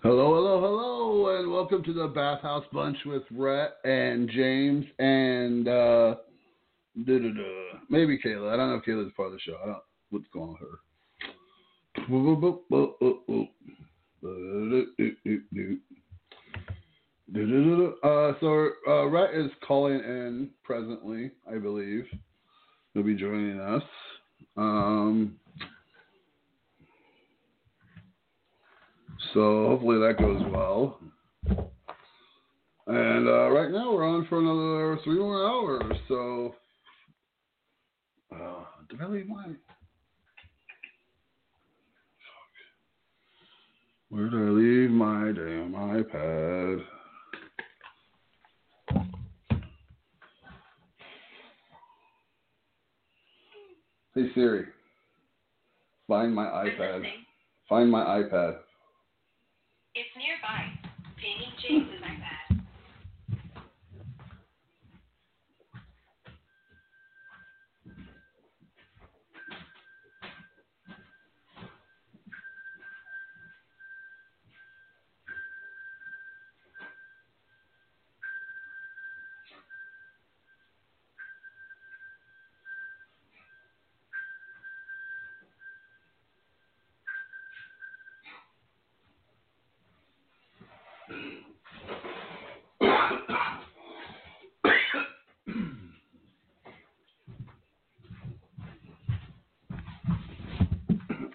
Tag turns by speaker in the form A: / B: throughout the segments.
A: Hello, hello, hello, and welcome to the Bathhouse Bunch with Rhett and James and uh, maybe Kayla. I don't know if Kayla's part of the show. I don't. What's going on with her? Uh, so uh, Rhett is calling in presently, I believe. He'll be joining us. Um, So hopefully that goes well. And uh, right now we're on for another three more hours. So, uh, did I leave my? Where did I leave my damn iPad? Hey Siri, find my iPad. Find my iPad.
B: It's nearby. Pinging James's iPad.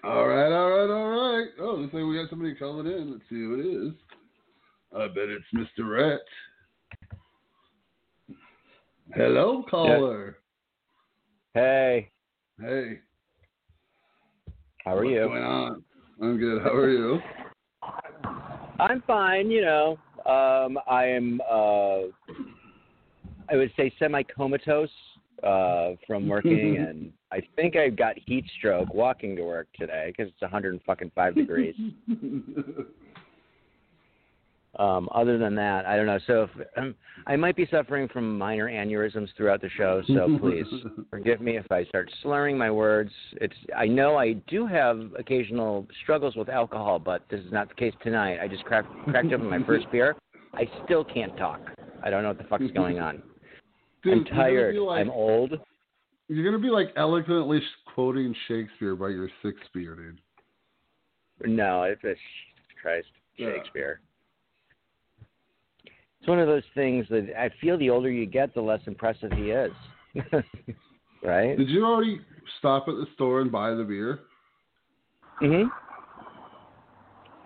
A: All right, all right, all right. Oh, looks like we got somebody calling in. Let's see who it is. I bet it's Mr. Rhett. Hello, caller.
C: Hey,
A: Hey,
C: how are
A: what's
C: you?
A: going on? I'm good. How are you?
C: I'm fine. You know, um, I am. Uh, I would say semi-comatose uh, from working, and I think I got heat stroke walking to work today because it's 105 degrees. Um, other than that, I don't know. So if, um, I might be suffering from minor aneurysms throughout the show. So please forgive me if I start slurring my words. It's I know I do have occasional struggles with alcohol, but this is not the case tonight. I just cracked cracked open my first beer. I still can't talk. I don't know what the fuck's going on.
A: Dude,
C: I'm tired.
A: like-
C: I'm old.
A: You're gonna be like eloquently quoting Shakespeare by your sixth beer, dude.
C: No, it's a Christ
A: Yeah.
C: It's one of those things that I feel the older you get, the less impressive he is. right?
A: Did you already stop at the store and buy the beer?
C: Mhm.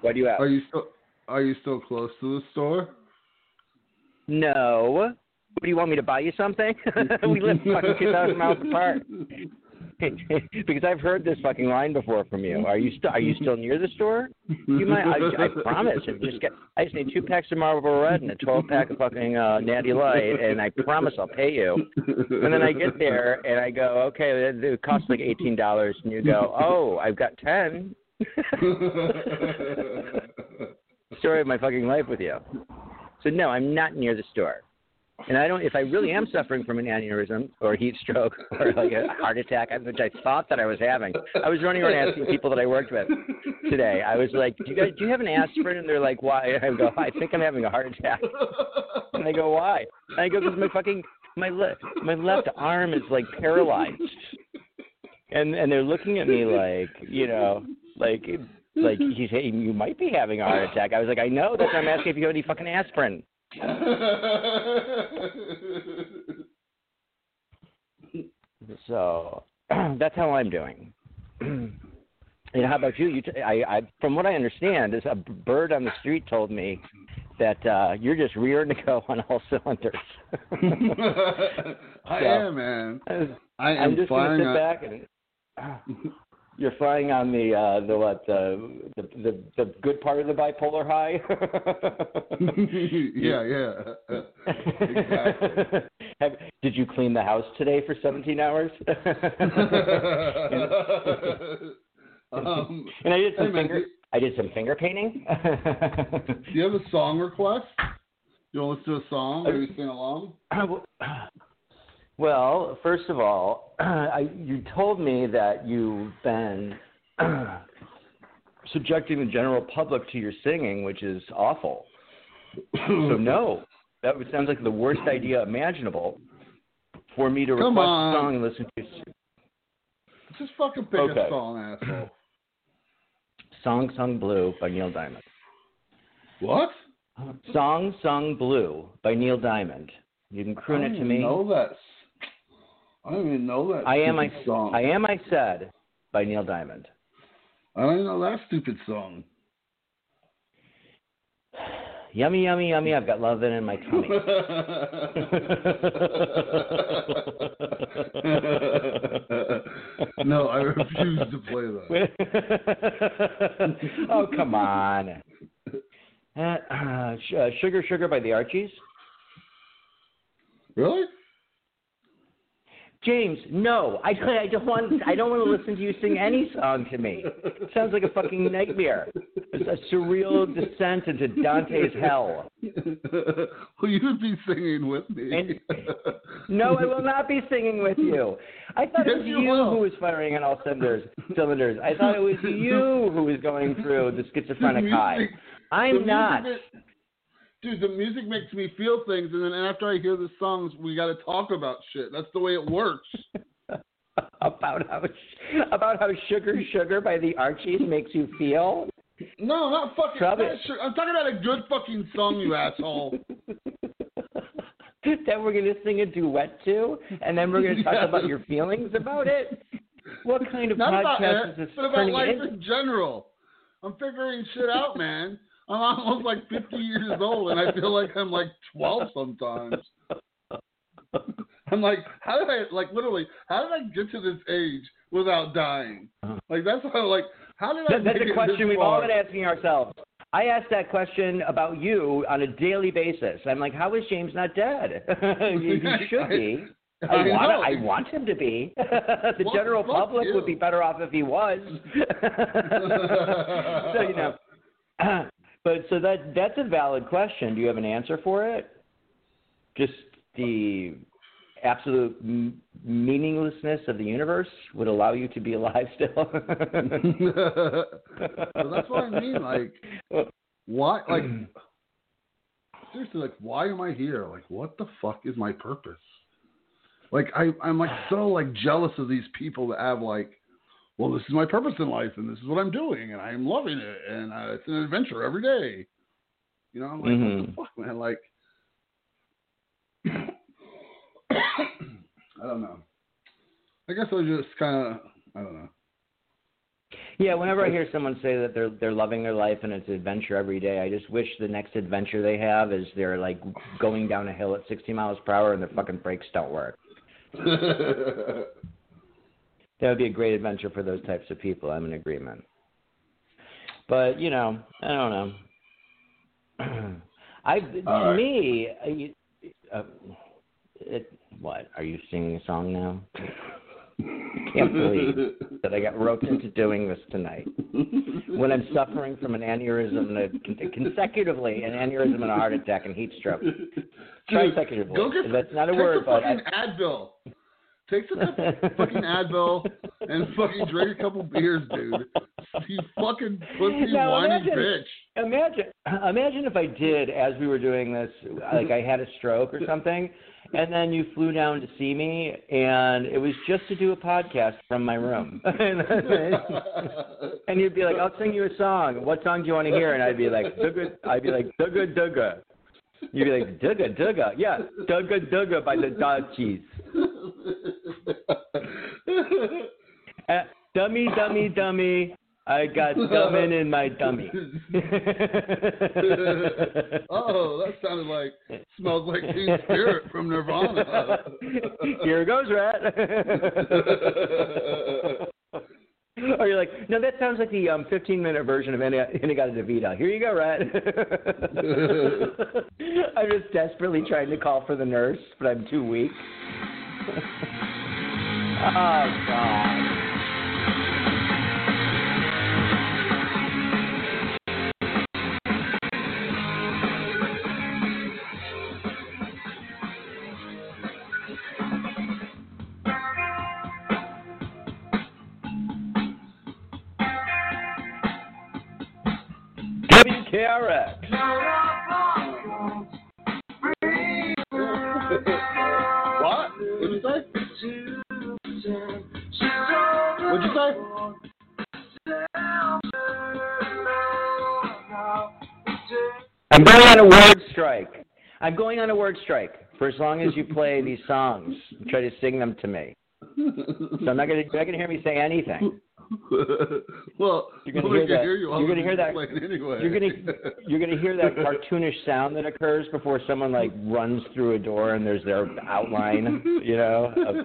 C: What do you ask?
A: Are you still Are you still close to the store?
C: No. What do you want me to buy you something? we live fucking two thousand miles apart. because I've heard this fucking line before from you. Are you still Are you still near the store? You might. I, I promise. If just get. I just need two packs of Marlboro Red and a twelve pack of fucking uh, Natty Light, and I promise I'll pay you. And then I get there and I go, okay, it, it costs like eighteen dollars, and you go, oh, I've got ten. Story of my fucking life with you. So no, I'm not near the store. And I don't. If I really am suffering from an aneurysm or heat stroke or like a heart attack, which I thought that I was having, I was running around asking people that I worked with today. I was like, "Do you guys do you have an aspirin?" And they're like, "Why?" And I go, "I think I'm having a heart attack." And they go, "Why?" And I go, "Because my fucking my left my left arm is like paralyzed." And and they're looking at me like, you know, like like he's saying you might be having a heart attack. I was like, I know. That's why I'm asking if you have any fucking aspirin. So that's how I'm doing. and how about you? You, t- I, I, from what I understand, is a bird on the street told me that uh, you're just rearing to go on all cylinders.
A: I
C: So-
A: am, man. I am
C: I'm just
A: flying
C: sit
A: on-
C: back and you're flying on the uh, the what the, the the the good part of the bipolar high.
A: yeah, yeah. Exactly.
C: Have, did you clean the house today for 17 hours?
A: um,
C: and I did some
A: hey, man,
C: finger
A: do,
C: I did some finger painting.
A: do you have a song request? You want to listen to a song? Maybe sing along?
C: well, first of all, I, you told me that you've been subjecting the general public to your singing, which is awful. so no, that would- sounds like the worst idea imaginable for me to
A: Come
C: request
A: on.
C: a song and listen to.
A: Just fucking pick
C: Okay.
A: a song, asshole.
C: Song Sung Blue by Neil Diamond.
A: What?
C: Song Sung Blue by Neil Diamond. You can croon
A: I
C: it to me.
A: Know that. I don't even know that.
C: I am I
A: song.
C: I am I said by Neil Diamond.
A: I don't know that stupid song.
C: Yummy, yummy, yummy. I've got love in my tummy.
A: no, I refuse to play that.
C: oh come on. Uh, uh, uh, Sugar Sugar by the Archies.
A: Really?
C: James, no, I, I don't want. I don't want to listen to you sing any song to me. It sounds like a fucking nightmare. It's a surreal descent into Dante's hell.
A: well, you be singing with me.
C: And- No, I will not be singing with you. I thought it was
A: you
C: you,
A: will.
C: who was firing on all cylinders. Cylinders. I thought it was you who was going through the schizophrenic
A: The
C: high.
A: music- the
C: I'm
A: music
C: not.
A: ma- Dude, the music makes me feel things, and then after I hear the songs, we got to talk about shit. That's the way it works.
C: about how about how Sugar Sugar by the Archies makes you feel.
A: No, not fucking. Not sure. I'm talking about a good fucking song, you asshole.
C: that we're gonna sing a duet to, and then we're gonna talk about your feelings about it. What kind of
A: Not about
C: podcast
A: it,
C: is this
A: but about life in general. I'm figuring shit out, man. I'm almost like 50 years old, and I feel like I'm like 12 sometimes. I'm like, how did I, like, literally, how did I get to this age without dying? Uh-huh. Like, that's how, like, how did I
C: that's a question we've all been asking ourselves. I ask that question about you on a daily basis. I'm like, how is James not dead? he should be. I,
A: I
C: want. I want him to be. the general public
A: you.
C: would be better off if he was. so you know, but so that that's a valid question. Do you have an answer for it? Just the absolute m- meaninglessness of the universe would allow you to be alive still.
A: Well, that's what I mean. Like, why? Like, seriously, like, why am I here? Like, what the fuck is my purpose? Like, I, I'm like so like jealous of these people that have like, well, this is my purpose in life, and this is what I'm doing, and I'm loving it, and uh, it's an adventure every day. You know, I'm like, what the
C: Mhm.
A: fuck, man? Like, I don't know. I guess I was just kind of, I don't know.
C: Yeah, whenever I hear someone say that they're they're loving their life and it's an adventure every day, I just wish the next adventure they have is they're like going down a hill at 60 miles per hour and their fucking brakes don't work. That would be a great adventure for those types of people. I'm in agreement. But you know, I don't know. I to
A: right.
C: me, uh, you- uh, it, what are you singing a song now? I Can't believe that I got roped into doing this tonight when I'm suffering from an aneurysm, and a, consecutively an aneurysm and a heart attack and heat stroke.
A: Dude,
C: Consecutively.
A: Go get,
C: That's not a word, but I-
A: Advil. Take some fucking Advil and fucking drink a couple beers, dude. You fucking pussy
C: Now,
A: whiny
C: imagine-
A: bitch.
C: Imagine, imagine if I did as we were doing this, like I had a stroke or something, and then you flew down to see me, and it was just to do a podcast from my room, and you'd be like, "I'll sing you a song. What song do you want to hear?" And I'd be like, "Dugga," I'd be like, "Dugga Dugga." You'd be like, "Dugga Dugga," yeah, "Dugga Dugga" by the Dodgies. Uh, dummy, dummy, dummy. I got dumbin in my dummy.
A: oh, that sounded like smells like Teen Spirit from Nirvana.
C: Here goes, rat. or you're like, no, that sounds like the um, 15 minute version of In-A-Gadda-Da-Vida. Here you go, rat. I'm just desperately trying to call for the nurse, but I'm too weak. oh, God. I'm going on a word strike. I'm going on a word strike for as long as you play these songs. and Try to sing them to me. So I'm not gonna. You're not gonna hear me say anything.
A: well,
C: You're gonna hear that-
A: hear you.
C: you're gonna hear that-
A: anyway.
C: You're gonna you're gonna hear that cartoonish sound that occurs before someone like runs through a door and there's their outline, you know. Of,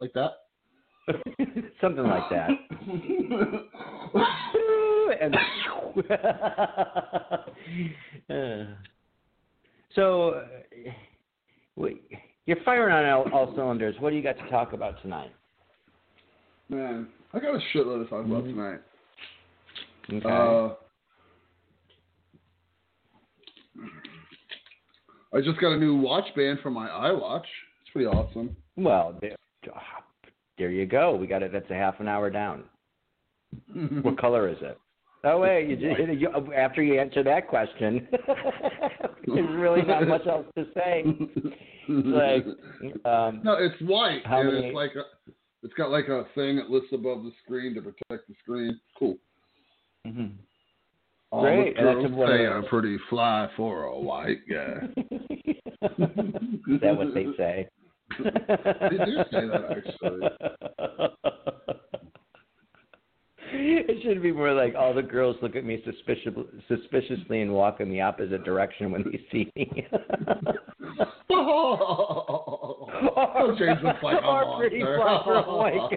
A: like that.
C: something like that. and Uh, so, uh, wait, you're firing on all, all cylinders. What do you got to talk about tonight?
A: Man, I got a shitload to talk about
C: Mhm.
A: tonight.
C: Okay.
A: Uh, I just got a new watch band for my iWatch. It's pretty awesome.
C: well, there, there you go. We got it. That's a half an hour down. What color is it? Oh wait, you just, you, after you answer that question, there's really not much else to say. Like, um,
A: no, it's white, and
C: many-
A: it's like a, it's got like a thing that lifts above the screen to protect the screen. Cool.
C: mhm.
A: All
C: Great,
A: the say I'm pretty fly for a white guy.
C: is that what they say?
A: They do say that, actually.
C: It should be more like all the girls look at me suspicious, suspiciously and walk in the opposite direction when they see me.
A: oh, James looks like a
C: Or pretty
A: monster.
C: fly for a white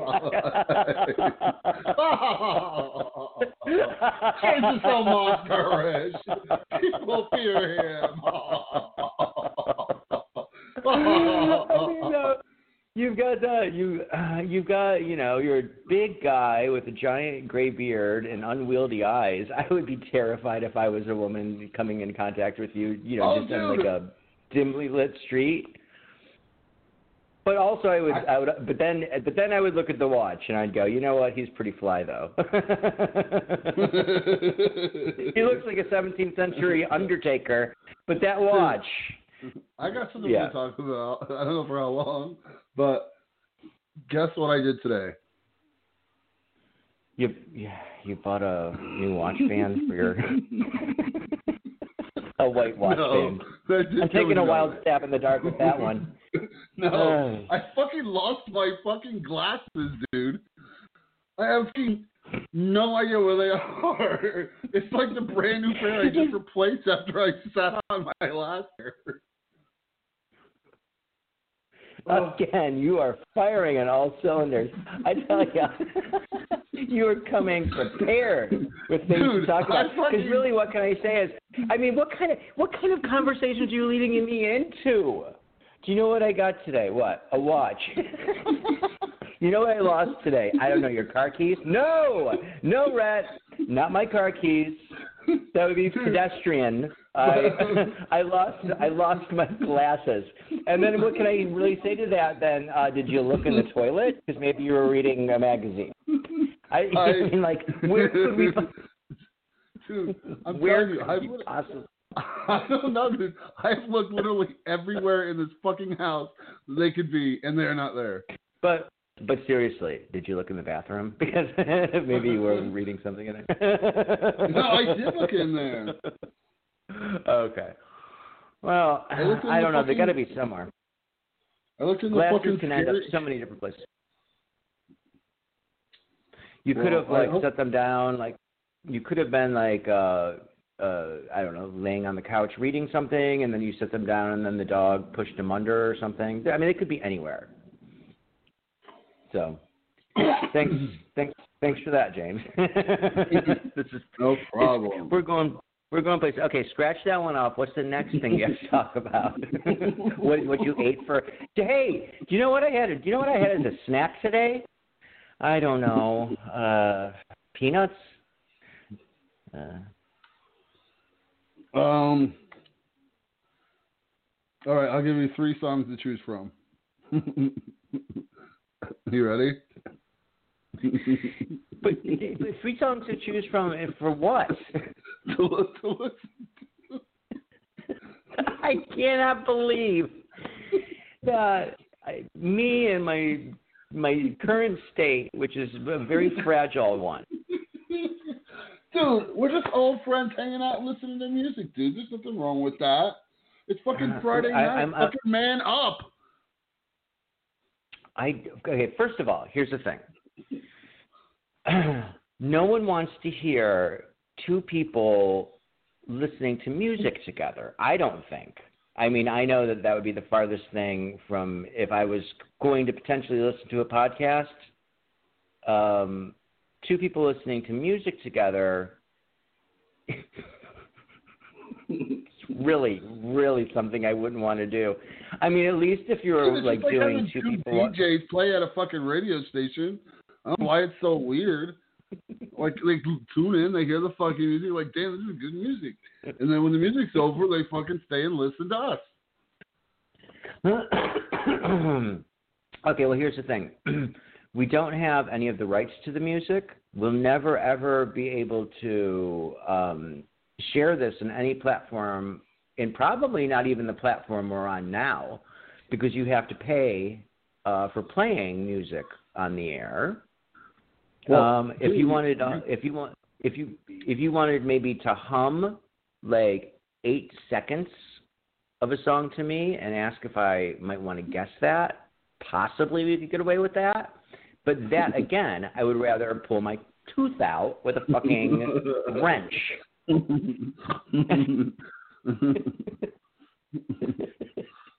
A: James is so monster-ish. People fear him.
C: I mean, uh, you've got the you uh, you've got you know you're a big guy with a giant gray beard and unwieldy eyes. I would be terrified if I was a woman coming in contact with you. You know,
A: Oh,
C: just on like a dimly lit street. But also, I would, I would, but then, but then I would look at the watch and I'd go, you know what? He's pretty fly though. he looks like a 17th century undertaker, but that watch.
A: I got something
C: Yeah.
A: to talk about. I don't know for how long, but guess what I did today?
C: You yeah, you bought a new watch band for your a white watch
A: no,
C: band. I'm taking a wild stab in the dark with that one.
A: no,
C: Ugh.
A: I fucking lost my fucking glasses, dude. I have fucking no idea where they are. It's like the brand new pair I just replaced after I sat on my last pair. Oh.
C: Again, you are firing on all cylinders. I tell you, you are coming prepared with things to talk about. Because really, what can I say is, I mean, what kind of what kind of conversations are you leading me into? Do you know what I got today? What? A watch. you know what I lost today? I don't know. Your car keys? No, no, Rhett, not my car keys. That would be pedestrian. I I lost I lost my glasses. And then what can I really say to that? Then uh, did you look in the toilet? Because maybe you were reading a magazine. I, I
A: I-
C: mean, like where could we?
A: Dude, I'm
C: where
A: telling you,
C: could
A: I've,
C: you possibly?
A: I don't know, dude. I've looked literally everywhere in this fucking house they could be, and they're not there.
C: But but seriously, did you look in the bathroom? Because maybe you were reading something in there.
A: No, I did look in there.
C: Okay. Well,
A: I
C: I don't know. They got to be somewhere.
A: I looked in the
C: Glasses
A: fucking
C: can end up so many different places. You could have like set them down, like you could have been like uh uh I don't know, laying on the couch reading something, and then you set them down, and then the dog pushed them under or something. I mean, it could be anywhere. So, thanks, thanks, thanks for that, James. this is
A: No problem.
C: We're going. We're going places. Okay, scratch that one off. What's the next thing you have to talk about? what what you ate for? Hey, do you know what I had? Do you know what I had as a snack today? I don't know. Uh, peanuts. Uh,
A: Um. All right, I'll give you three songs to choose from. you ready?
C: but, but three songs to choose from for what?
A: to, li- to listen.
C: I cannot believe that I, me and my my current state, which is a very fragile one.
A: Dude, we're just old friends hanging out listening to music, dude. There's nothing wrong with that. It's fucking
C: Uh,
A: Friday
C: I-
A: night.
C: I'm- I'm-
A: fucking man up.
C: I okay. First of all, here's the thing. no one wants to hear two people listening to music together. I don't think. I mean, I know that that would be the farthest thing from if I was going to potentially listen to a podcast. Um, two people listening to music together. it's really, really something I wouldn't want to do. I mean, at least if you were
A: Dude,
C: like
A: like
C: doing two
A: two
C: people.
A: DJs play at a fucking radio station. I don't know why it's so weird. Like they tune in, they hear the fucking music, like damn, this is good music. And then when the music's over, they fucking stay and listen to us.
C: okay, well, here's the thing. we don't have any of the rights to the music. We'll never, ever be able to um, share this in any platform, and probably not even the platform we're on now, because you have to pay uh, for playing music on the air.
A: Well,
C: um, if you wanted, uh, if you want, if you if you wanted maybe to hum like eight seconds of a song to me and ask if I might want to guess that, possibly we could get away with that. But that again, I would rather pull my tooth out with a fucking wrench.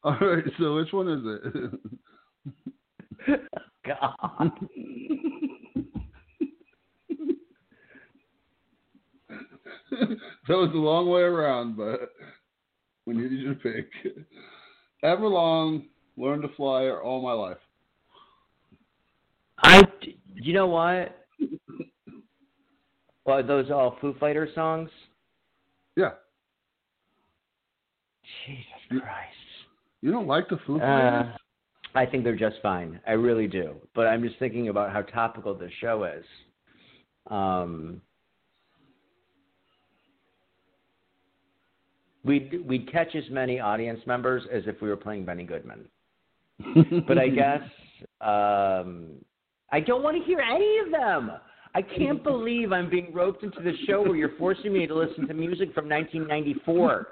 A: All right, so which one is it?
C: God.
A: That was a long way around, but we needed you to pick. Everlong, Learn to Fly, or All My Life.
C: I, you know what? Well, are those all Foo Fighter songs?
A: Yeah.
C: Jesus
A: You-
C: Christ.
A: You don't like the Foo Fighters?
C: Uh, I think they're just fine. I really do. But I'm just thinking about how topical this show is. Um, we'd we'd catch as many audience members as if we were playing Benny Goodman. But I guess um, I don't want to hear any of them. I can't believe I'm being roped into the show where you're forcing me to listen to music from 1994.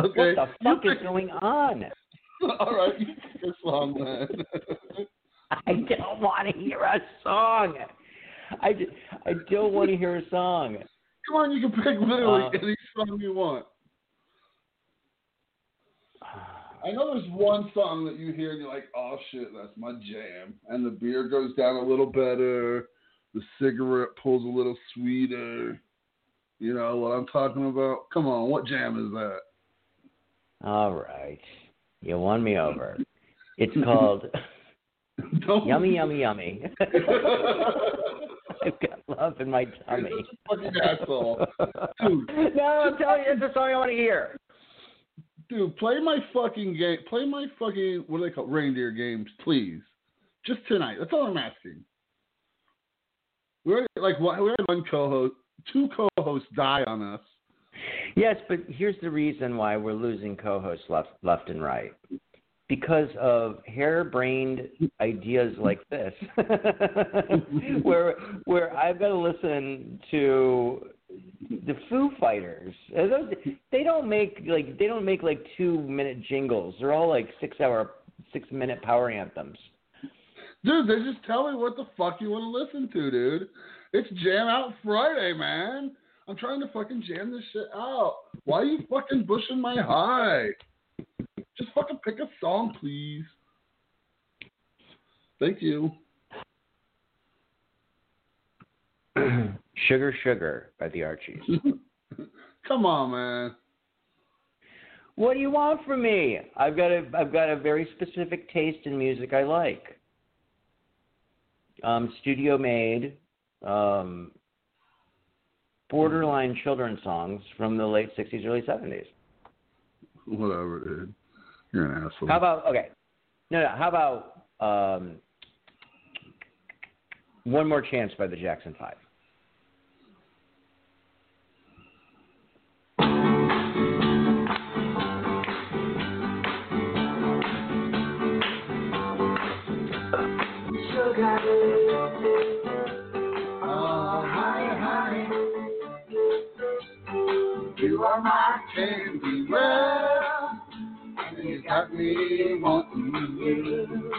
A: okay.
C: What the fuck is going on?
A: All right, you pick a song then.
C: I don't want to hear a song. I, I don't want to hear a song.
A: Come on, you can pick literally
C: Uh,
A: any song you want. I know there's one song that you hear and you're like, oh shit, that's my jam. And the beer goes down a little better. The cigarette pulls a little sweeter. You know what I'm talking about? Come on, what jam is that?
C: All right. You won me over. It's called Yummy Yummy Yummy. I've got love in my tummy.
A: You're such a fucking asshole. Dude.
C: no, I'm telling you, it's the song I want to hear.
A: Dude, play my fucking game. Play my fucking what do they call reindeer games, please. Just tonight. That's all I'm asking. We already like one- we already had one co-host, two co-hosts die on us.
C: Yes, but here's the reason why we're losing co-hosts left left and right. Because of harebrained ideas like this, where where I've got to listen to the Foo Fighters. Those- They don't make like they don't make like two minute jingles. They're all like six hour, six minute power anthems.
A: Dude, they just tell me what the fuck you want to listen to, dude. It's Jam Out Friday, man. I'm trying to fucking jam this shit out. Why are you fucking bushing my high? Just fucking pick a song, please. Thank you.
C: Sugar Sugar by the Archies.
A: Come on, man.
C: What do you want from me? I've got a I've got a very specific taste in music I like. Um, studio made, um, borderline children's songs from the late '60s, early '70s.
A: Whatever, dude. You're an asshole.
C: How about okay? No, no. How about um, One More Chance by the Jackson Five.
A: Are my candy well, and you got me wanting you.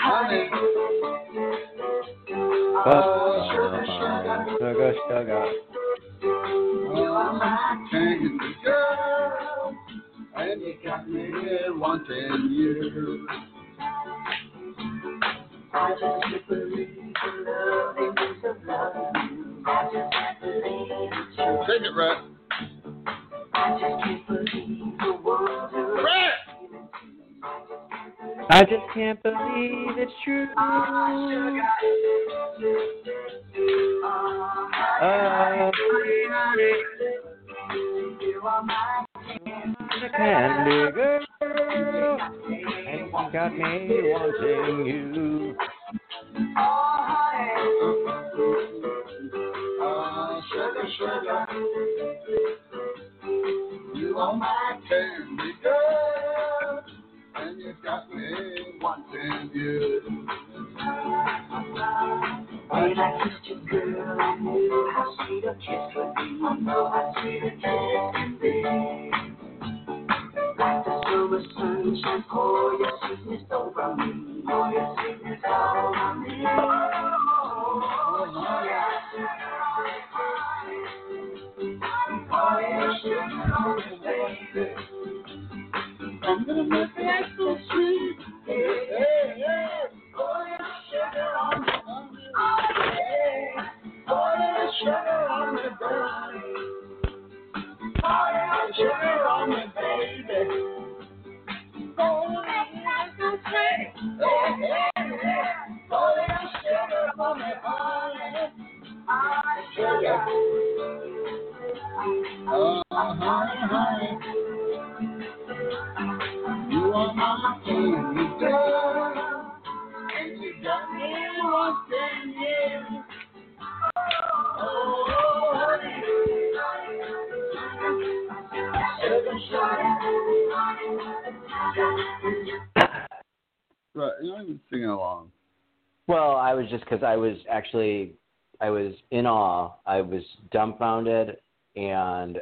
A: Honey. Oh, sugar, sugar.
C: Sugar, sugar.
A: You are oh, my oh, candy girl, and you got me wanting you.
D: I just believe the loving is of loving. I just can't believe it's true.
A: Take it, Rat.
D: I just can't believe the wonder.
A: Rat!
C: I just can't believe it's true. Oh,
D: You are my
C: the candy girl, and you got me wanting you.
A: Oh, sugar, sugar. You are my candy girl, and you've got me wanting you.
D: When I kissed you, girl, I knew how sweet a kiss would be. I know how sweet a kiss can be. Like the summer sunshine, pour your sweetness over me. Pour your sweetness over me. Oh, yeah. Pour your sugar on me, baby.
A: I'm gonna make it so sweet. Yeah, yeah, yeah.
D: Pour your sugar on me.
A: Pour your sugar on me, baby. Pour your sugar on me, baby. Sugar on honey. Sugar. Oh, honey, honey. You my candy girl, and you got me you. Honey. Sugar, sugar.
C: I just because I was actually, I was in awe. I was dumbfounded, and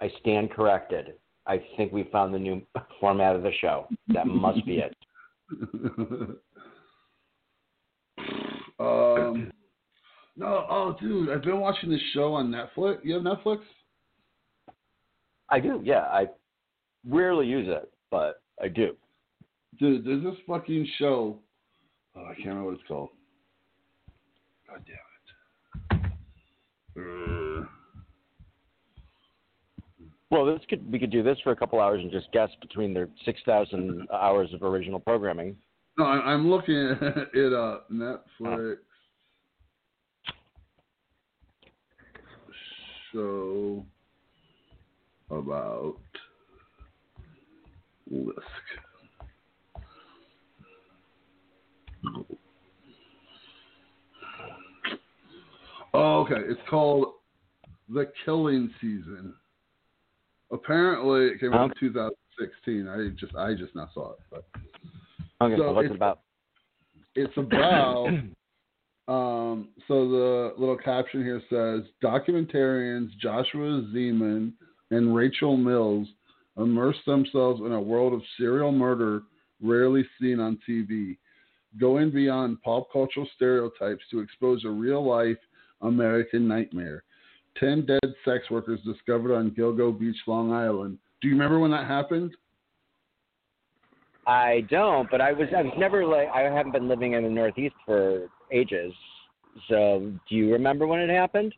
C: I stand corrected. I think we found the new format of the show. That must be it.
A: um, no, oh, dude, I've been watching this show on Netflix. You have Netflix?
C: I do, yeah. I rarely use it, but I do.
A: Dude, there's this fucking show. Oh, I can't remember what it's called. God damn it. Uh,
C: Well, this could we could do this for a couple hours and just guess between their six thousand hours of original programming.
A: no, I, I'm looking at it uh, Netflix So about Lisk. Oh, okay. It's called The Killing Season. Apparently, it came out in 2016. I just, I just now saw it, but
C: Okay, So what's
A: it's-
C: it about?
A: it's about. um, so the little caption here says documentarians Joshua Zeman and Rachel Mills immerse themselves in a world of serial murder rarely seen on TV, going beyond pop cultural stereotypes to expose a real life American nightmare. Ten dead sex workers discovered on Gilgo Beach, Long Island. Do you remember when that happened?
C: I don't, but I was I was never like I haven't been living in the Northeast for ages. So, do you remember when it happened?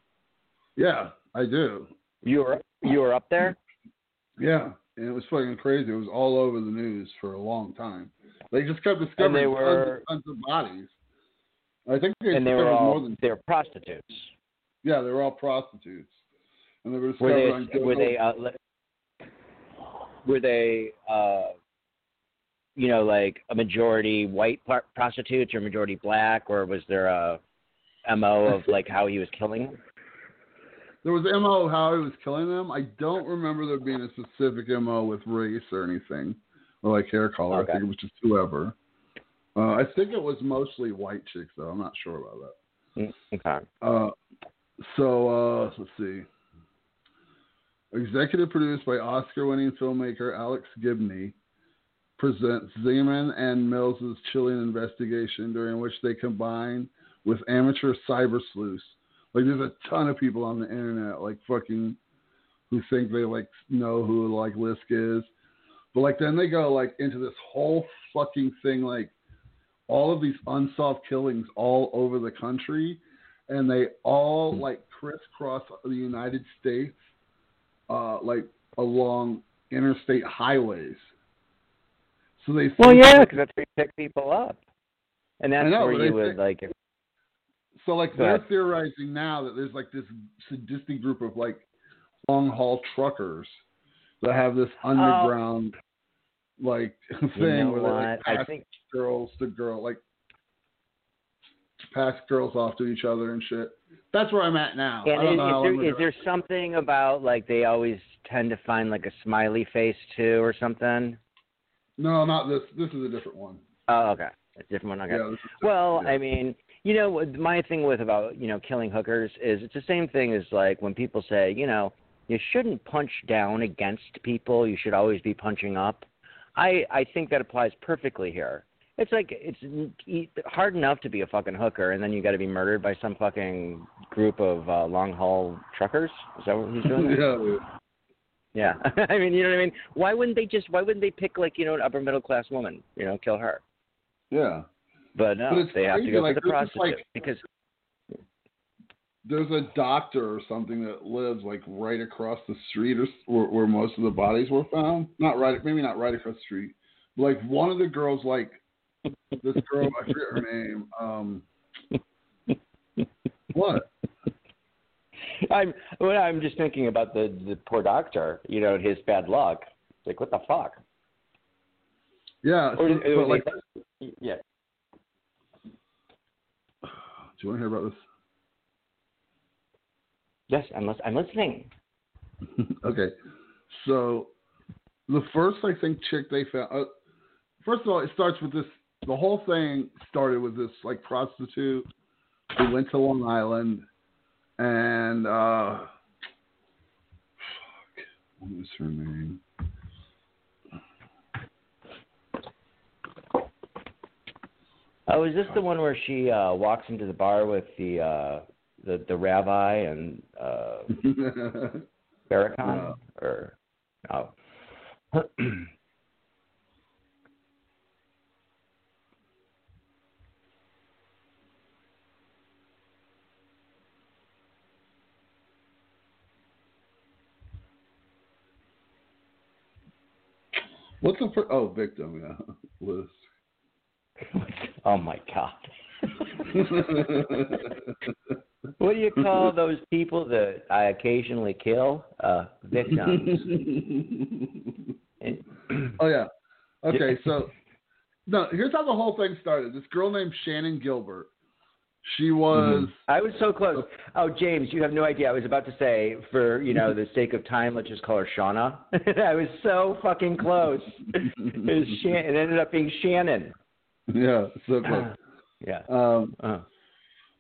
A: Yeah, I do.
C: You were you were up there?
A: Yeah, and it was fucking crazy. It was all over the news for a long time. They just kept discovering
C: they
A: tons,
C: were-
A: of, tons of bodies. I think they
C: And they were
A: more than
C: they were prostitutes.
A: Yeah, they were all prostitutes, and they were
C: Were
A: discovered on
C: they were they uh, were they uh you know, like a majority white par- prostitutes or majority black, or was there a mo of like how he was killing them?
A: There was mo of how he was killing them. I don't remember there being a specific mo with race or anything, or like hair color.
C: Okay.
A: I think it was just whoever. Uh, I think it was mostly white chicks though. I'm not sure about that.
C: Mm, Okay.
A: Uh, so uh, let's see. Executive produced by Oscar-winning filmmaker Alex Gibney, presents Zeman and Mills's chilling investigation, during which they combine with amateur cyber sleuths. Like, there's a ton of people on the internet, like fucking, who think they like know who like Lisk is, but like then they go like into this whole fucking thing, like all of these unsolved killings all over the country, and they all like crisscross the United States, uh, like along interstate highways. So they
C: Well,
A: think-
C: yeah, because that's where you pick people up, and that's
A: know,
C: where you would
A: think-
C: like.
A: So like they're
C: ahead.
A: theorizing now that there's like this sadistic group of like long haul truckers that have this underground like thing
C: Oh. You know
A: where they like,
C: what? I think
A: girls to girl like pass girls off to each other and shit. That's where I'm at now. I
C: And
A: don't
C: is, is, there, is there something about like they always tend to find like a smiley face too or something?
A: No, not this. This is a different one.
C: Oh, okay, a different one. Okay.
A: Yeah,
C: Well,
A: yeah.
C: I mean, you know, my thing with about you know killing hookers is it's the same thing as like when people say, you know, you shouldn't punch down against people. You should always be punching up. I I think that applies perfectly here. It's like it's hard enough to be a fucking hooker, and then you got to be murdered by some fucking group of uh, long haul truckers. Is that what he's doing?
A: yeah,
C: Yeah, I mean, you know what I mean. Why wouldn't they just? Why wouldn't they pick like you know an upper middle class woman? You know, kill her.
A: yeah.
C: But no,
A: But
C: they have to go
A: like,
C: for the prostitute
A: like-
C: because
A: There's a doctor or something that lives like right across the street, or where, where most of the bodies were found. Not right, maybe not right across the street. But, like one of the girls, like this girl, I forget her name. Um, what?
C: I'm well, I'm just thinking about the the poor doctor, you know, his bad luck. It's like what the fuck?
A: Yeah,
C: Or,
A: so- but, like,
C: yeah.
A: do you want to hear about this?
C: Yes, I'm I'm listening.
A: okay, so the first, I think, chick they found. Uh, first of all, it starts with this. The whole thing started with this like prostitute who went to Long Island, and uh, fuck, what was her name?
C: Oh, is this the one where she uh walks into the bar with the uh the the rabbi and uh or oh.
A: What's the fir- oh victim? Yeah, Liz.
C: oh my god. what do you call those people that I occasionally kill? Uh victims.
A: Oh yeah. Okay, so no, here's how the whole thing started. This girl named Shannan Gilbert. She was
C: I was so close. Oh, James, you have no idea. I was about to say, for you know the sake of time, let's just call her Shauna. I was so fucking close. It, was Shan- it ended up being Shannan.
A: yeah, so close.
C: Yeah.
A: Um,
C: Uh,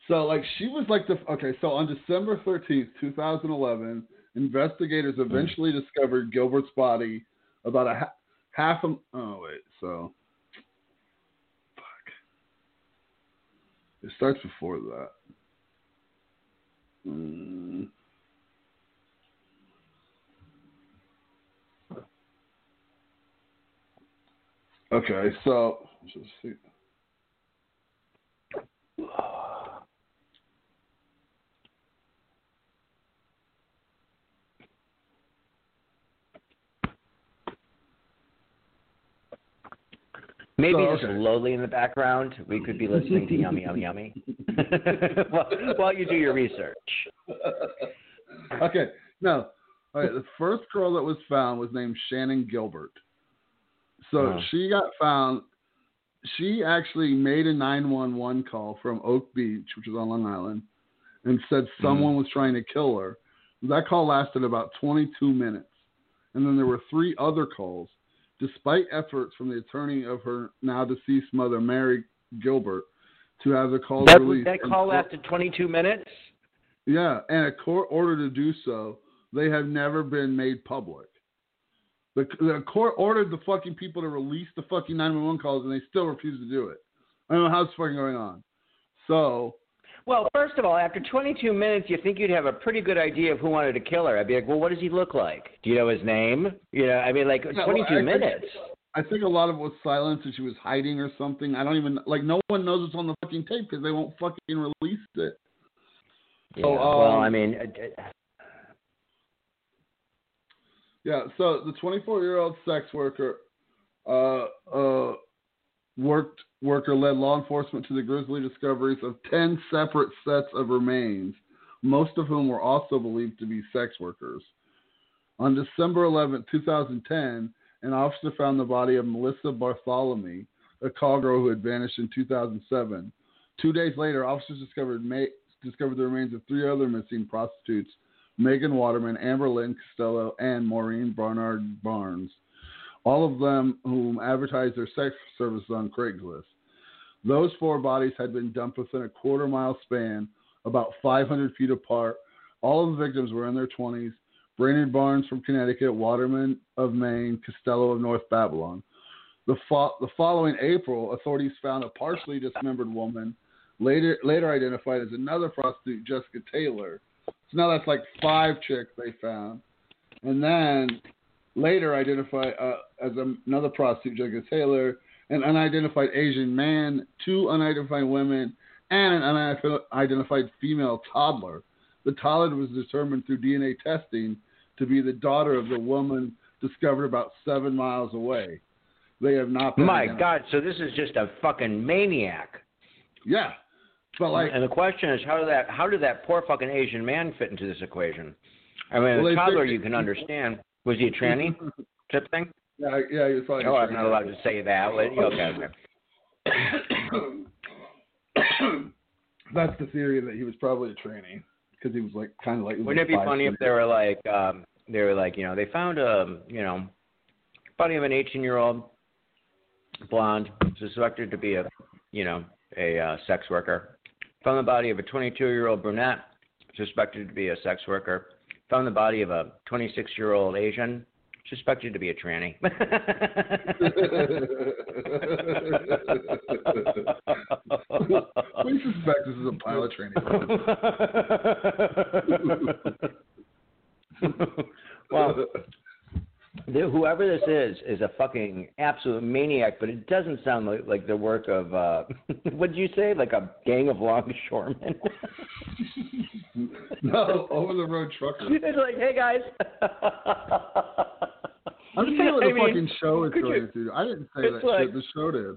A: so like she was like the okay. So on December thirteenth, two thousand eleven, investigators eventually discovered Gilbert's body about a ha- half a. Oh wait, so It starts before that. Mm. Okay, so let's see.
C: Maybe
A: Oh,
C: just
A: okay.
C: lowly in the background, we could be listening to Yummy Yummy Yummy while, while you do your research.
A: okay, no. All right, the first girl that was found was named Shannan Gilbert. So
C: Wow.
A: she got found. She actually made a 911 call from Oak Beach, which is on Long Island, and said mm-hmm. someone was trying to kill her. That call lasted about 22 minutes. And then there were three other calls. Despite efforts from the attorney of her now deceased mother, Mary Gilbert, to have the calls
C: That,
A: released.
C: that call lasted 22 minutes.
A: yeah, and a court order to do so, they have never been made public. The, the court ordered the fucking people to release the fucking 911 calls, and they still refuse to do it. I don't know how it's fucking going on. So,
C: Well, first of all, after 22 minutes, you think you'd have a pretty good idea of who wanted to kill her. I'd be like, well, what does he look like? Do you know his name? You know, I mean, like
A: Yeah, well,
C: 22
A: I think-
C: minutes.
A: I think a lot of it was silence and she was hiding or something. I don't even, like, no one knows what's on the fucking tape because they won't fucking release it.
C: Yeah,
A: So,
C: well,
A: um,
C: I mean, uh,
A: Yeah, so the 24 year old sex worker uh, uh, worked worker led law enforcement to the grisly discoveries of 10 separate sets of remains, most of whom were also believed to be sex workers. On December 11, 2010, an officer found the body of Melissa Barthelemy, a call girl who had vanished in 2007. Two days later, officers discovered ma- discovered the remains of three other missing prostitutes Megan Waterman, Amber Lynn Costello, and Maureen Brainard Barnes, all of them whom advertised their sex services on Craigslist. Those four bodies had been dumped within a quarter mile span, about 500 feet apart. All of the victims were in their 20s. Brainard Barnes from Connecticut, Waterman of Maine, Costello of North Babylon. The, fo- the following April, authorities found a partially dismembered woman, later later identified as another prostitute, Jessica Taylor. So now that's like five chicks they found. And then later identified uh, as another prostitute, Jessica Taylor, an unidentified Asian man, two unidentified women, and an unidentified female toddler. The toddler was determined through DNA testing to be the daughter of the woman discovered about seven miles away. They have not been
C: my
A: identified.
C: God, so this is just a fucking maniac.
A: Yeah. But like
C: and the question is, how did that how did that poor fucking Asian man fit into this equation? I mean,
A: Well,
C: a
A: they
C: toddler you can understand. Was he a tranny type thing?
A: yeah, yeah, you're probably
C: Oh, I'm not allowed to say that. Okay.
A: That's the theory that he was probably a trainee because he was like kind of like.
C: Wouldn't it be funny if they were like, um, they were like, you know, they found a, you know, body of an 18-year-old blonde suspected to be a, you know, a uh, sex worker. Found the body of a 22-year-old brunette suspected to be a sex worker. Found the body of a 26-year-old Asian suspected to be a tranny.
A: we suspect this is a pilot training.
C: well, the, whoever this is is a fucking absolute maniac, but it doesn't sound like, like the work of uh what did you say? Like a gang of longshoremen.
A: no, over the road trucker.
C: it's like, hey guys.
A: I'm just saying what
C: I
A: the
C: mean,
A: fucking show is going
C: you-
A: to. I didn't say that
C: like-
A: shit. The show did.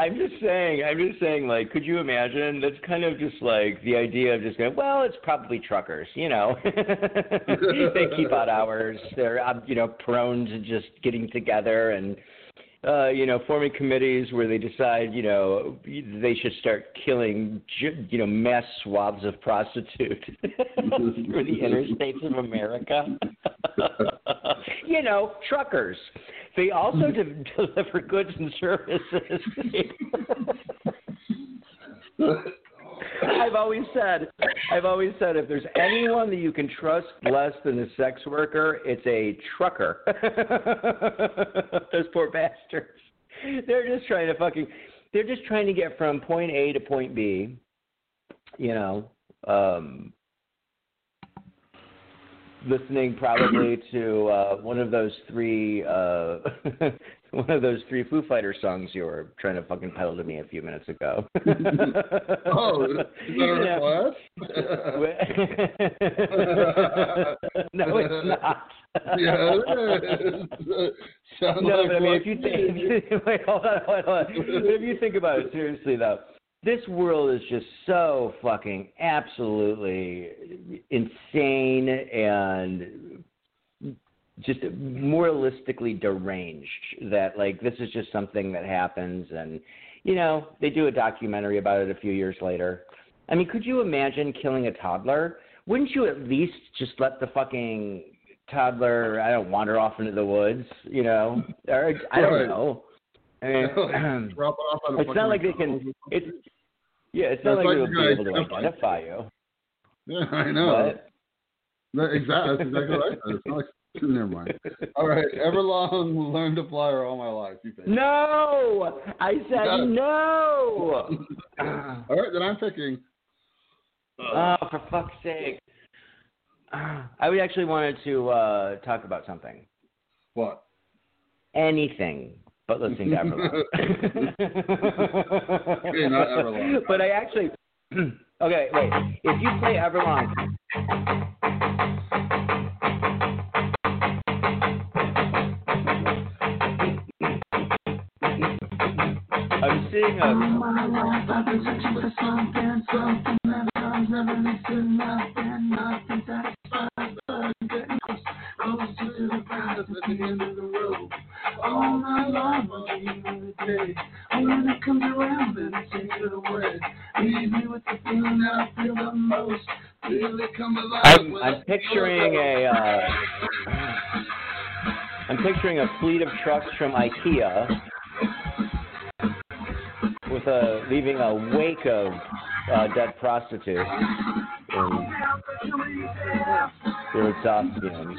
C: I'm just saying, I'm just saying, like, could you imagine? That's kind of just like the idea of just going, well, it's probably truckers, you know. they keep out hours. They're, um, you know, prone to just getting together and, uh, you know, forming committees where they decide, you know, they should start killing, you know, mass swaths of prostitutes through the interstates of America. you know, truckers. They also de- deliver goods and services. I've always said, I've always said, if there's anyone that you can trust less than a sex worker, it's a trucker. Those poor bastards. They're just trying to fucking, they're just trying to get from point A to point B. You know, um, listening probably to uh, one of those three uh, one of those three Foo Fighter songs you were trying to fucking peddle to me a few minutes ago.
A: Oh, is that a request?
C: no, it's not.
A: yeah, it is. Sound
C: no,
A: like
C: but I mean, if you think, wait, hold on, hold on. If you think about it seriously, though, this world is just so fucking absolutely insane and just moralistically deranged that like this is just something that happens and you know they do a documentary about it a few years later. I mean could you imagine killing a toddler? Wouldn't you at least just let the fucking toddler i don't wander off into the woods you know? Or i don't know Mean,
E: Drop off on
C: it's not like they can it's yeah it's not
E: That's
C: like
E: like
C: they'll be able to
E: identify.
C: you
E: Yeah, I know.
C: but
E: exactly. That's exactly what I said. It's not like, never mind. All right. Everlong learned to fly all my life. You pick.
C: no i said no
E: All right. Then I'm picking.
C: Oh, for fuck's sake. I would actually wanted to uh, talk about something.
E: What?
C: Anything but listening to Everlong.
E: Okay, not Everlong.
C: But I actually. okay, wait. If you play Everlong. I'm seeing a.
A: My the day, around and it. Leave me with the feeling that I feel the most.
C: I'm, picturing a. Uh, I'm picturing a fleet of trucks from IKEA with a leaving a wake of uh, dead prostitutes in their exhaust fumes.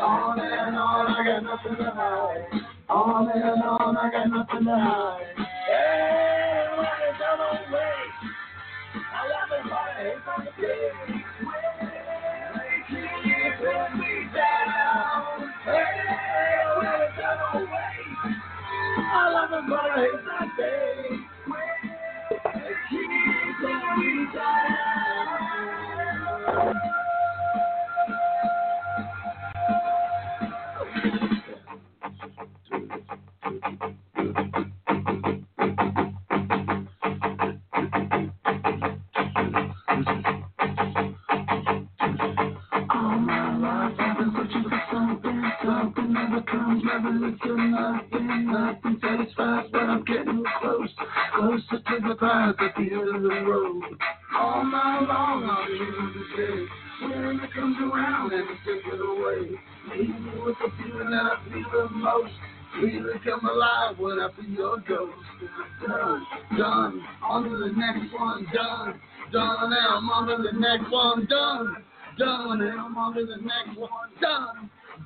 A: On and on, I got nothing to hide. On and on, I got nothing to hide.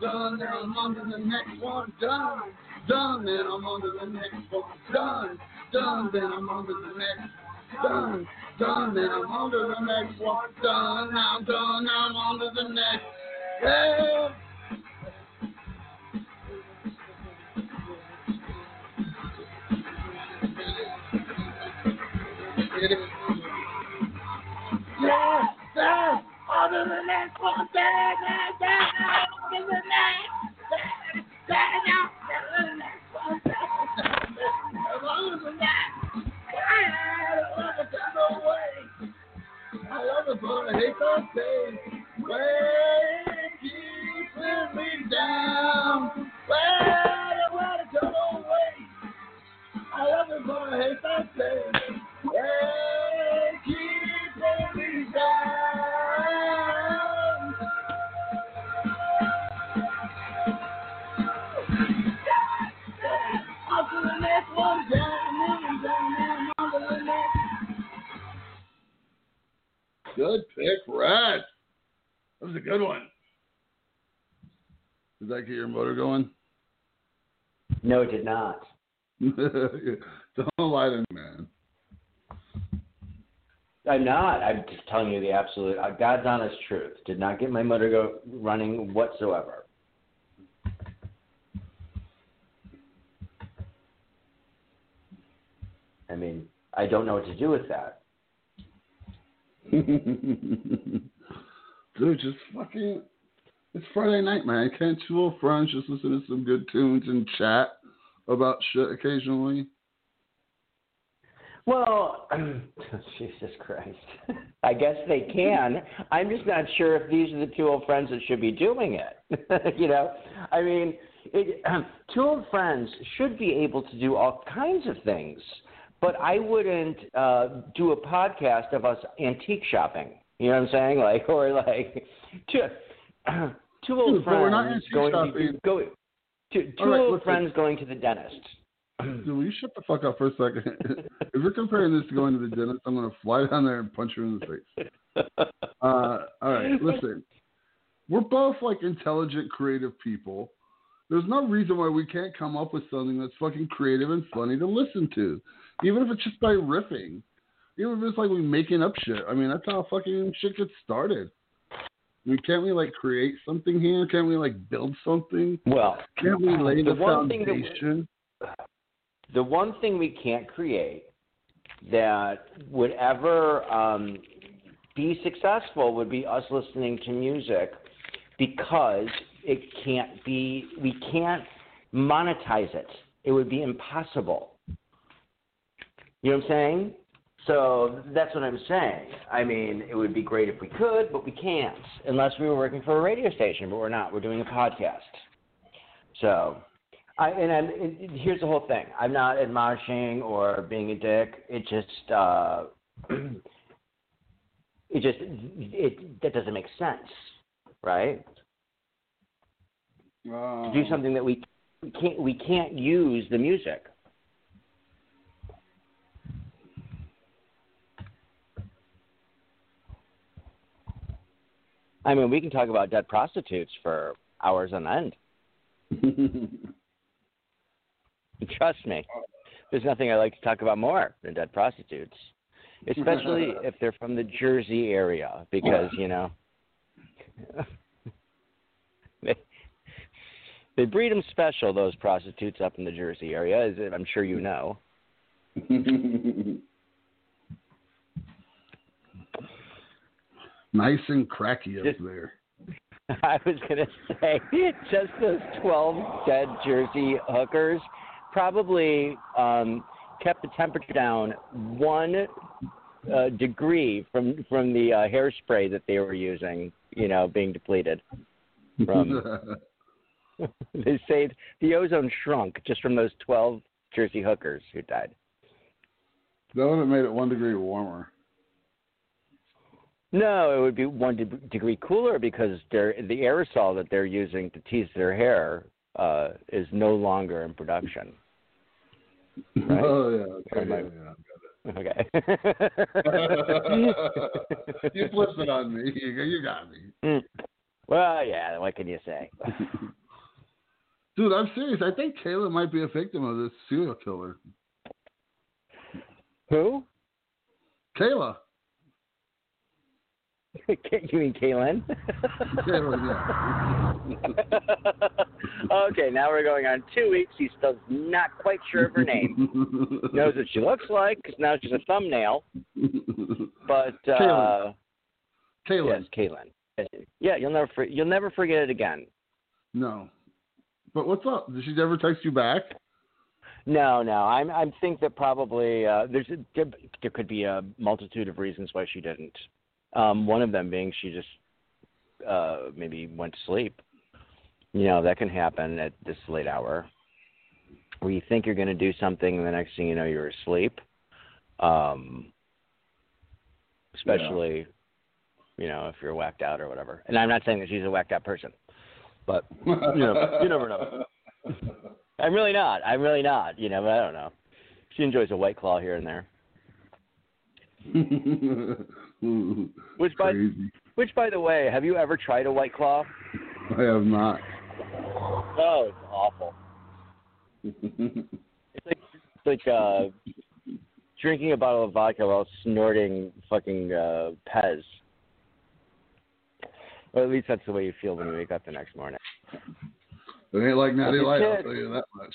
A: Done, and I'm to the next one. Done, done, and I'm to the next one. Done, done, then I'm to the next. Done, done, then I'm to the next one. Done, now I'm done, now I'm to the next. Yeah. Yeah, yeah. On to the. On to the the. I. I it, but keeping me down. Way, let it go away. I love it, but I hate that Good pick, Rhett. That was a good one. Did that get your motor going?
C: No, it did not.
A: Don't lie to me, man.
C: I'm not. I'm just telling you the absolute, uh, God's honest truth. Did not get my motor go running whatsoever. I mean, I don't know what to do with that.
A: Dude, just fucking. It's Friday night, man. Can't two old friends just listen to some good tunes and chat about shit occasionally?
C: Well, Jesus Christ. I guess they can. I'm just not sure if these are the two old friends that should be doing it. you know, I mean, it, two old friends should be able to do all kinds of things, but I wouldn't uh, do a podcast of us antique shopping. You know what I'm saying? Like, or like two, two old
A: Dude, but we're not
C: friends going
A: shopping.
C: to go. Two, two
A: right,
C: old friends going to the dentist.
A: Dude, will you shut the fuck up for a second? if you're comparing this to going to the dentist, I'm gonna fly down there and punch you in the face. Uh, all right, listen. We're both like intelligent, creative people. There's no reason why we can't come up with something that's fucking creative and funny to listen to, even if it's just by riffing. Even if it's like we making up shit. I mean, that's how fucking shit gets started. I mean, can't we like create something here? Can't we like build something?
C: Well,
A: Can't we lay the,
C: The thing we-
A: foundation?
C: the one thing we can't create that would ever um, be successful would be us listening to music because it can't be we can't monetize it it would be impossible you know what i'm saying so that's what i'm saying i mean it would be great if we could but we can't unless we were working for a radio station but we're not we're doing a podcast so I, and I'm, here's the whole thing. I'm not admonishing or being a dick. It just, uh, it just, it that doesn't make sense, right? To do something that we we can't we can't use the music. I mean, we can talk about dead prostitutes for hours on end. Trust me, there's nothing I like to talk about more than dead prostitutes, especially if they're from the Jersey area, because you know they they breed them special. Those prostitutes up in the Jersey area, as I'm sure you know.
A: Nice and cracky up
C: Just-
A: there.
C: I was gonna say, just those twelve dead Jersey hookers probably um, kept the temperature down one uh, degree from from the uh, hairspray that they were using. You know, being depleted. From they say the ozone shrunk just from those twelve Jersey hookers who died.
A: that would have made it one degree warmer.
C: No, it would be one de- degree cooler because the aerosol that they're using to tease their hair uh, is no longer in production. Right.
A: Oh yeah, okay, yeah, yeah.
C: Okay.
A: you flipped it on me. You, you got me.
C: Mm. Well, yeah. What can you say?
A: Dude, I'm serious. I think Kayla might be a victim of this serial killer.
C: Who?
A: Kayla.
C: You mean Kaylin? Okay, now we're going on two weeks. He's still not quite sure of her name. Knows what she looks like because now she's a thumbnail. But uh,
A: Kaylin.
C: Yes, Kaylin. Yeah, you'll never for, you'll never forget it again.
A: No. But what's up? Did she ever text you back?
C: No, no. I'm I think that probably uh, there's a, there, there could be a multitude of reasons why she didn't. Um, one of them being she just uh, maybe went to sleep. You know that can happen at this late hour, where you think you're going to do something, and the next thing you know you're asleep. Um, especially, you know, if you're whacked out or whatever. And I'm not saying that she's a whacked out person, but you know, you never know. I'm really not. I'm really not. You know, but I don't know. She enjoys a white claw here and there. Which by
A: Crazy.
C: which by the way, have you ever tried a white claw?
A: I have not.
C: Oh, it's awful. It's like it's like uh drinking a bottle of vodka while snorting fucking uh Pez. Or at least that's the way you feel when you wake up the next morning.
A: It ain't like Natty Light, I'll tell you that much.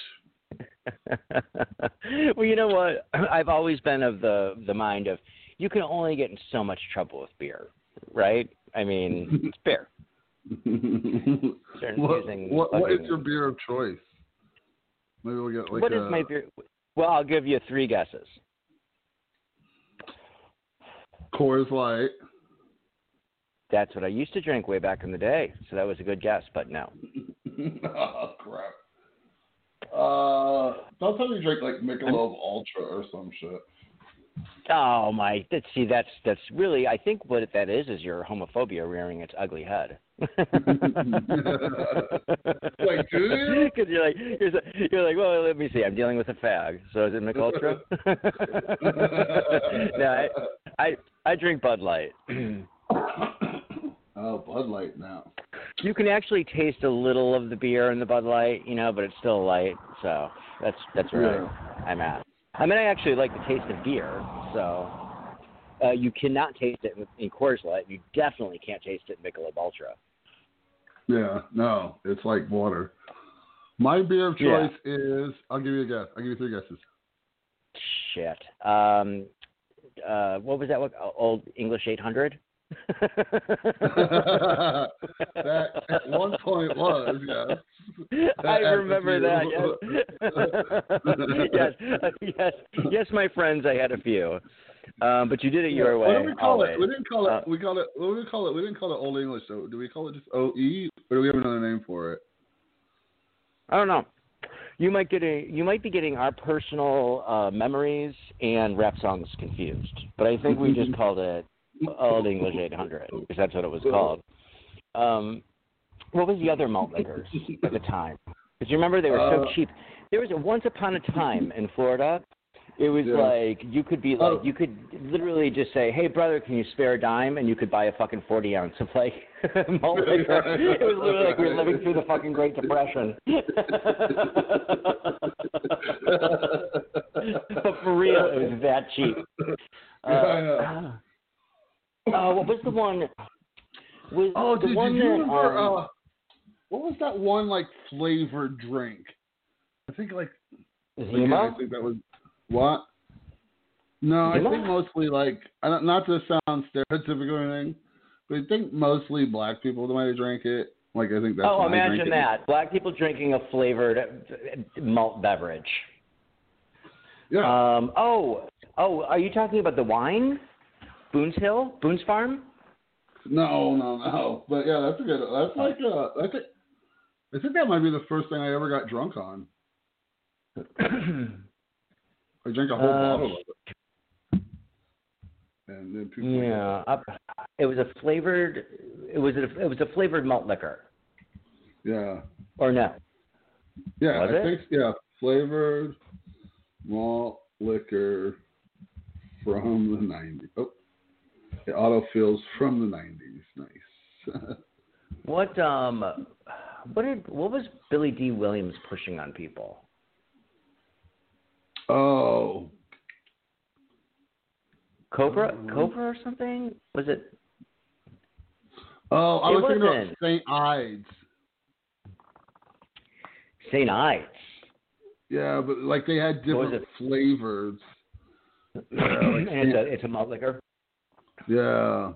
C: well, you know what? I've always been of the the mind of you can only get in so much trouble with beer, right? I mean, it's beer.
A: What, what, what is your beer of choice? Maybe we'll get like
C: What
A: a,
C: is my beer? Well, I'll give you three guesses.
A: Coors Light.
C: That's what I used to drink way back in the day, so that was a good guess. But no,
A: oh crap. Uh, don't tell me you drink like Michelob Ultra or some shit.
C: Oh my! See, that's that's really. I think what that is is your homophobia rearing its ugly head.
A: Like, do you?
C: Because you're like you're, so- you're like, well, let me see. I'm dealing with a fag, so is it Mick Ultra? no, I, I I drink Bud Light.
A: oh, Bud Light now.
C: you can actually taste a little of the beer in the Bud Light, you know, but it's still light. So that's that's where
A: Yeah.
C: I'm at. I mean, I actually like the taste of beer, so uh, you cannot taste it in, in Coors Light. You definitely can't taste it in Michelob Ultra.
A: Yeah, no, it's like water. My beer of
C: Yeah.
A: choice is. I'll give you a guess. I'll give you three guesses.
C: Shit. Um, uh, what was that? What, old English 800.
A: That at one point was yes.
C: I remember that. Yes. yes, yes, yes, my friends. I had a few, um, but you did it your way.
A: What do we call
C: always.
A: it? We didn't call it.
C: Uh,
A: we call it. What do we call it? We didn't call it Old English. though. do we call it just OE, or do we have another name for it?
C: I don't know. You might get a, you might be getting our personal uh, memories and rap songs confused, but I think we just called it Old English 800 because that's what it was called. Um, what was the other malt liquors at the time? Because you remember they were so
A: Uh,
C: cheap. There was a once upon a time in Florida. It was
A: Yeah.
C: like you could be like
A: Oh.
C: you could literally just say, "Hey brother, can you spare a dime?" and you could buy a fucking forty ounce of like malt liquor. It was literally like we were living through the fucking Great Depression. but for real, it was that cheap. Uh,
A: Yeah, I know.
C: uh, what was the one? Was
A: Oh,
C: the
A: did,
C: one
A: did you
C: that,
A: remember?
C: um,
A: uh, what was that one like flavored drink? I think like
C: Zima?
A: I think that was what? No, I think mostly like I don't, not to sound stereotypical or anything, but I think mostly black people might have drank it. Like I think that's
C: oh, imagine that! Black people drinking a flavored uh, malt beverage.
A: Yeah.
C: Um, oh, oh, are you talking about the wine? Boone's Hill, Boone's Farm.
A: No, no, no. But yeah, that's a good. That's like uh, I think that might be the first thing I ever got drunk on. I drank a whole
C: Uh,
A: bottle of it, and then people.
C: yeah, up, it was a flavored. It was a, it was a flavored malt liquor,
A: Yeah,
C: or no?
A: yeah.
C: Was
A: I
C: it?
A: think yeah, flavored malt liquor from the '90s. Oh, it auto fills from the '90s. Nice.
C: What um, what did what was Billy Dee Williams pushing on people?
A: oh,
C: Cobra,
A: Um,
C: Cobra or something? Was it?
A: oh, I
C: It
A: was thinking
C: wasn't.
A: about St. Ides.
C: St. Ides.
A: Yeah, but like they had different flavors. Yeah, like
C: and it's a it's a malt liquor.
A: Yeah.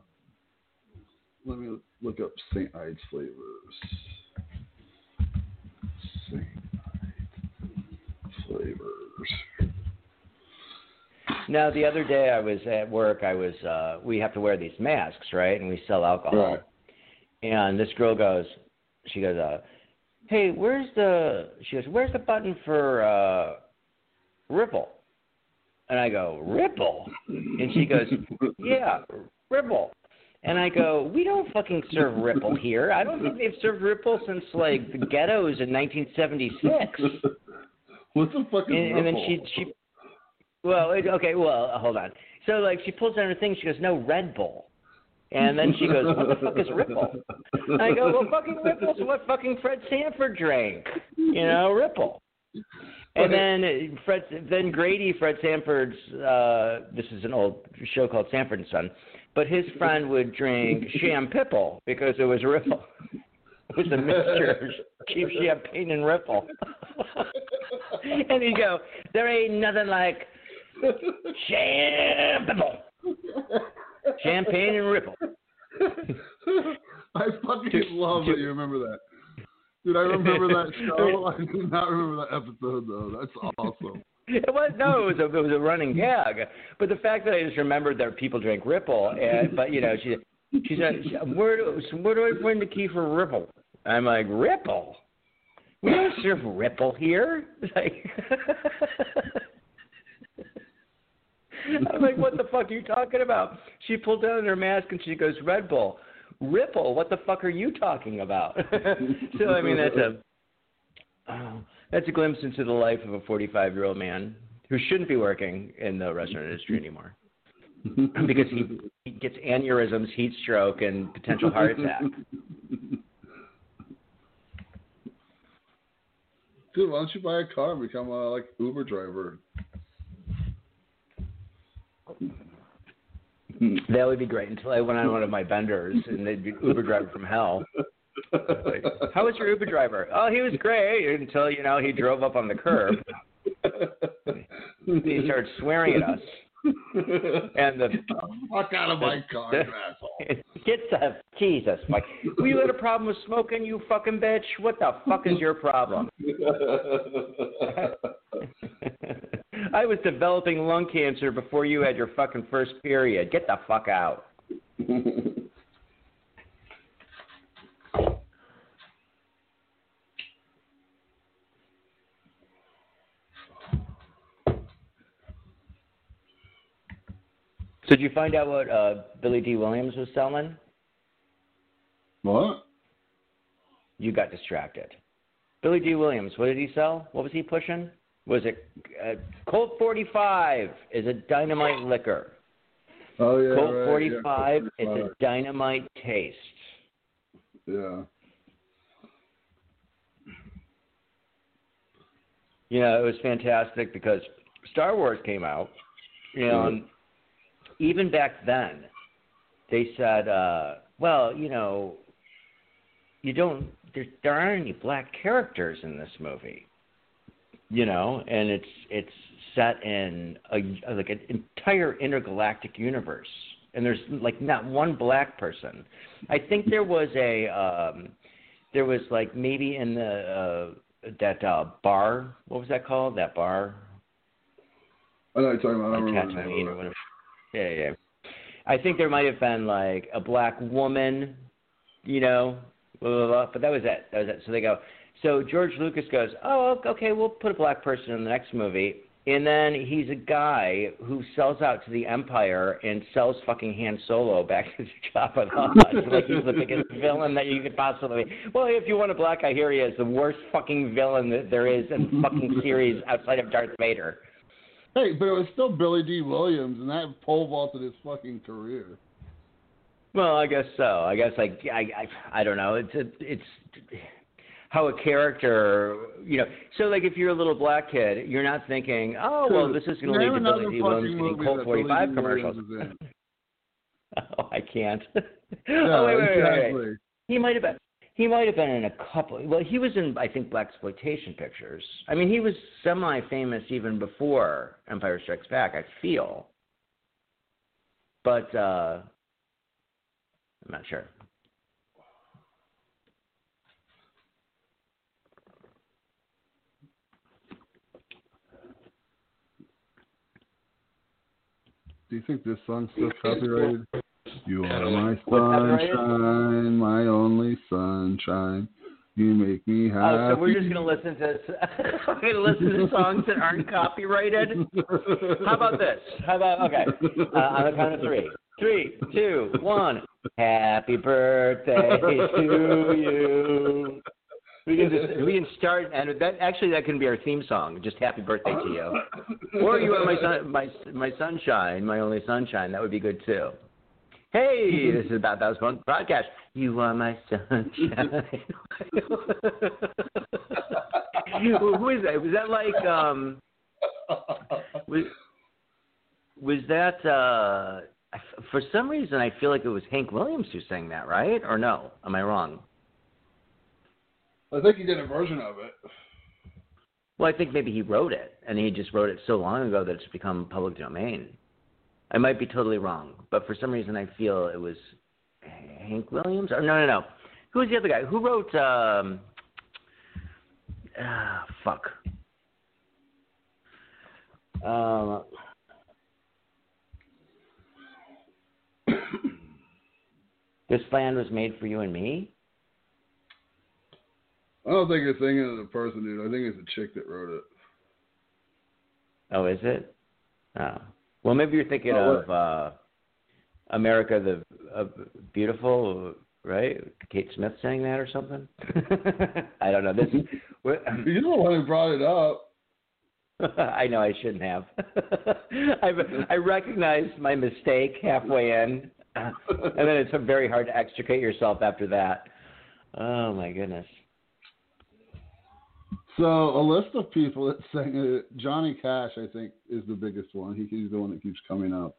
A: Let me look up St. Ides flavors. St. Ides flavors.
C: Now the other day I was at work. I was uh, we have to wear these masks, right? And we sell alcohol.
A: Right.
C: And this girl goes, she goes, uh, "Hey, where's the?" She goes, "Where's the button for uh, Ripple?" And I go, "Ripple?" And she goes, "Yeah, Ripple." And I go, we don't fucking serve Ripple here. I don't think they've served Ripple since like the ghettos in 1976.
A: what the fuck is
C: And, and then she she, well, it, okay, well, hold on. So like she pulls down her thing. She goes, no Red Bull. And then she goes, what the fuck is Ripple? And I go, well, fucking Ripple's what fucking Fred Sanford drank. You know, Ripple. And then Fred, then Grady, Fred Sanford's. Uh, this is an old show called Sanford and Son, but his friend would drink Champipple because it was Ripple. It was a mixture of cheap champagne and Ripple. and he'd go, "There ain't nothing like Champipple, champagne and Ripple."
A: I fucking love that you remember that. Dude, I remember that show. I do not remember that episode though. That's awesome.
C: It was no, it was a it was a running gag. But the fact that I just remembered that people drank Ripple, and but you know she she said, "Where do where do I find the key for Ripple?" I'm like, "Ripple? We don't serve Ripple here." Like, I'm like, "What the fuck are you talking about?" She pulled down her mask and she goes, "Red Bull." Ripple, what the fuck are you talking about? so I mean that's a oh, that's a glimpse into the life of a 45 year old man who shouldn't be working in the restaurant industry anymore because he, he gets aneurysms, heat stroke, and potential heart attack.
A: Dude, why don't you buy a car and become a like Uber driver? Mm-hmm.
C: That would be great until I went on one of my benders and they'd be Uber driver from hell. Like, How was your Uber driver? Oh, he was great until you know he drove up on the curb. He started swearing at us, and the
A: fuck out of my car, you asshole.
C: Get the Jesus, Mike. We had a problem with smoking, you fucking bitch. What the fuck is your problem? I was developing lung cancer before you had your fucking first period. Get the fuck out. So did you find out what uh, Billy Dee Williams was selling?
A: what?
C: You got distracted. Billy Dee Williams, what did he sell? What was he pushing? Was it uh, Colt 45 is a dynamite liquor.
A: Oh yeah,
C: Colt
A: right,
C: 45
A: yeah,
C: is a dynamite taste.
A: 45. Yeah.
C: You know, it was fantastic because Star Wars came out, you know, and even back then, they said, uh, well, you know, you don't, there, there aren't any black characters in this movie, you know, and it's it's set in a like an entire intergalactic universe, and there's like not one black person. I think there was a, um, there was like maybe in the uh, that uh, bar, what was that called? That bar,
A: I know you're talking about. I don't
C: like
A: remember. the name
C: or
A: of it.
C: Yeah, yeah. I think there might have been like a black woman, you know, blah, blah, blah, but that was it. That was it. So they go. So George Lucas goes, oh, okay, we'll put a black person in the next movie, and then he's a guy who sells out to the Empire and sells fucking Han Solo back to Jabba the Hutt. like he's the biggest villain that you could possibly. Be. Well, if you want a black guy, here he is, the worst fucking villain that there is in fucking series outside of Darth Vader.
A: Hey, but it was still Billy Dee Williams, and that pole vaulted his fucking career.
C: Well, I guess so. I guess like I I I don't know. It's a, it's how a character, you know. So like if you're a little black kid, you're not thinking, oh well, this is going to lead to Billy Dee Williams getting Colt 45 commercials.
A: Williams is in.
C: oh, I can't.
A: Oh, yeah,
C: oh wait, wait, wait, wait,
A: exactly.
C: wait. He might have been. He might have been in a couple. Well, he was in I think black exploitation pictures. I mean, he was semi-famous even before Empire Strikes Back. I feel. But uh I'm not sure.
A: Do you think this song's still copyrighted? You are my sunshine, my only sunshine. You make me happy.
C: Oh, so we're just gonna listen to we're gonna listen to songs that aren't copyrighted. How about this? How about okay? Uh, on the count of three. three, two, one. Happy birthday to you. We can just we can start and that actually that can be our theme song. Just happy birthday to you. Or you are my sun, my my sunshine, my only sunshine. That would be good too. Hey, this is about that was broadcast. You are my sunshine. who is that? Was that like um? Was was that uh? For some reason, I feel like it was Hank Williams who sang that, right? Or no? Am I wrong?
A: I think he did a version of it.
C: Well, I think maybe he wrote it, and he just wrote it so long ago that it's become public domain. I might be totally wrong, but for some reason I feel it was Hank Williams. Or no, no, no. Who was the other guy? Who wrote? Um, ah, fuck. Um, this land was made for you and me.
A: I don't think you're thinking of the person, dude. I think it's a chick that wrote it.
C: Oh, is it? Oh. Well, maybe you're thinking
A: Oh,
C: of uh, America the uh, Beautiful, right? Kate Smith saying that or something. I don't know. This. what-
A: You're the one who brought it up.
C: I know I shouldn't have. I I recognized my mistake halfway in, and then it's very hard to extricate yourself after that. Oh my goodness.
A: So a list of people that sang. Johnny Cash, I think, is the biggest one. He, he's the one that keeps coming up.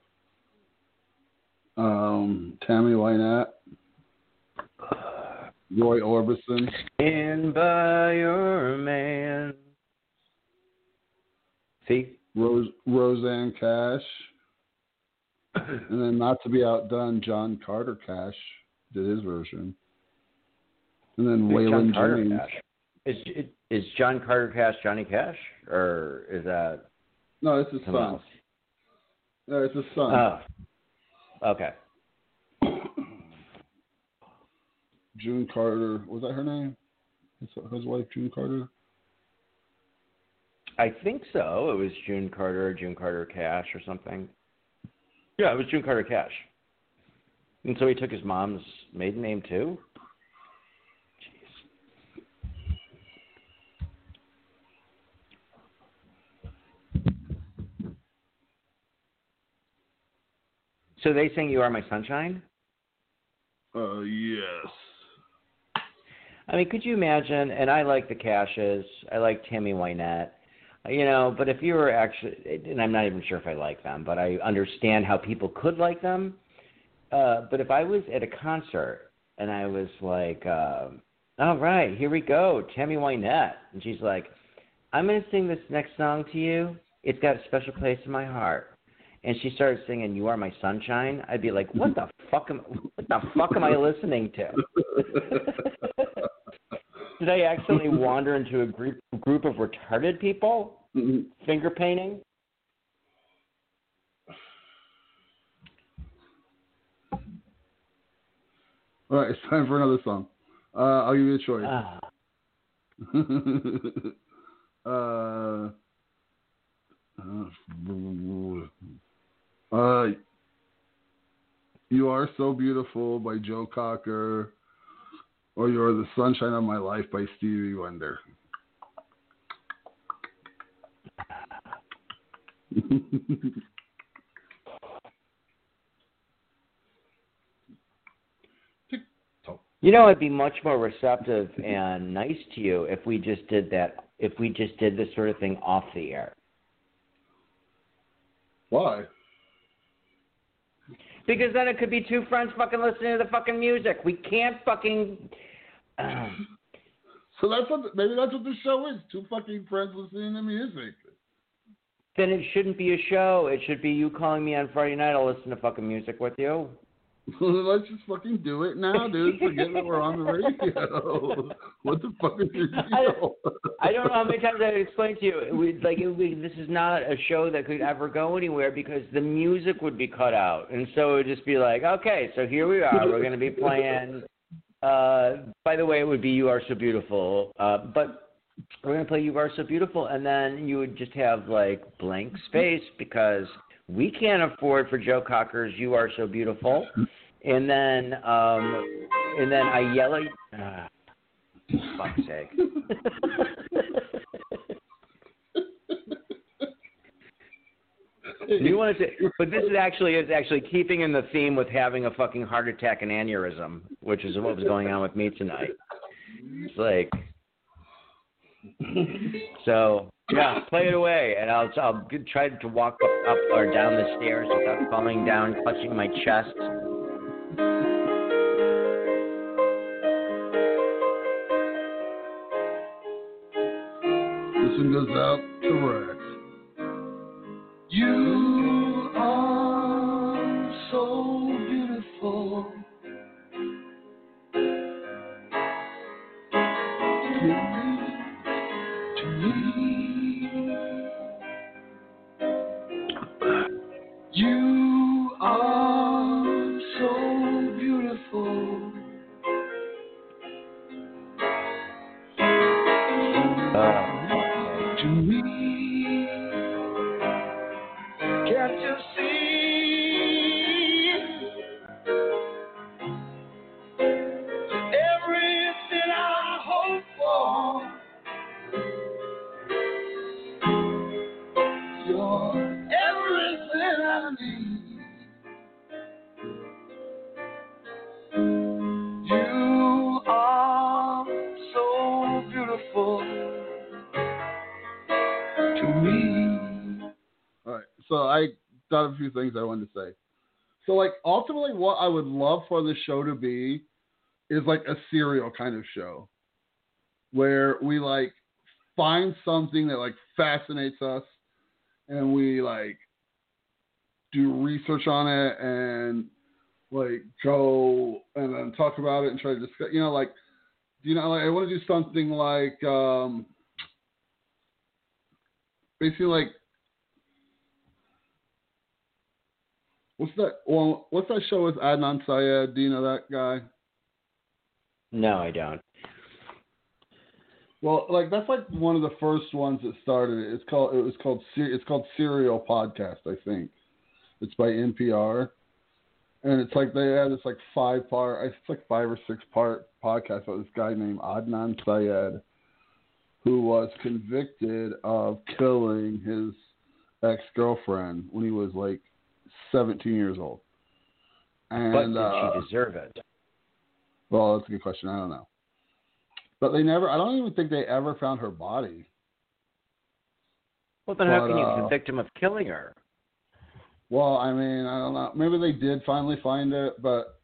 A: Um, Tammy Wynette, Roy Orbison,
C: Stand by your man. See,
A: Rose, Rosanne Cash, and then not to be outdone, John Carter Cash did his version, and then
C: Who's
A: Waylon Jennings.
C: Cash? Is is John Carter Cash Johnny Cash, or is that
A: No, it's his son.
C: else?
A: No, it's his son.
C: Oh, okay.
A: June Carter. Was that her name? His, his wife, June Carter.
C: I think so. It was June Carter, or June Carter Cash, or something. Yeah, it was June Carter Cash. And so he took his mom's maiden name too. So they sing "You Are My Sunshine."
A: Uh, yes.
C: I mean, could you imagine? And I like the Cashes. I like Tammy Wynette. You know, but if you were actually, and I'm not even sure if I like them, but I understand how people could like them. Uh, but if I was at a concert and I was like, uh, "All right, here we go, Tammy Wynette," and she's like, "I'm going to sing this next song to you. It's got a special place in my heart." And she started singing "You Are My Sunshine." I'd be like, "What the fuck am What the fuck am I listening to?" Did I accidentally wander into a group group of retarded people finger painting?
A: All right, it's time for another song. Uh, I'll give you a choice.
C: Ah,
A: uh, uh, Uh, you are so beautiful by Joe Cocker, or you're the sunshine of my life by Stevie Wonder.
C: you know, I'd be much more receptive and nice to you if we just did that. If we just did this sort of thing off the air,
A: Why?
C: Because then it could be two friends fucking listening to the fucking music. We can't fucking.
A: Um, so that's what maybe that's what the show is. Two fucking friends listening to music.
C: then it shouldn't be a show. It should be you calling me on Friday night. I'll listen to fucking music with you.
A: Let's just fucking do it now, dude. Forget that we're on the radio. what the fuck is your deal?
C: I don't know how many times I explained to you. We, like, it, this is not a show that could ever go anywhere because the music would be cut out, and so it would just be like, okay, so here we are. We're going to be playing. Uh, by the way, it would be "You Are So Beautiful," uh, but we're going to play "You Are So Beautiful," and then you would just have like blank space because We can't afford for Joe Cocker's "You Are So Beautiful," and then um, and then I yell at. Uh, fuck's sake. you want to say, but this is actually is actually keeping in the theme with having a fucking heart attack and aneurysm, which is what was going on with me tonight. It's like, so yeah, play it away, and I'll I'll try to walk up, up or down the stairs without falling down, clutching my chest.
A: This one goes out to Rex. You I got a few things I wanted to say. So, like, ultimately, what I would love for the show to be is like a serial kind of show where we like find something that like fascinates us and we like do research on it and like go and then talk about it and try to discuss, you know, like, you know, like I want to do something like, um, basically like what's that well what's that show with Adnan Syed? Do you know that guy?
C: no, I don't.
A: Well, like that's like one of the first ones that started it. It's called it was called it's called Serial Podcast, I think. It's by NPR. And it's like they had this like five part it's like five or six part podcast about this guy named Adnan Syed who was convicted of killing his ex girlfriend when he was like seventeen years old. And
C: But did
A: uh,
C: she deserve it?
A: well, that's a good question. I don't know. But they never, I don't even think they ever found her body.
C: Well, then how
A: but,
C: can you
A: uh,
C: convict him of killing her?
A: Well, I mean, I don't know. Maybe they did finally find it, but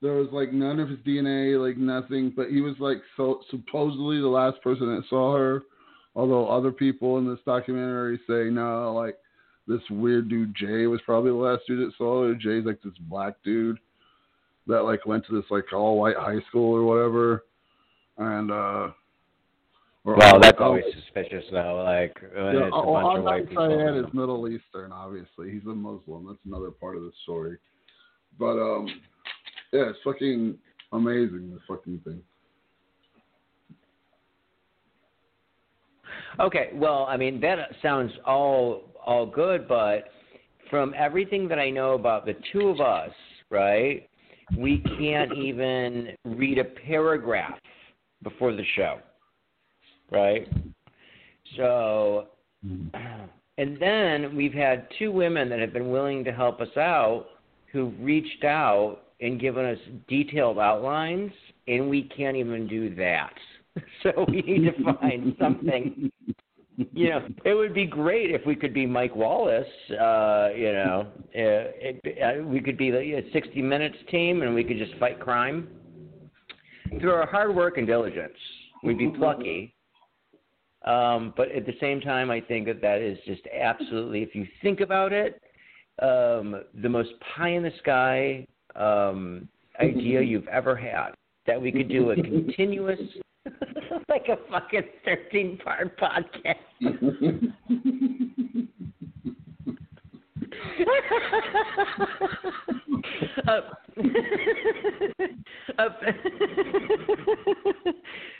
A: there was like none of his DNA, like nothing. But he was like so supposedly the last person that saw her. Although other people in this documentary say no, like this weird dude Jay was probably the last dude that saw. Jay's like this black dude that like went to this like all white high school or whatever, and uh. or
C: Well, that's
A: all-
C: always suspicious, though. Like when
A: yeah,
C: it's a
A: oh,
C: bunch of
A: Adnan
C: white people.
A: Is Middle Eastern, obviously. He's a Muslim. That's another part of the story. But um, yeah, it's fucking amazing. This fucking thing.
C: Okay, well, I mean that sounds all all good, but from everything that I know about the two of us, right? We can't even read a paragraph before the show, right? So, and then we've had two women that have been willing to help us out who reached out and given us detailed outlines, and we can't even do that. So we need to find something you know, it would be great if we could be Mike Wallace. Uh, you know, uh, it, uh, we could be the a 60 Minutes team, and we could just fight crime through our hard work and diligence. We'd be plucky, um, but at the same time, I think that that is just absolutely, if you think about it, um, the most pie in the sky um, idea you've ever had. That we could do a continuous, like a fucking 13 part podcast.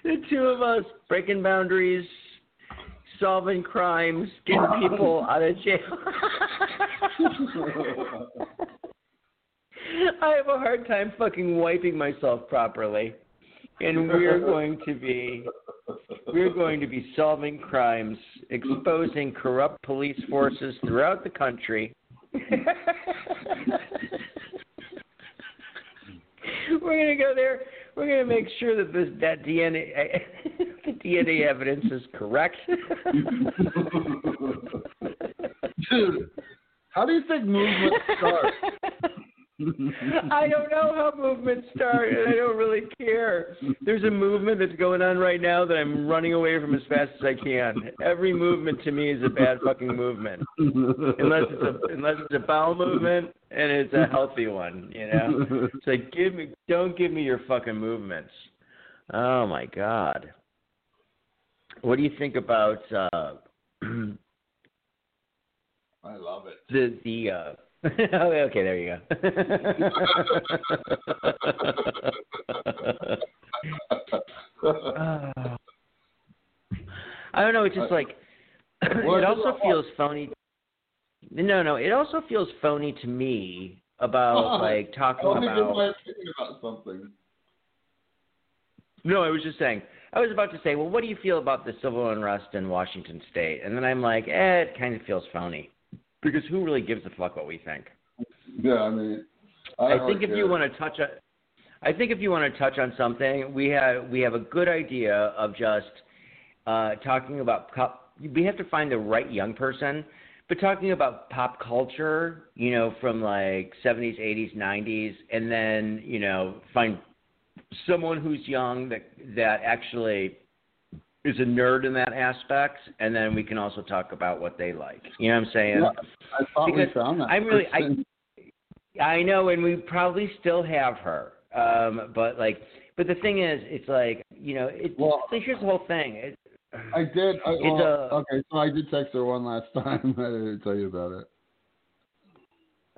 C: The two of us breaking boundaries, solving crimes, getting people out of jail. I have a hard time fucking wiping myself properly. And we're going to be we're going to be solving crimes, exposing corrupt police forces throughout the country. we're gonna go there. We're gonna make sure that this that DNA the DNA evidence is correct.
A: Dude, how do you think movements start?
C: I don't know how movements start, and I don't really care. There's a movement that's going on right now that I'm running away from as fast as I can. Every movement to me is a bad fucking movement, unless it's a unless it's a bowel movement and it's a healthy one. You know, it's like give me, don't give me your fucking movements. Oh my god. What do you think about uh,
A: I love it.
C: the the? Uh, okay, there you go. Uh, I don't know. It's just like it also feels phony. No, no, it also feels phony to me about like talking about.
A: about something.
C: No, I was just saying. I was about to say, well, what do you feel about the civil unrest in Washington State? And then I'm like, eh, it kind of feels phony because who really gives a fuck what we think?
A: Yeah, I mean, I,
C: I think if
A: care.
C: you want to touch on, I think if you want to touch on something, we have we have a good idea of just uh, talking about. Pop, we have to find the right young person, but talking about pop culture, you know, from like 70s, 80s, 90s, and then you know find someone who's young that that actually is a nerd in that aspect, and then we can also talk about what they like. You know what I'm saying?
A: Yeah, I thought we found that.
C: I'm really- I-. I know, and we probably still have her. Um, but like, but the thing is, it's like you know, it.
A: Well-
C: here's the whole thing. It,
A: I did. I, well,
C: a-
A: okay, so I did text her one last time. I didn't tell you about it.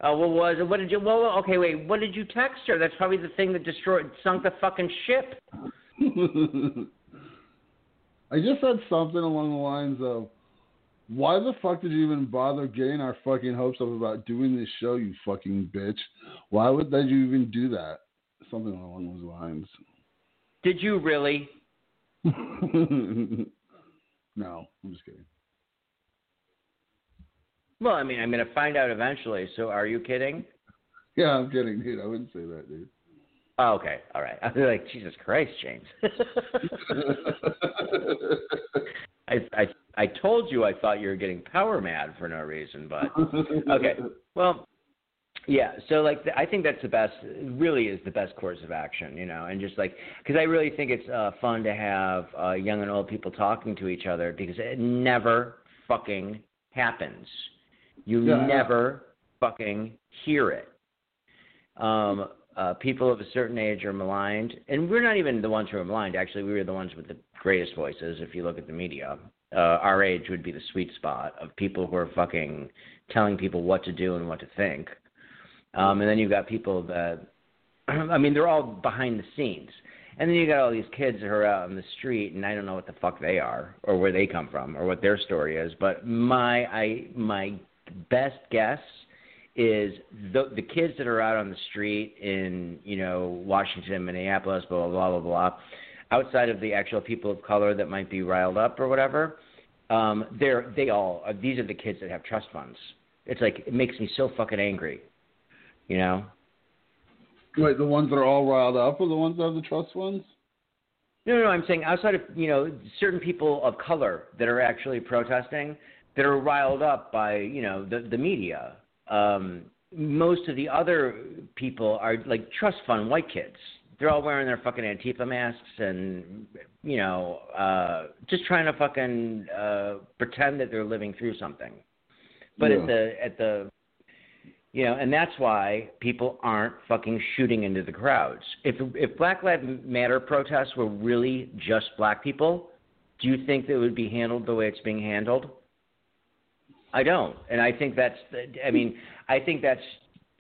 C: oh, what was it? What did you? Well, okay, wait. What did you text her? That's probably the thing that destroyed, sunk the fucking ship.
A: I just said something along the lines of, "Why the fuck did you even bother getting our fucking hopes up about doing this show, you fucking bitch? Why would did you even do that?" Something along those lines.
C: Did you really?
A: no, I'm just kidding.
C: Well, I mean, I'm going to find out eventually. So, are you kidding?
A: Yeah, I'm kidding, dude. I wouldn't say that, dude.
C: Oh, okay, all right. I was like, Jesus Christ, James. I, I I told you I thought you were getting power mad for no reason, but Okay. Well, yeah. So like, the, I think that's the best. Really, is the best course of action, you know. And just like, because I really think it's uh, fun to have uh, young and old people talking to each other because it never fucking happens. You
A: Yeah,
C: never fucking hear it. Um, uh, people of a certain age are maligned, and we're not even the ones who are maligned. Actually, we were the ones with the greatest voices. If you look at the media, uh, our age would be the sweet spot of people who are fucking telling people what to do and what to think. Um, and then you've got people that, I mean, they're all behind the scenes. And then you got all these kids who are out on the street, and I don't know what the fuck they are, or where they come from, or what their story is. But my I my best guess is the the kids that are out on the street in you know Washington, Minneapolis, blah blah blah blah blah. Outside of the actual people of color that might be riled up or whatever, um, they're they all uh, these are the kids that have trust funds. It's like it makes me so fucking angry, you know.
A: Wait, the ones that are all riled up are the ones that have the trust funds?
C: No, no, I'm saying outside of you know certain people of color that are actually protesting that are riled up by you know the the media. Um, most of the other people are like trust fund white kids. They're all wearing their fucking Antifa masks and you know uh, just trying to fucking uh, pretend that they're living through something. But
A: Yeah.
C: at the at the you know, and that's why people aren't fucking shooting into the crowds. If if Black Lives Matter protests were really just black people, do you think that it would be handled the way it's being handled? I don't, and I think that's. the. I mean, I think that's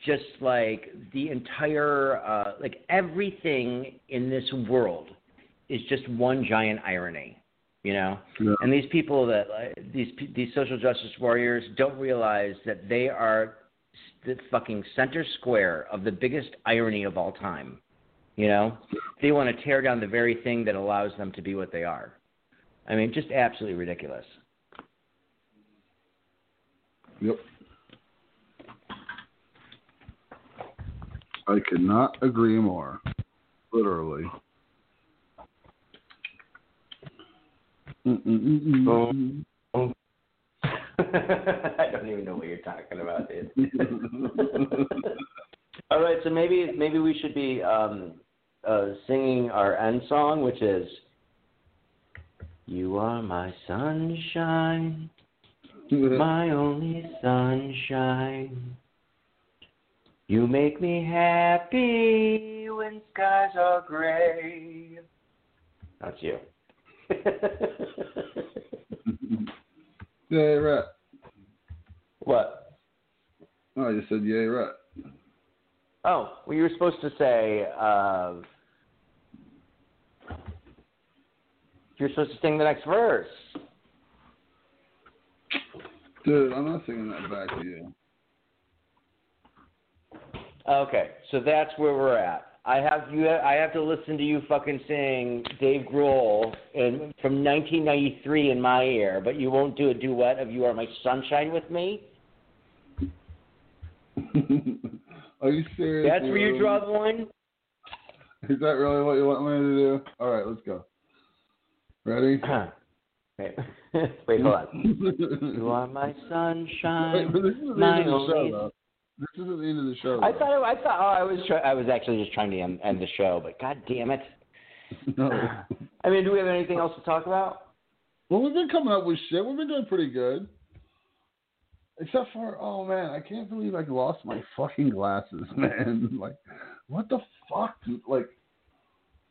C: just like the entire, uh, like everything in this world is just one giant irony, you know.
A: Yeah.
C: And these people that uh, these these social justice warriors don't realize that they are the fucking center square of the biggest irony of all time. You know, they want to tear down the very thing that allows them to be what they are. I mean, just absolutely ridiculous.
A: Yep. I could not agree more. Literally. Mm-mm-mm-mm.
C: I don't even know what you're talking about, dude. All right, so maybe maybe we should be um, uh, singing our end song, which is "You are my sunshine, my only sunshine. You make me happy when skies are gray." That's you.
A: Yay, right.
C: what?
A: Oh, you said yay, right.
C: Oh, well, you were supposed to say. Uh, you're supposed to sing the next verse.
A: Dude, I'm not singing that back to you.
C: Okay, so that's where we're at. I have you. I have to listen to you fucking sing Dave Grohl in, from 1993 in my ear, but you won't do a duet of "You Are My Sunshine" with me.
A: Are you serious?
C: That's where you draw the line.
A: Is that really what you want me to do? All right, let's go. Ready?
C: Wait, wait, hold on. You are my
A: Wait,
C: sunshine.
A: but this isn't the
C: my
A: end of the show,
C: only-
A: This isn't the end of the show.
C: I
A: though.
C: thought I thought oh I was try, I was actually just trying to end, end the show, but god damn it.
A: no.
C: I mean, do we have anything else to talk about?
A: Well, we've been coming up with shit. We've been doing pretty good. Except for, oh man, I can't believe I lost my fucking glasses, man. Like, what the fuck? Like,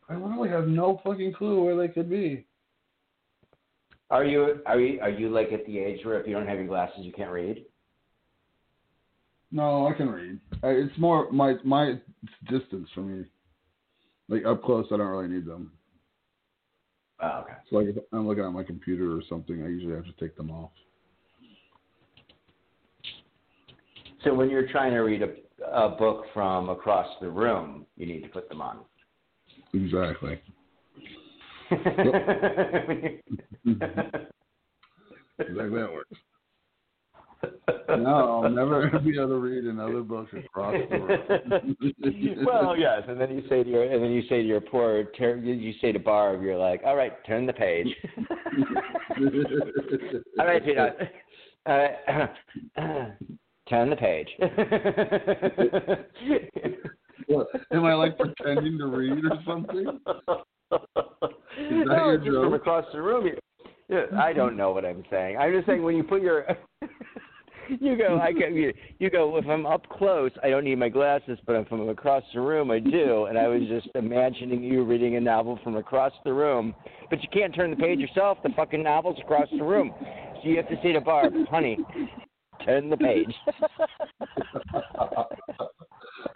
A: I literally have no fucking clue where they could be.
C: Are you are you are you like at the age where if you don't have your glasses you can't read?
A: No, I can read. It's more my my distance from me. Like up close, I don't really need them.
C: Oh, okay.
A: So like if I'm looking at my computer or something, I usually have to take them off.
C: So when you're trying to read a, a book from across the room, you need to put them on.
A: Exactly. Exactly how it works. No, I'll never be able to read another book across the world.
C: well, yes, and then you say to your and then you say to your poor ter- you say to Barb, you're like, all right, turn the page. all right, Peanut. Uh, all right. turn the page.
A: What, am I like pretending to read or something?
C: No, just from across the room. You, yeah, I don't know what I'm saying. I'm just saying when you put your you go, I can, you, you go. If I'm up close, I don't need my glasses, but if I'm across the room, I do. And I was just imagining you reading a novel from across the room, but you can't turn the page yourself. The fucking novel's across the room, so you have to say to Barb, "Honey, turn the page."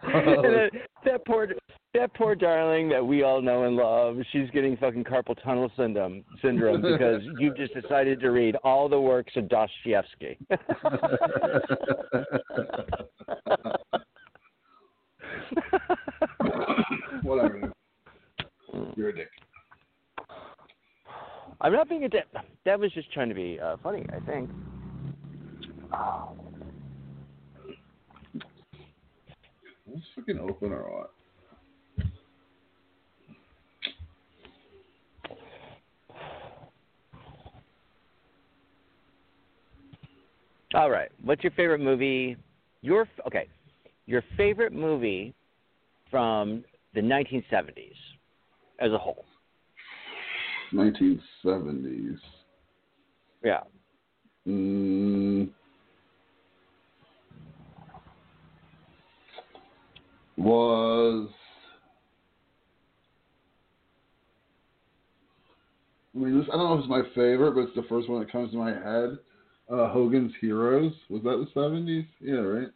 C: and then, that poor, that poor darling that we all know and love, she's getting fucking carpal tunnel syndrome syndrome because you've just decided to read all the works of Dostoevsky.
A: Whatever. You're a dick.
C: I'm not being a dick. That was just trying to be uh, funny, I think.
A: Let's fucking open or what?
C: All right. What's your favorite movie? Your okay. Your favorite movie from the 1970s as a whole.
A: 1970s.
C: Yeah.
A: Mm, was I mean, this, I don't know if it's my favorite, but it's the first one that comes to my head. Uh, Hogan's Heroes was that the 70s? Yeah, right.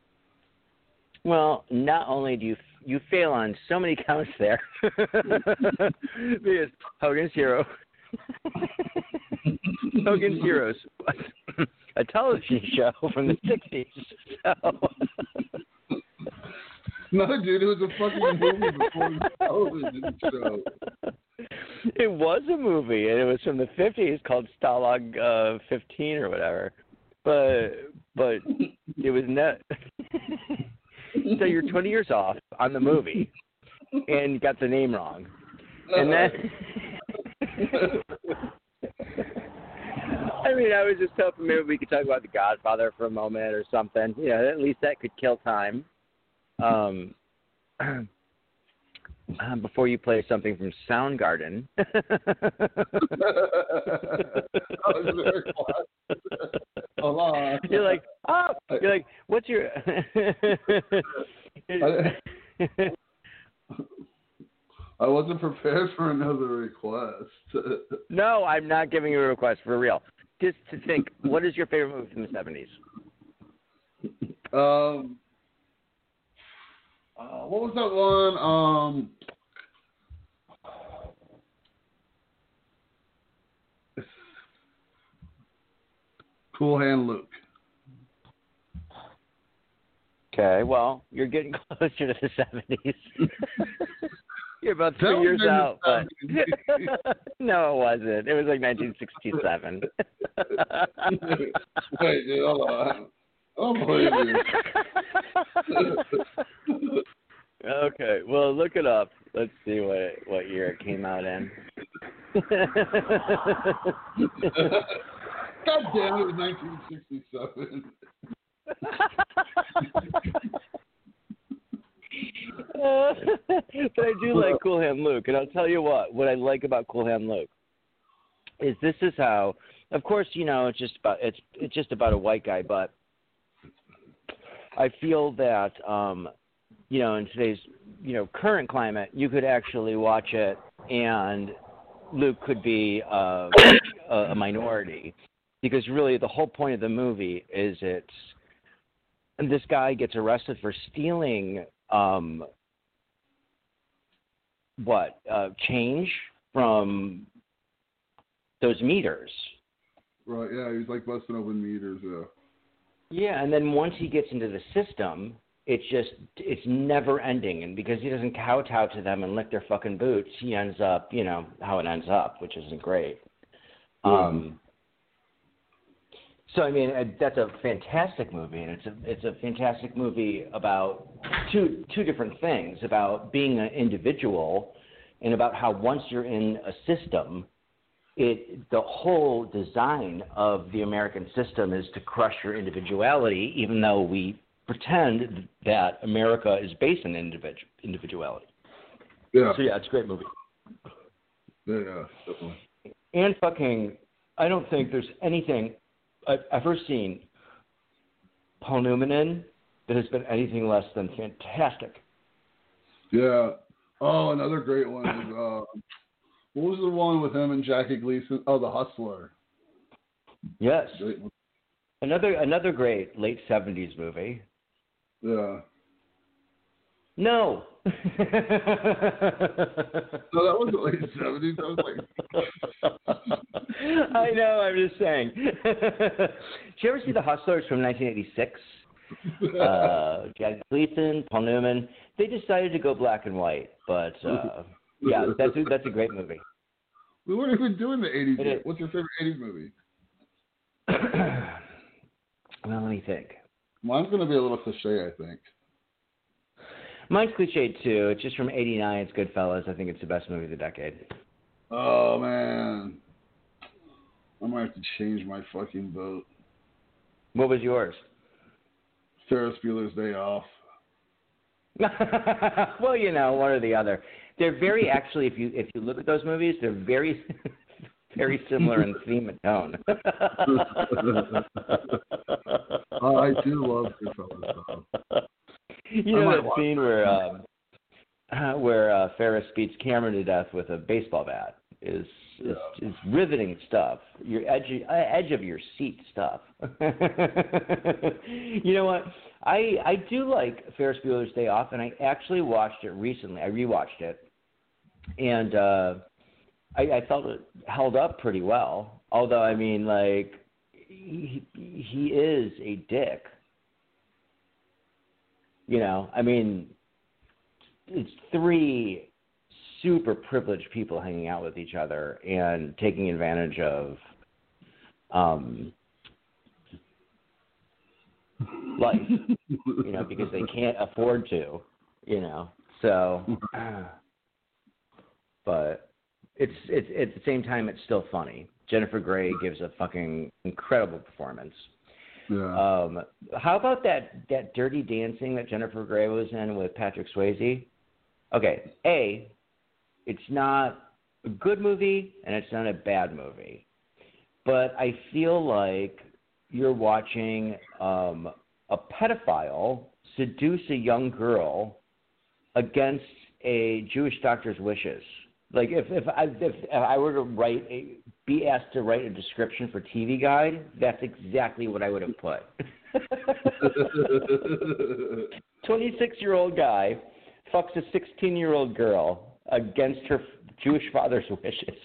C: Well, not only do you you fail on so many counts there, because Hogan's Hero, Hogan's Heroes, a television show from the '60s. So
A: No, dude, it was a fucking movie before a television show.
C: It was a movie, and it was from the fifties called Stalag uh, fifteen or whatever. But but it was not. so you're twenty years off on the movie, and got the name wrong, and then. I mean, I was just hoping maybe we could talk about The Godfather for a moment or something. You know, at least that could kill time. Um, um, before you play something from Soundgarden.
A: I was very quiet.
C: You're like, oh, you're like, what's your?
A: I wasn't prepared for another request.
C: no, I'm not giving you a request for real. Just to think, what is your favorite movie from the '70s?
A: um, uh, what was that one? Um, Cool Hand Luke.
C: Okay, well, you're getting closer to the '70s. you're about three years out, but no, it wasn't. It was like 1967.
A: Wait, dude, hold on. Oh, Don't
C: okay, well, look it up. Let's see what what year it came out in.
A: God damn, it was 1967.
C: but I do like Cool Hand Luke, and I'll tell you what. What I like about Cool Hand Luke is this is how. Of course, you know it's just about it's it's just about a white guy, but I feel that um, you know in today's you know current climate, you could actually watch it, and Luke could be uh, a, a minority because really the whole point of the movie is it's and this guy gets arrested for stealing um what uh change from those meters
A: Right, yeah, he was like busting open meters, yeah.
C: Yeah and then once he gets into the system it's just it's never ending and because he doesn't kowtow to them and lick their fucking boots he ends up you know how it ends up which isn't great. Um so I mean that's a fantastic movie, and it's a it's a fantastic movie about two two different things about being an individual, and about how once you're in a system, it the whole design of the American system is to crush your individuality, even though we pretend that America is based on individu- individuality.
A: Yeah,
C: So yeah, it's a great movie.
A: yeah, definitely.
C: And fucking, I don't think there's anything I've ever seen Paul Newman in that has been anything less than fantastic.
A: Yeah. Oh, another great one is uh, what was the one with him and Jackie Gleason? Oh, The Hustler.
C: Yes, another another great late '70s movie.
A: Yeah.
C: No.
A: No, that was the late seventies. I was like,
C: I know. I'm just saying. Did you ever see The Hustlers from 1986? Uh, Jack Gleason, Paul Newman. They decided to go black and white, but uh, yeah, that's a, that's a great movie.
A: we weren't even doing the eighties yet. What's your favorite eighties movie?
C: well, let me think.
A: Mine's gonna be a little cliche, I think.
C: Mine's cliche too. It's just from '89. It's Goodfellas. I think it's the best movie of the decade.
A: Oh man. I might have to change my fucking vote.
C: What was yours?
A: Ferris Bueller's Day Off.
C: well, you know, one or the other. They're very actually. If you if you look at those movies, they're very very similar in theme and tone.
A: I do love Goodfellas.
C: You know that scene where um, uh, where uh, Ferris beats Cameron to death with a baseball bat is is, is riveting stuff. Your edge uh, edge of your seat stuff. you know what? I I do like Ferris Bueller's Day Off, and I actually watched it recently. I rewatched it, and uh, I, I felt it held up pretty well. Although I mean, like he he is a dick. You know, I mean, it's three super privileged people hanging out with each other and taking advantage of um life, you know, because they can't afford to, you know. So but it's it's at the same time it's still funny. Jennifer Grey gives a fucking incredible performance.
A: Yeah.
C: Um, how about that that Dirty Dancing that Jennifer Grey was in with Patrick Swayze? Okay, a, it's not a good movie and it's not a bad movie, but I feel like you're watching um, a pedophile seduce a young girl against a Jewish doctor's wishes. Like if if I if, I were to write a be asked to write a description for TV Guide, that's exactly what I would have put. 26 year old guy fucks a 16 year old girl against her Jewish father's wishes.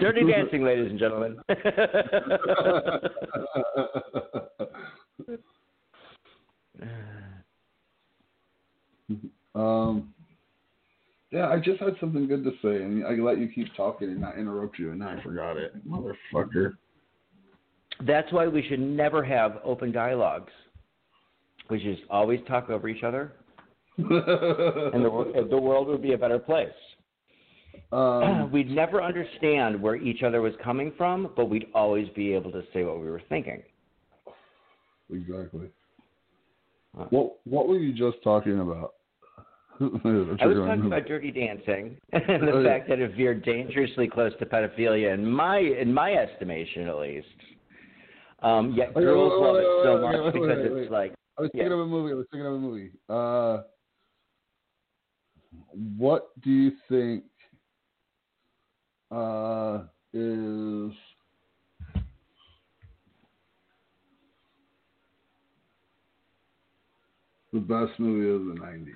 C: Dirty dancing, ladies and gentlemen.
A: um, yeah, I just had something good to say, and I let you keep talking and not interrupt you, and I forgot it, motherfucker.
C: That's why we should never have open dialogues. We should just always talk over each other, and the, the world would be a better place.
A: um,
C: We'd never understand where each other was coming from, but we'd always be able to say what we were thinking.
A: exactly.
C: Uh.
A: What What were you just talking about?
C: I was talking about Dirty Dancing and the
A: Oh, yeah.
C: fact that it veered dangerously close to pedophilia, in my in my estimation at least. Um, yet
A: Wait,
C: girls
A: wait,
C: love
A: wait,
C: it so much because it's like
A: I was
C: Yeah.
A: thinking of a movie. I was thinking of a movie. Uh, what do you think uh, is the best movie of the '90s?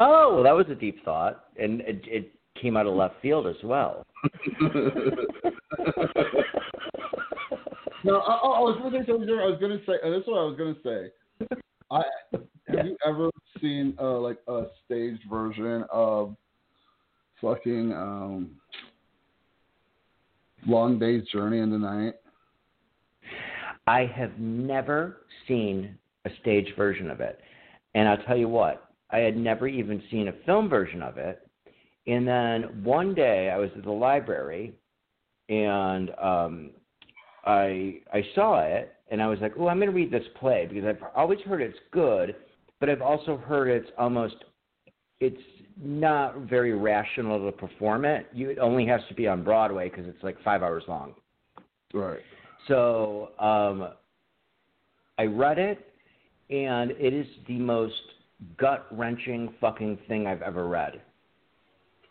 C: oh, well, that was a deep thought, and it, it came out of left field as well.
A: no, I, I was going to say. I was to say. uh, This is what I was going to say. I have you ever seen uh, like a staged version of fucking um, Long Day's Journey in the Night?
C: I have never seen a stage version of it. And I'll tell you what, I had never even seen a film version of it. And then one day I was at the library and um I I saw it and I was like, "Oh, I'm going to read this play because I've always heard it's good, but I've also heard it's almost it's not very rational to perform it. You it only has to be on Broadway because it's like 5 hours long."
A: Right.
C: So um, I read it, and it is the most gut wrenching fucking thing I've ever read.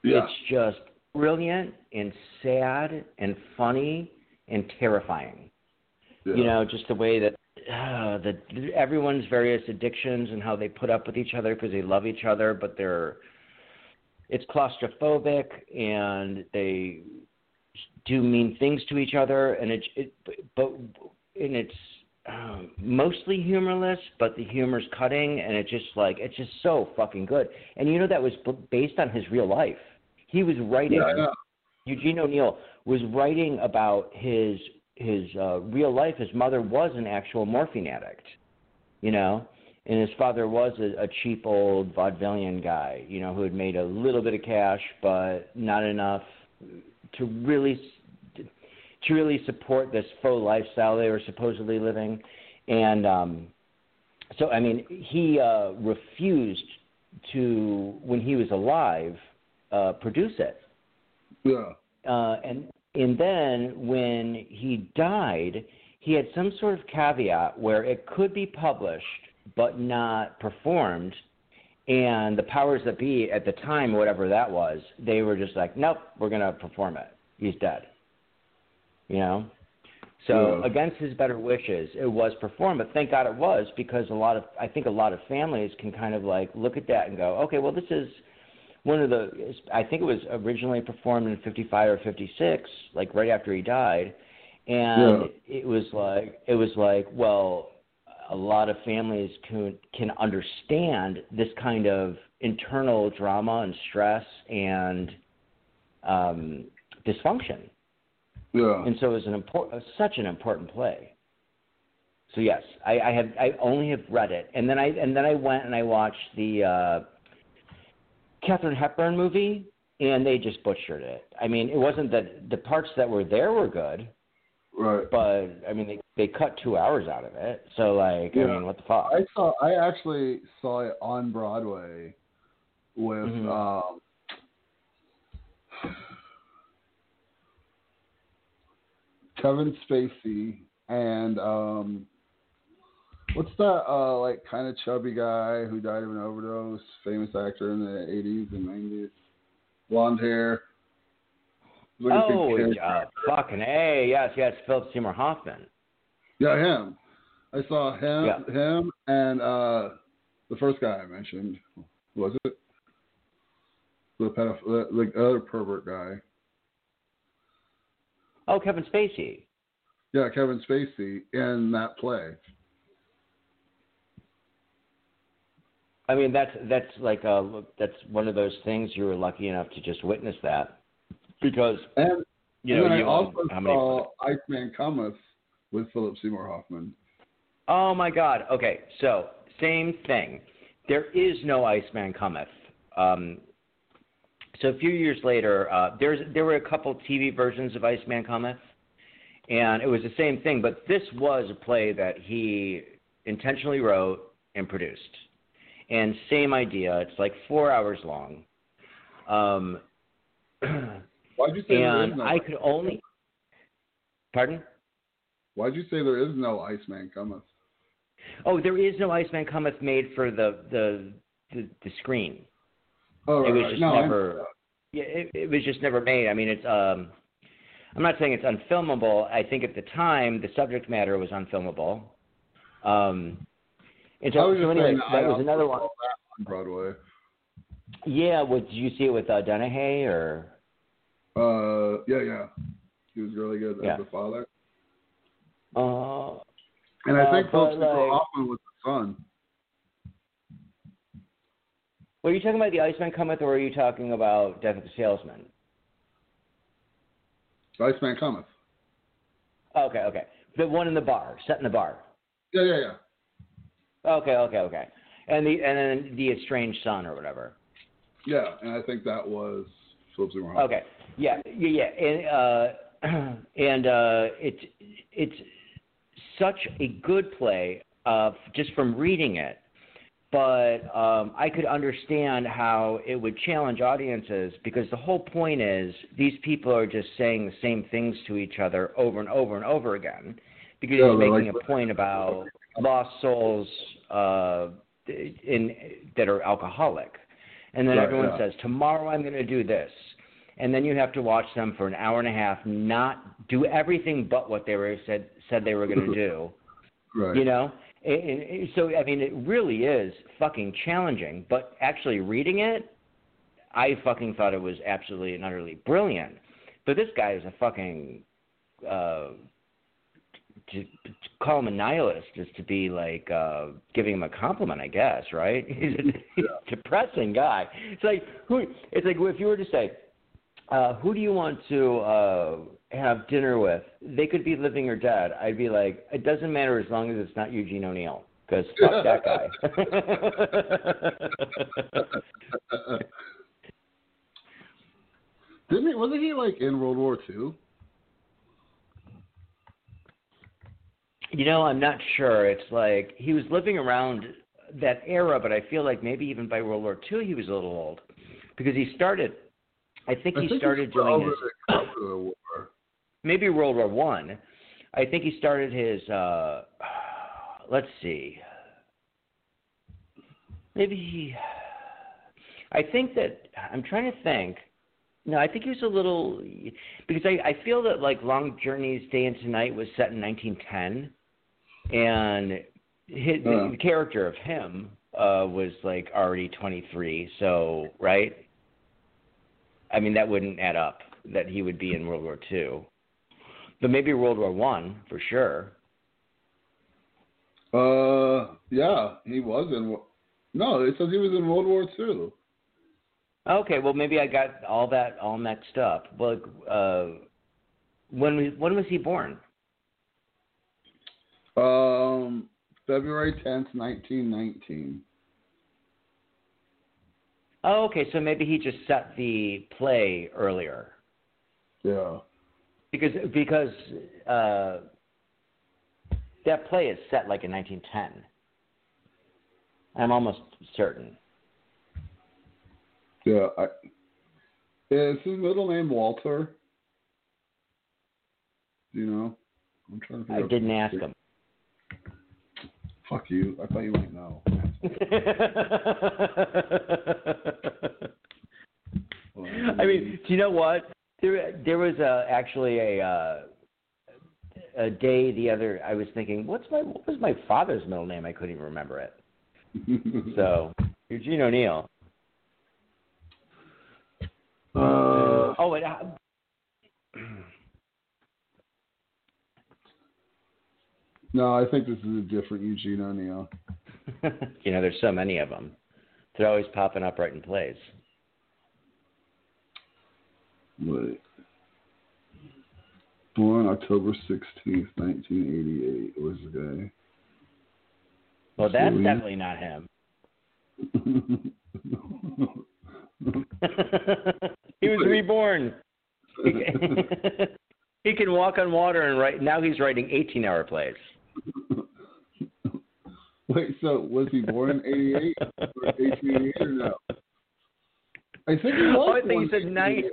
A: Yeah.
C: It's just brilliant and sad and funny and terrifying.
A: yeah.
C: You know, just the way that uh, the everyone's various addictions and how they put up with each other because they love each other, but they're it's claustrophobic and they do mean things to each other, and it, it but and it's um, mostly humorless, but the humor's cutting, and it's just like it's just so fucking good. And you know that was b- based on his real life. He was writing.
A: Yeah.
C: Eugene O'Neill was writing about his his uh, real life. His mother was an actual morphine addict, you know, and his father was a, a cheap old vaudevillian guy, you know, who had made a little bit of cash, but not enough to really to really support this faux lifestyle they were supposedly living, and um, so I mean he uh, refused to when he was alive uh, produce it
A: Yeah.
C: Uh, and and then when he died, he had some sort of caveat where it could be published but not performed. And the powers that be at the time, whatever that was, they were just like, nope, we're gonna perform it. He's dead. You know. So
A: Yeah.
C: against his better wishes, it was performed. But thank God it was because a lot of I think a lot of families can kind of like look at that and go, okay, well this is one of the I think it was originally performed in 55 or 56, like right after he died, and
A: Yeah.
C: it was like it was like well a lot of families can can understand this kind of internal drama and stress and um dysfunction
A: Yeah.
C: and so it was an important such an important play so yes i i have i only have read it and then i and then i went and i watched the uh Katharine Hepburn movie, and they just butchered it. I mean, it wasn't that the parts that were there were good,
A: Right.
C: but I mean, they they cut two hours out of it. So like, I mean, what the fuck?
A: I saw. I actually saw it on Broadway with
C: Mhm.
A: um, Kevin Spacey and um, what's that uh, like kind of chubby guy who died of an overdose? Famous actor in the eighties and nineties, blonde hair.
C: Oh, uh, fucking a yes, yes, Philip Seymour Hoffman.
A: Yeah, him. I saw him,
C: Yeah.
A: him, and uh, the first guy I mentioned. Was it the pedoph- the, the other pervert guy?
C: Oh, Kevin Spacey.
A: Yeah, Kevin Spacey in that play.
C: I mean, that's that's like uh that's one of those things you were lucky enough to just witness that because
A: And,
C: you know
A: then
C: you
A: I also
C: how many
A: saw Iceman Cometh with Philip Seymour Hoffman.
C: Oh my God. Okay, so same thing. There is no Iceman cometh. Um, so a few years later, uh, there's there were a couple TV versions of Iceman cometh, and it was the same thing. But this was a play that he intentionally wrote and produced, and same idea. It's like four hours long. Um,
A: Why'd you say there is
C: and
A: no?
C: I could only. Pardon?
A: Why'd you say there is no Iceman Cometh?
C: Oh, there is no Iceman cometh made for the the the, the screen.
A: Oh,
C: it
A: right,
C: was
A: right.
C: just
A: no,
C: never. Yeah, it, it was just never made. I mean, it's. um I'm not saying it's unfilmable. I think at the time the subject matter was unfilmable. Um, and so, so anyway, that was another one.
A: on Broadway.
C: Yeah, what, did you see it with uh, Dennehy or?
A: Uh, yeah, yeah. He was really good
C: Yeah.
A: as the father.
C: Uh,
A: And I
C: Uh,
A: think Philip Seymour
C: like-
A: Hoffman was the son.
C: were you talking about the Iceman cometh, or were you talking about Death of the Salesman?
A: Iceman Cometh.
C: Okay, okay. The one in the bar, set in the bar.
A: Yeah, yeah, yeah.
C: Okay, okay, okay. And the and then the estranged son or whatever.
A: Yeah, and I think that was Philip Seymour Hoffman.
C: Okay. Yeah, yeah, yeah. And uh and uh it's it's such a good play uh just from reading it. But um I could understand how it would challenge audiences because the whole point is these people are just saying the same things to each other over and over and over again because
A: Yeah,
C: he's
A: they're
C: making
A: like-
C: a point about lost souls uh in that are alcoholic. And then
A: Right,
C: everyone
A: yeah.
C: says, Tomorrow I'm going to do this. And then you have to watch them for an hour and a half, not do everything but what they were said said they were going to do.
A: Right.
C: You know, and, and so I mean, it really is fucking challenging. But actually reading it, I fucking thought it was absolutely and utterly brilliant. But this guy is a fucking. Uh, to, to call him a nihilist is to be like uh giving him a compliment, I guess, right? He's a, depressing guy. It's like who? It's like if you were to say, uh, "Who do you want to uh have dinner with?" They could be living or dead. I'd be like, it doesn't matter as long as it's not Eugene O'Neill, because fuck that guy.
A: Didn't he? Wasn't he like in World War II?
C: You know, I'm not sure. It's like he was living around that era, but I feel like maybe even by World War II he was a little old because he started. I think
A: I
C: he
A: think
C: started doing his
A: the, over the war.
C: maybe World War One. I. think he started his. uh Let's see. Maybe he. I think that I'm trying to think. No, I think he was a little because I I feel that like Long Journey's Day into Night was set in 1910, and his,
A: Uh.
C: the character of him uh was like already 23. So right. I mean that wouldn't add up that he would be in World War II. But maybe World War One for sure.
A: Uh, yeah, he was in. No, it says he was in World War Two.
C: Okay, well maybe I got all that all mixed up. Well, uh, when was when was he born?
A: Um, February tenth, nineteen nineteen.
C: Oh, okay, so maybe he just set the play earlier
A: Yeah.
C: because because uh, that play is set like in 1910. I'm almost certain.
A: Yeah. I, is his middle name Walter? Do you know? I'm trying to
C: I didn't ask him.
A: Fuck you. I thought you might know.
C: I mean, do you know what? There, there was uh, actually a uh, a day the other. I was thinking, what's my what was my father's middle name? I couldn't even remember it. So Eugene O'Neill.
A: uh,
C: Oh, and,
A: no, I think this is a different Eugene O'Neill.
C: you know, there's so many of them. They're always popping up right in plays.
A: Wait. Born October 16th, 1988 was the day.
C: Well, that's
A: Sweet.
C: definitely not him. he was reborn. he can walk on water and write. Now he's writing 18-hour plays.
A: Wait, so was he born in 88 or 1888 or no? I think he was
C: Oh, I think you said.
A: 88.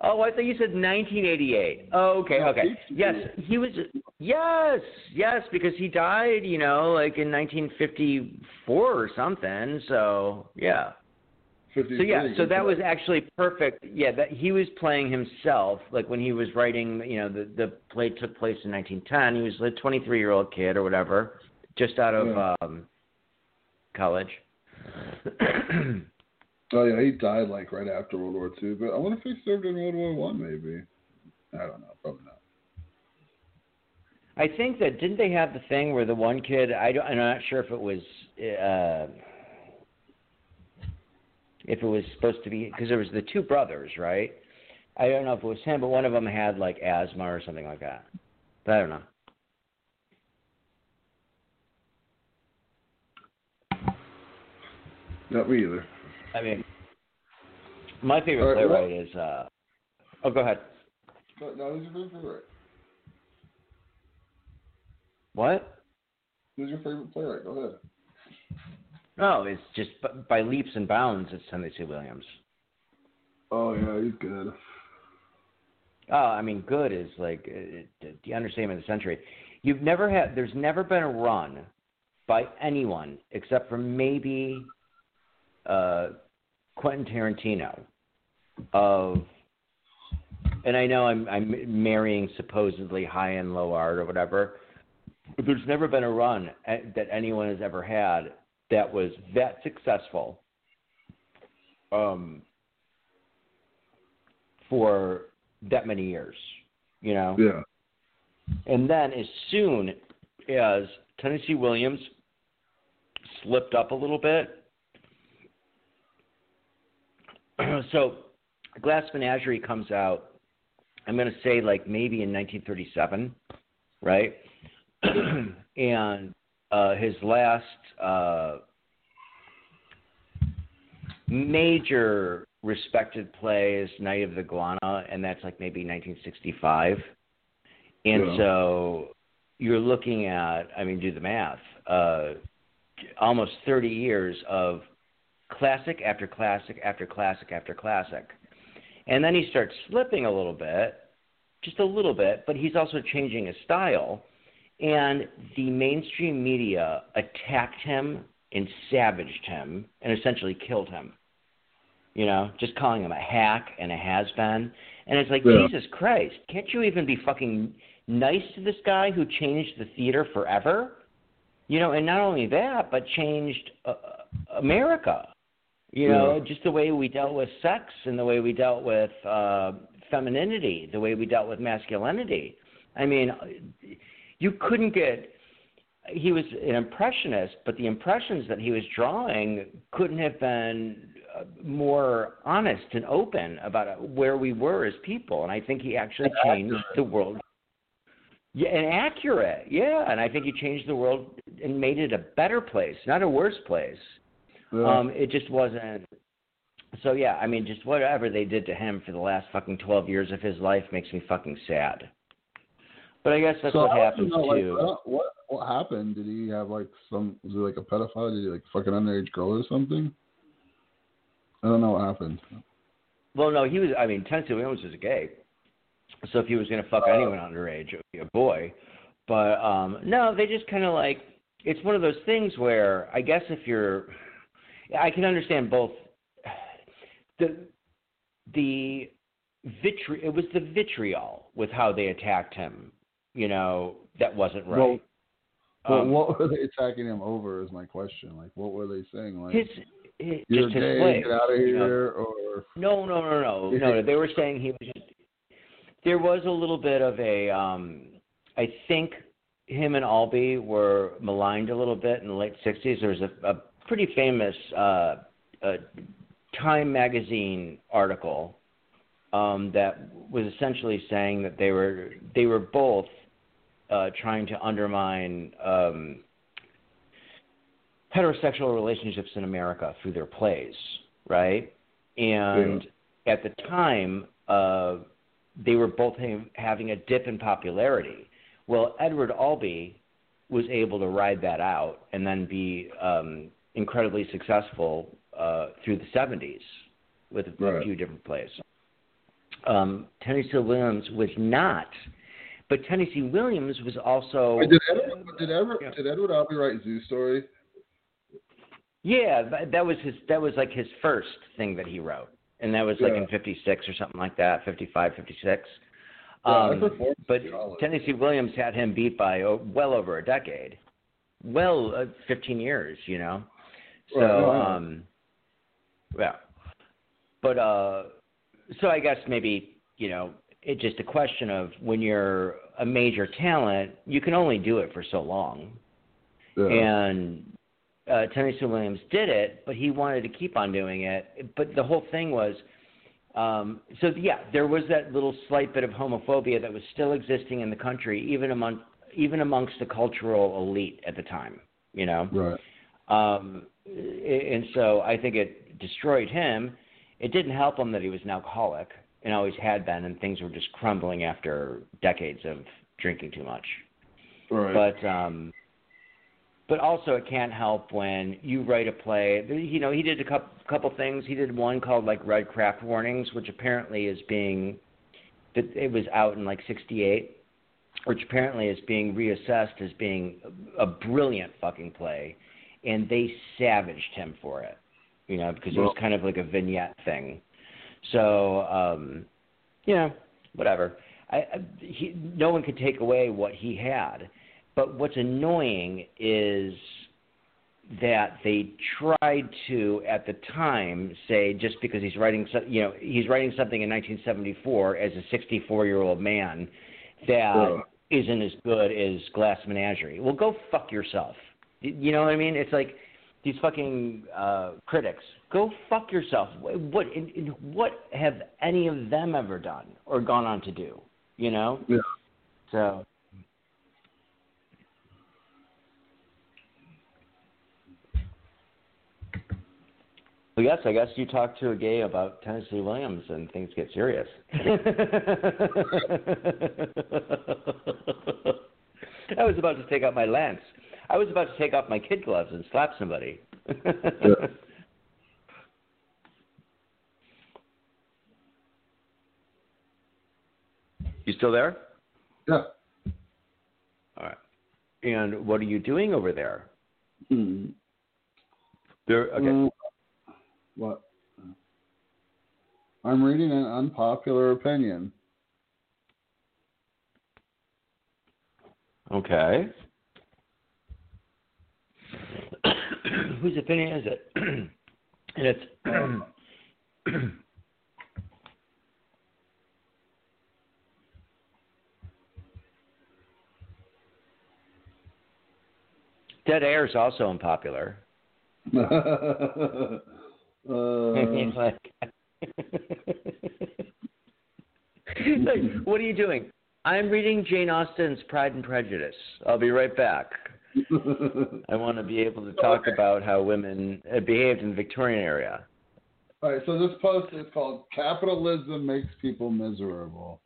C: Oh, I thought you said 1988. Oh, okay, okay. Yes, he was. Yes, yes, because he died, you know, like in 1954 or something. So yeah.
A: 53.
C: So yeah, so that was actually perfect. Yeah, that he was playing himself. Like when he was writing, you know, the the play took place in 1910. He was a 23 year old kid or whatever, just out of
A: Yeah.
C: um college.
A: Oh yeah, he died like right after World War II. But I wonder if he served in World War One, maybe. I don't know, probably not.
C: I think that didn't they have the thing where the one kid I don't, I'm not sure if it was uh if it was supposed to be because there was the two brothers, right? I don't know if it was him, but one of them had like asthma or something like that. But I don't know.
A: Not me either.
C: I mean, my favorite
A: right, well-
C: playwright is. uh Oh, go ahead.
A: No, who's your favorite playwright?
C: What?
A: Who's your favorite playwright? Go ahead.
C: No, it's just by leaps and bounds. It's Tennessee Williams.
A: Oh yeah, he's good.
C: Oh, I mean, good is like uh, the understatement of the century. You've never had. There's never been a run by anyone except for maybe uh, Quentin Tarantino of. And I know I'm I'm marrying supposedly high and low art or whatever, but there's never been a run eh, that anyone has ever had that was that successful. Um, for that many years, you know.
A: Yeah.
C: And then as soon as Tennessee Williams slipped up a little bit, so Glass Menagerie comes out. I'm going to say like maybe in 1937, right? and uh, his last uh, major respected play is Night of the Iguana, and that's like maybe 1965. And
A: Yeah.
C: so you're looking at, I mean, do the math, uh, almost 30 years of classic after classic after classic after classic. And then he starts slipping a little bit, just a little bit, but he's also changing his style. And the mainstream media attacked him and savaged him and essentially killed him. You know, just calling him a hack and a has been. And it's like,
A: Yeah.
C: Jesus Christ, can't you even be fucking nice to this guy who changed the theater forever? You know, and not only that, but changed uh, America. You know,
A: Yeah.
C: just the way we dealt with sex and the way we dealt with uh, femininity, the way we dealt with masculinity. I mean, you couldn't get. He was an impressionist, but the impressions that he was drawing couldn't have been uh, more honest and open about where we were as people. And I think he actually changed the world. Yeah, and accurate. Yeah, and I think he changed the world and made it a better place, not a worse place. Um, it just wasn't. So yeah, I mean, just whatever they did to him for the last fucking twelve years of his life makes me fucking sad. But I guess that's
A: so
C: what happens
A: know, like,
C: too.
A: what, what what happened? Did he have like some? Was he like a pedophile? Did he like fuck an underage girl or something? I don't know what happened.
C: Well, no, he was. I mean, Tennessee Williams was a gay, so if he was going to fuck anyone underage, it would be a boy. But um no, they just kind of like it's one of those things where I guess if you're, I can understand both. The the vitri it was the vitriol with how they attacked him. You know that wasn't right.
A: Well, But
C: Um,
A: what were they attacking him over? Is my question. Like, what were they saying? Like,
C: his, his
A: you're
C: just
A: gay, get out of
C: you know?
A: here, or
C: No, no, no, no, no. They were saying he was. Just, there was a little bit of a. Um, I think him and Albee were maligned a little bit in the late '60s. There was a, a pretty famous uh, uh, Time magazine article um, that was essentially saying that they were they were both uh, trying to undermine um, heterosexual relationships in America through their plays, right? And at the time, uh, they were both ha- having a dip in popularity. Well, Edward Albee was able to ride that out and then be um, incredibly successful uh, through the 70s with a
A: Right.
C: few different plays. Um, Tennessee Williams was not, but Tennessee Williams was also.
A: Wait, did Edward did Edward
C: Yeah.
A: did Edward Albee write Zoo Story?
C: Yeah, that, that was his. That was like his first thing that he wrote, and that was like in '56 or something like that, '55, '56.
A: Yeah,
C: Um,
A: performed
C: but. Tennessee Williams had him beat by oh, well over a decade, well, uh, 15 years, you know. So,
A: Right, know.
C: um, yeah, but uh, so I guess maybe you know it's just a question of when you're a major talent, you can only do it for so long
A: Yeah.
C: and uh, Tennessee Williams did it, but he wanted to keep on doing it. But the whole thing was, um, so yeah, there was that little slight bit of homophobia that was still existing in the country, even among even amongst the cultural elite at the time. You know,
A: right.
C: um, and so I think it destroyed him. It didn't help him that he was an alcoholic and always had been, and things were just crumbling after decades of drinking too much.
A: Right.
C: but um but also it can't help when you write a play you know he did a couple couple things. He did one called like red craft warnings which apparently is being that it was out in like 68 which apparently is being reassessed as being a brilliant fucking play and they savaged him for it you know because it was kind of like a vignette thing so um you know whatever I, I he, no one could take away what he had but what's annoying is that they tried to, at the time, say just because he's writing, so- you know, he's writing something in 1974 as a 64-year-old man that
A: Yeah.
C: not as good as Glass Menagerie. Well, go fuck yourself. You know what I mean? It's like these fucking uh, critics. Go fuck yourself. What, what, in, in, what have any of them ever done or gone on to do? You know?
A: Yeah.
C: So. Well, yes, I guess you talk to a gay about Tennessee Williams and things get serious. I was about to take out my lance. I was about to take off my kid gloves and slap somebody. You still there?
A: yeah.
C: All right. And what are you doing over there?
A: Hmm.
C: There. Okay.
A: Mm, what? I'm reading an unpopular opinion.
C: Okay. Whose opinion is it? and it's Dead air is also unpopular.
A: uh,
C: like, like, what are you doing? I'm reading Jane Austen's Pride and Prejudice. I'll be right back. I want to be able to talk about how women uh, behaved in the Victorian era.
A: All right, so this post is called "Capitalism Makes People Miserable."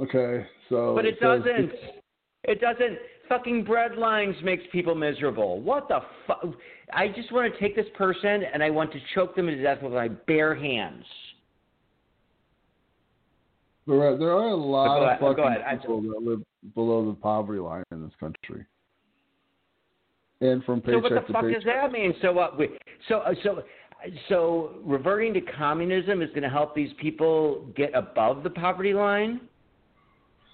A: Okay, so
C: But it doesn't. It doesn't. Fucking bread lines makes people miserable. What the fuck? I just want to take this person and I want to choke them to death with my bare hands.
A: There are, there are a lot of
C: ahead,
A: fucking. People that live below the poverty line in this country, and from
C: So
A: paycheck So
C: what the fuck
A: paycheck.
C: does that mean? So what? We, so uh, so so reverting to communism is going to help these people get above the poverty line?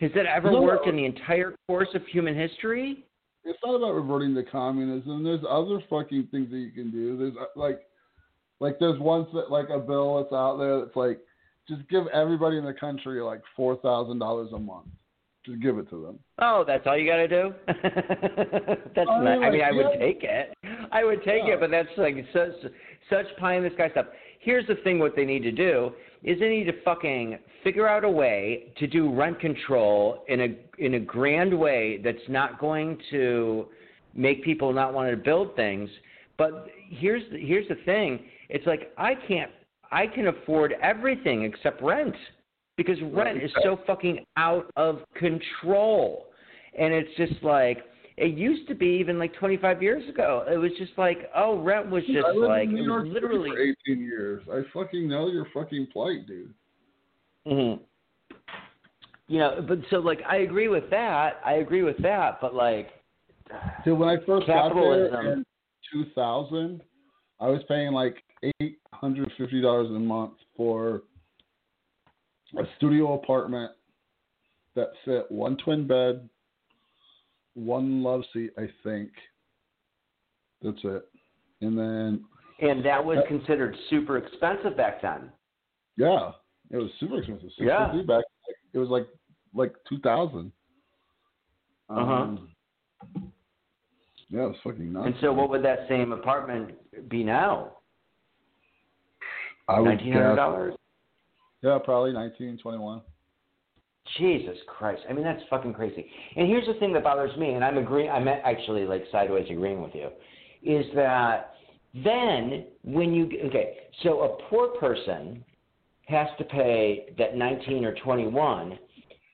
C: Has that ever
A: No.
C: worked in the entire course of human history?
A: It's not about reverting to communism. There's other fucking things that you can do. There's uh, like, like there's one that like a bill that's out there that's like, just give everybody in the country like four thousand dollars a month. Just give it to them.
C: Oh, that's all you got to do. that's
A: I mean,
C: not. I mean,
A: like,
C: I would take it. I would take
A: Yeah.
C: it, but that's like such such pie in the sky stuff. Here's the thing: what they need to do is they need to fucking figure out a way to do rent control in a in a grand way that's not going to make people not want to build things. But here's the, here's the thing: it's like I can't I can afford everything except rent because rent is so fucking out of control. And it's just like it used to be even like 25 years ago. It was just like, oh, rent was just
A: I lived
C: like
A: in New
C: it
A: York
C: was literally.
A: for 18 years. I fucking know your fucking plight, dude.
C: hmm You know, but so like I agree with that. I agree with that, but like
A: Dude, when I first got there
C: Capitalism.
A: in 2000, I was paying like $850 a month for a studio apartment that fit one twin bed, one love seat, I think. That's it. And then,
C: and that was considered super expensive back then.
A: yeah, it was super expensive.
C: Yeah.
A: 650 back. It was like like 2000.
C: Uh-huh.
A: Um, yeah, it was fucking nuts.
C: And so what would that same apartment be now?
A: I would
C: Nineteen hundred
A: guess-
C: dollars?
A: Yeah, probably 19, 21.
C: Jesus Christ! I mean, that's fucking crazy. And here's the thing that bothers me, and I'm agreeing. I'm actually like sideways agreeing with you, is that then when you okay, so a poor person has to pay that 19 or 21,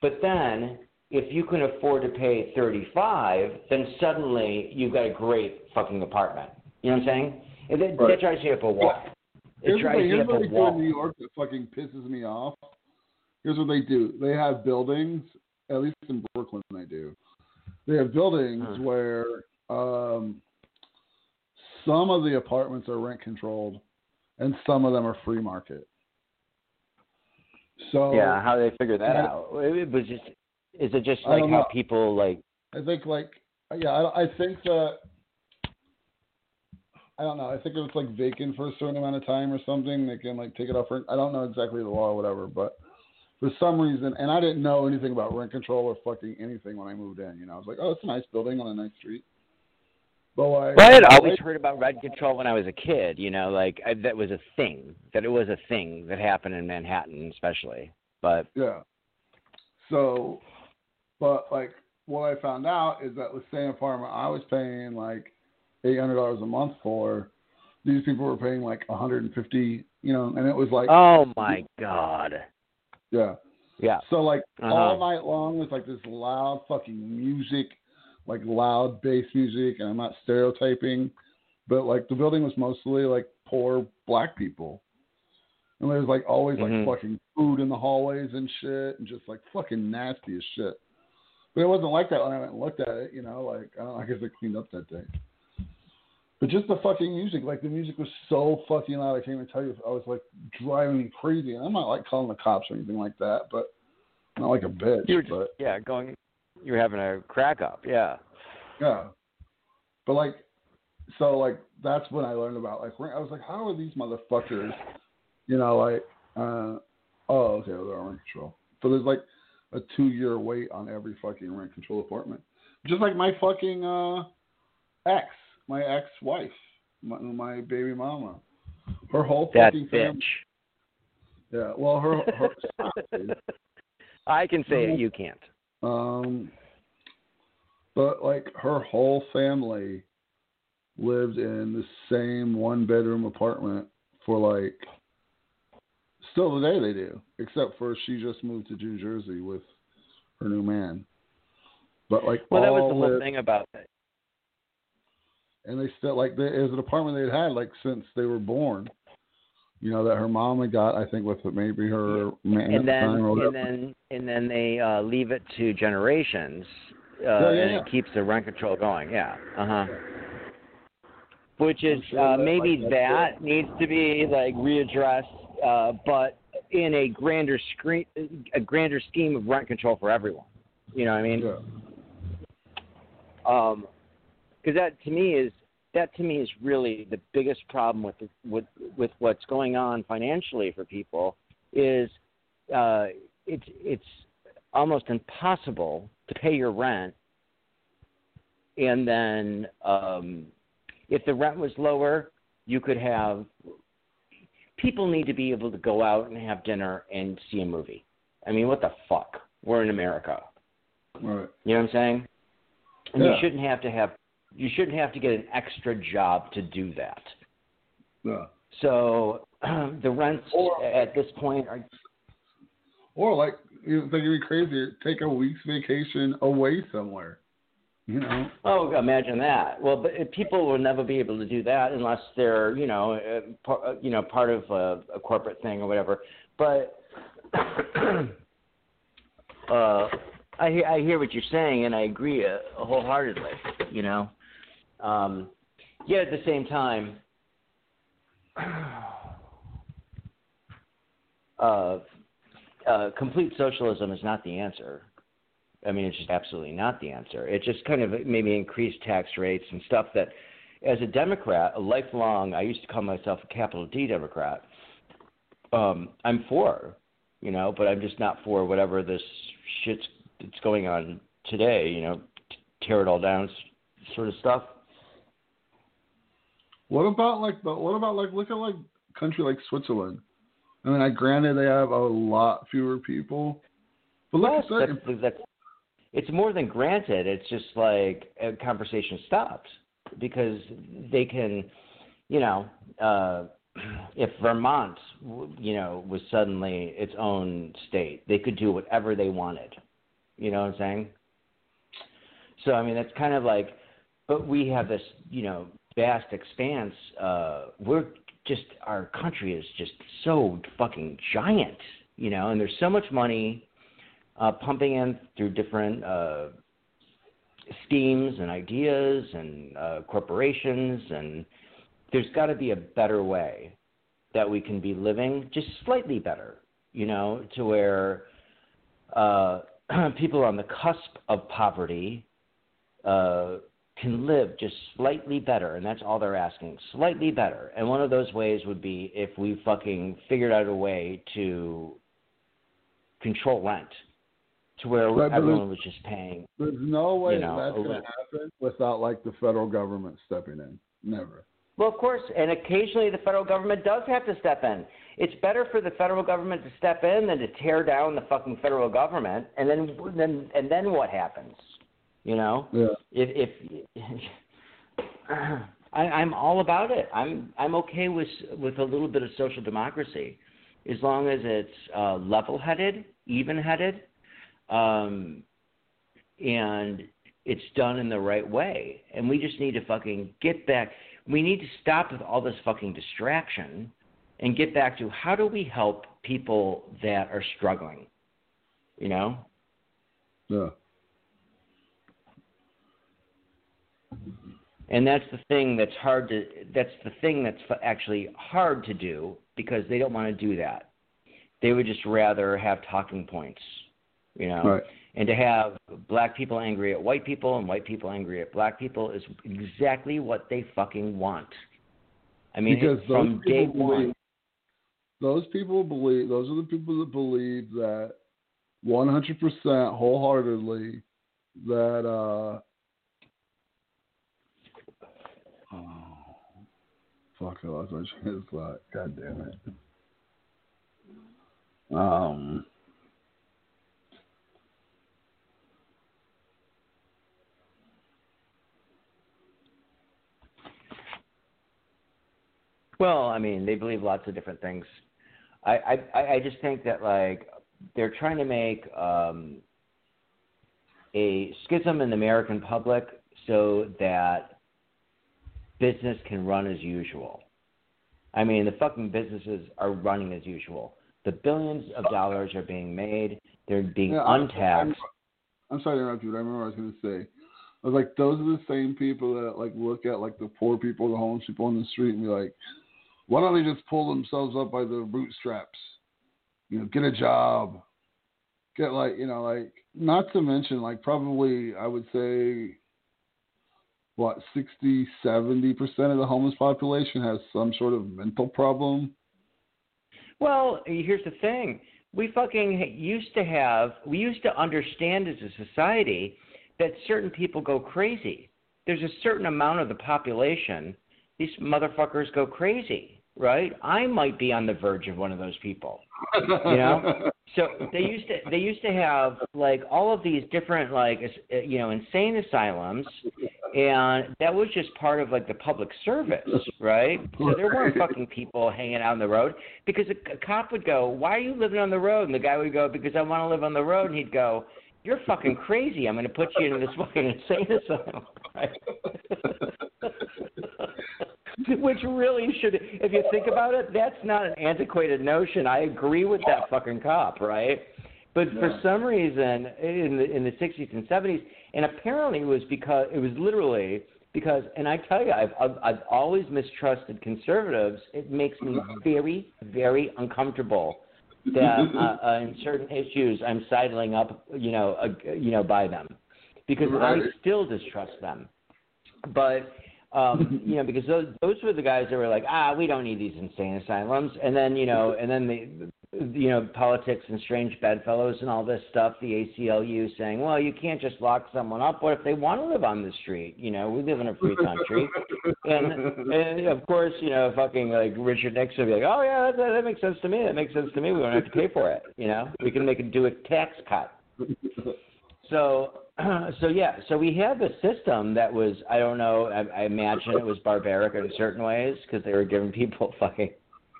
C: but then if you can afford to pay 35, then suddenly you've got a great fucking apartment. You know what I'm saying? And that,
A: Right.
C: that drives me up a wall. It
A: Here's, the
C: drives
A: here's
C: up
A: what
C: a
A: they do in
C: wall.
A: New York that fucking pisses me off. Here's what they do. They have buildings, at least in Brooklyn they do. They have buildings
C: Huh.
A: where um, some of the apartments are rent controlled and some of them are free market. So
C: Yeah, how do they figure that
A: Yeah.
C: out? It was just, is it just like how
A: know.
C: people like?
A: I think like yeah, I, I think that I don't know. I think if it's like vacant for a certain amount of time or something, they can like take it off rent. I don't know exactly the law or whatever, but for some reason, and I didn't know anything about rent control or fucking anything when I moved in. You know, I was like, oh, it's a nice building on a nice street. But like,
C: Well, I had always heard about rent control when I was a kid. You know, like I, that was a thing. That it was a thing that happened in Manhattan, especially. But
A: Yeah. So, but like what I found out is that with the same apartment I was paying like eight hundred dollars a month for, these people were paying like one hundred and fifty. You know, and it was like
C: oh my god,
A: yeah.
C: yeah.
A: So like
C: Uh-huh.
A: all night long was like this loud fucking music, like loud bass music, and I'm not stereotyping, but like the building was mostly like poor black people, and there's like always like
C: Mhm.
A: fucking food in the hallways and shit, and just like fucking nasty as shit. But it wasn't like that when I went and looked at it, you know. Like I don't, know, I guess they cleaned up that day. But just the fucking music, like the music was so fucking loud. I can't even tell you. I was like driving me crazy, and I'm not like calling the cops or anything like that, but not like a bitch.
C: You were just,
A: but
C: yeah, going. You were having a crack up, yeah.
A: yeah. But like, so like that's when I learned about like rent- I was like, how are these motherfuckers? You know, like, uh, oh okay, well, they're on rent control. So there's like a two year wait on every fucking rent control apartment. Just like my fucking uh, ex, my ex-wife, my, my baby mama. Her whole
C: That
A: fucking
C: bitch.
A: family. Yeah. Well, her her.
C: I can say it. You can't.
A: Um, but like her whole family lived in the same one bedroom apartment for like still today they do, except for she just moved to New Jersey with her new man. But like
C: Well, that was the whole
A: lived-
C: thing about it.
A: And they still like they, it was an apartment they'd had like since they were born. You know that her mom had got, I think, with maybe her man
C: and then and then and then they uh leave it to generations uh
A: Yeah, yeah,
C: and
A: yeah.
C: it keeps the rent control going yeah uh-huh which is
A: sure
C: uh
A: that,
C: maybe
A: like,
C: that needs to be like readdressed uh but in a grander screen a grander scheme of rent control for everyone you know what i mean
A: yeah.
C: um because that to me is that to me is really the biggest problem with the, with with what's going on financially for people is uh it's it's almost impossible to pay your rent and then um if the rent was lower you could have people need to be able to go out and have dinner and see a movie i mean what the fuck we're in america
A: Right.
C: you know what I'm saying? And you shouldn't have to have you shouldn't have to get an extra job to do that.
A: Yeah.
C: So the rents
A: Or-
C: at this point are
A: Or like you think it'd be crazier, take a week's vacation away somewhere. You know?
C: oh imagine that. Well, but uh, people will never be able to do that unless they're you know uh, par, uh, you know part of a, a corporate thing or whatever. But uh, I hear I hear what you're saying and I agree uh, wholeheartedly. You know, um, yet at the same time. uh, uh, complete socialism is not the answer. I mean, it's just absolutely not the answer. It just kind of maybe increased tax rates and stuff that, as a Democrat, a lifelong, I used to call myself a capital D Democrat. Um, I'm for, you know, but I'm just not for whatever this shit's that's going on today. You know, tear it all down, sort of stuff.
A: What about like the what about like look at like a country like Switzerland? I mean, I granted they have a lot fewer people, but look
C: Yes,
A: at that.
C: that's, it's more than granted. It's just like a conversation stopped because they can, you know, uh, if Vermont, you know, was suddenly its own state, they could do whatever they wanted. You know what I'm saying? So I mean, that's kind of like, but we have this, you know, vast expanse. Uh, we're just our country is just so fucking giant, you know, and there's so much money uh, pumping in through different uh, schemes and ideas and uh, corporations, and there's got to be a better way that we can be living, just slightly better, you know, to where uh, people on the cusp of poverty uh, can live just slightly better, and that's all they're asking, slightly better. And one of those ways would be if we fucking figured out a way to control rent to where
A: Right,
C: everyone was just paying.
A: There's no way
C: you know,
A: that's going to happen without like the federal government stepping in. Never.
C: Well, of course, and occasionally the federal government does have to step in. It's better for the federal government to step in than to tear down the fucking federal government, and then then and then what happens? You know,
A: Yeah.
C: if if I, I'm all about it. I'm I'm okay with with a little bit of social democracy, as long as it's uh, level-headed, even-headed, um, and it's done in the right way. And we just need to fucking get back. We need to stop with all this fucking distraction and get back to how do we help people that are struggling. You know,
A: Yeah.
C: And that's the thing that's hard to that's the thing that's actually hard to do because they don't want to do that. They would just rather have talking points you know?
A: Right.
C: and to have black people angry at white people and white people angry at black people is exactly what they fucking want. I mean
A: because
C: it, from day
A: people
C: one.
A: Those people believe those are the people that believe that 100% wholeheartedly that uh, fuck? I lost my train of thought. God damn it. Um.
C: Well, I mean, they believe lots of different things. I I I just think that like they're trying to make um, a schism in the American public so that business can run as usual. I mean, the fucking businesses are running as usual. The billions of dollars are being made. They're being
A: Yeah, I'm-
C: untaxed.
A: I'm sorry to interrupt you, but I remember what I was going to say. I was like, those are the same people that like look at like the poor people, the homeless people on the street, and be like, why don't they just pull themselves up by the bootstraps? You know, get a job, get like you know like not to mention like probably I would say what 60 70 percent of the homeless population has some sort of mental problem.
C: Well, here's the thing. We fucking used to have, we used to understand as a society that certain people go crazy. There's a certain amount of the population, these motherfuckers go crazy, right? I might be on the verge of one of those people. You know? So they used to they used to have like all of these different like you know insane asylums, and that was just part of like the public service, right? So there weren't fucking people hanging out on the road because a, a cop would go, "Why are you living on the road?" And the guy would go, "Because I want to live on the road." And he'd go, "You're fucking crazy. I'm going to put you into this fucking insane asylum." Right? Which really should, if you think about it, that's not an antiquated notion. I agree with that fucking cop, right? But for some reason, in the in the 60s and 70s, and apparently it was because it was literally because, and I tell you, I've I've, I've always mistrusted conservatives. It makes me very very uncomfortable that uh, uh, in certain issues I'm sidling up, you know, uh, you know, by them because I still distrust them. But um, you know, because those those were the guys that were like, ah, we don't need these insane asylums, and then you know, and then the, you know, politics and strange bedfellows and all this stuff. The ACLU saying, well, you can't just lock someone up. What if they want to live on the street? You know, we live in a free country, and and of course, you know, fucking like Richard Nixon would be like, oh yeah, that, that makes sense to me. That makes sense to me. We don't have to pay for it. You know, we can make it do a tax cut. So, so yeah, so we had a system that was, I don't know, I, I imagine it was barbaric in certain ways because they were giving people fucking.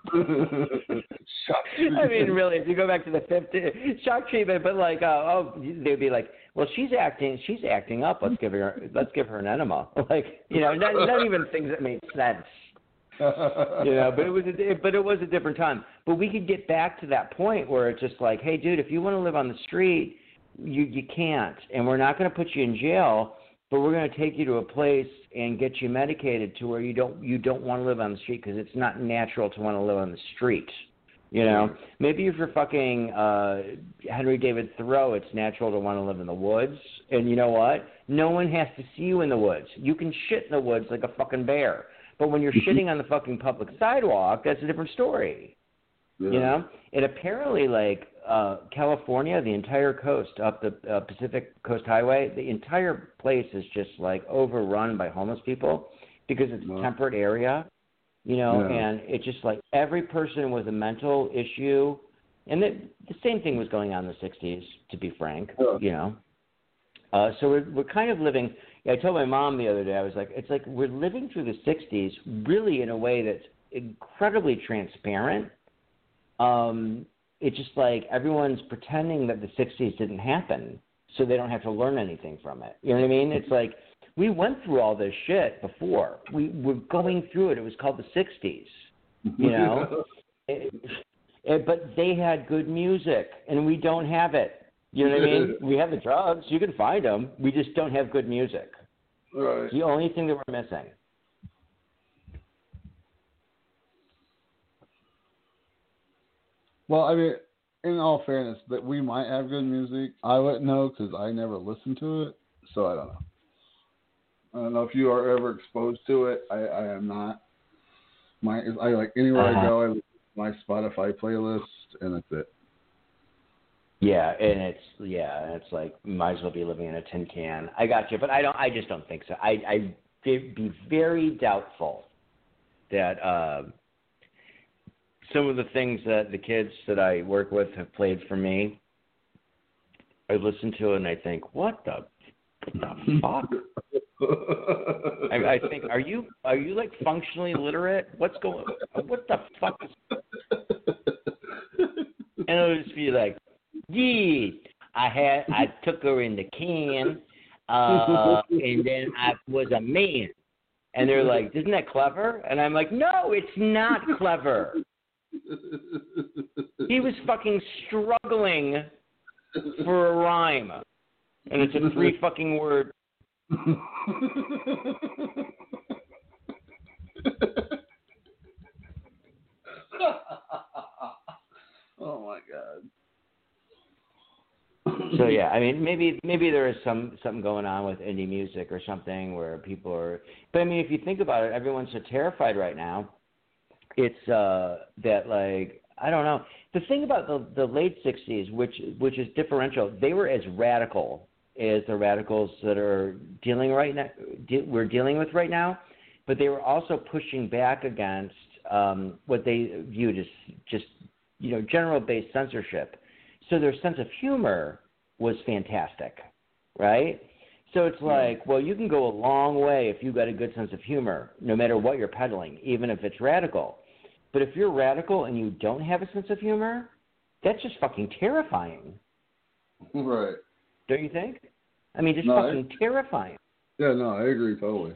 A: Shock
C: I mean, really, if you go back to the 50s, shock treatment, but like, uh, oh, they'd be like, well, she's acting, she's acting up. Let's give her, let's give her an enema. Like, you know, not, not even things that made sense you know, but it was a, but it was a different time. But we could get back to that point where it's just like, hey, dude, if you want to live on the street, you you can't, and we're not going to put you in jail, but we're going to take you to a place and get you medicated to where you don't you don't want to live on the street because it's not natural to want to live on the street. You know, maybe if you're fucking uh, Henry David Thoreau, it's natural to want to live in the woods. And you know what? No one has to see you in the woods. You can shit in the woods like a fucking bear. But when you're shitting on the fucking public sidewalk, that's a different story. You know, and apparently, like uh, California, the entire coast up the uh, Pacific Coast Highway, the entire place is just like overrun by homeless people because it's a temperate area. You know,
A: Yeah.
C: and it's just like every person with a mental issue, and the, the same thing was going on in the '60s, to be frank.
A: Yeah.
C: You know, uh, so we're we're kind of living. I told my mom the other day, I was like, it's like we're living through the '60s really in a way that's incredibly transparent. Um, it's just like everyone's pretending that the '60s didn't happen, so they don't have to learn anything from it. You know what I mean? It's like we went through all this shit before. We were going through it. It was called the '60s. You know, it, it, but they had good music, and we don't have it. You know what I mean? We have the drugs. You can find them. We just don't have good music.
A: right.
C: It's the only thing that we're missing.
A: Well, I mean, in all fairness, that we might have good music. I wouldn't know because I never listened to it, so I don't know. I don't know if you are ever exposed to it. I, I am not. My, I like anywhere I
C: Uh-huh.
A: go, I listen to my Spotify playlist, and that's it.
C: Yeah, and it's yeah, it's like might as well be living in a tin can. I got you, but I don't. I just don't think so. I I would be very doubtful that uh, some of the things that the kids that I work with have played for me, I listen to it and I think, what the, what the fuck? I, I think, are you are you like functionally literate? What's going? What the fuck? Is, and it'll just be like, yeah, I had I took her in the can, uh, and then I was a man. And they're like, isn't that clever? And I'm like, no, it's not clever. He was fucking struggling for a rhyme. And it's a three fucking word.
A: oh my god.
C: So yeah, I mean maybe maybe there is some something going on with indie music or something where people are but I mean if you think about it, everyone's so terrified right now. It's uh that like I don't know. The thing about the the late sixties, which which is differential, they were as radical as the radicals that are dealing right now de- we're dealing with right now, but they were also pushing back against um, what they viewed as just you know general based censorship. So their sense of humor was fantastic, right? So it's like, well, you can go a long way if you've got a good sense of humor, no matter what you're peddling, even if it's radical. But if you're radical and you don't have a sense of humor, that's just fucking terrifying,
A: Right.
C: don't you think? I mean, just
A: No, I-
C: fucking terrifying.
A: Yeah, no, I agree totally.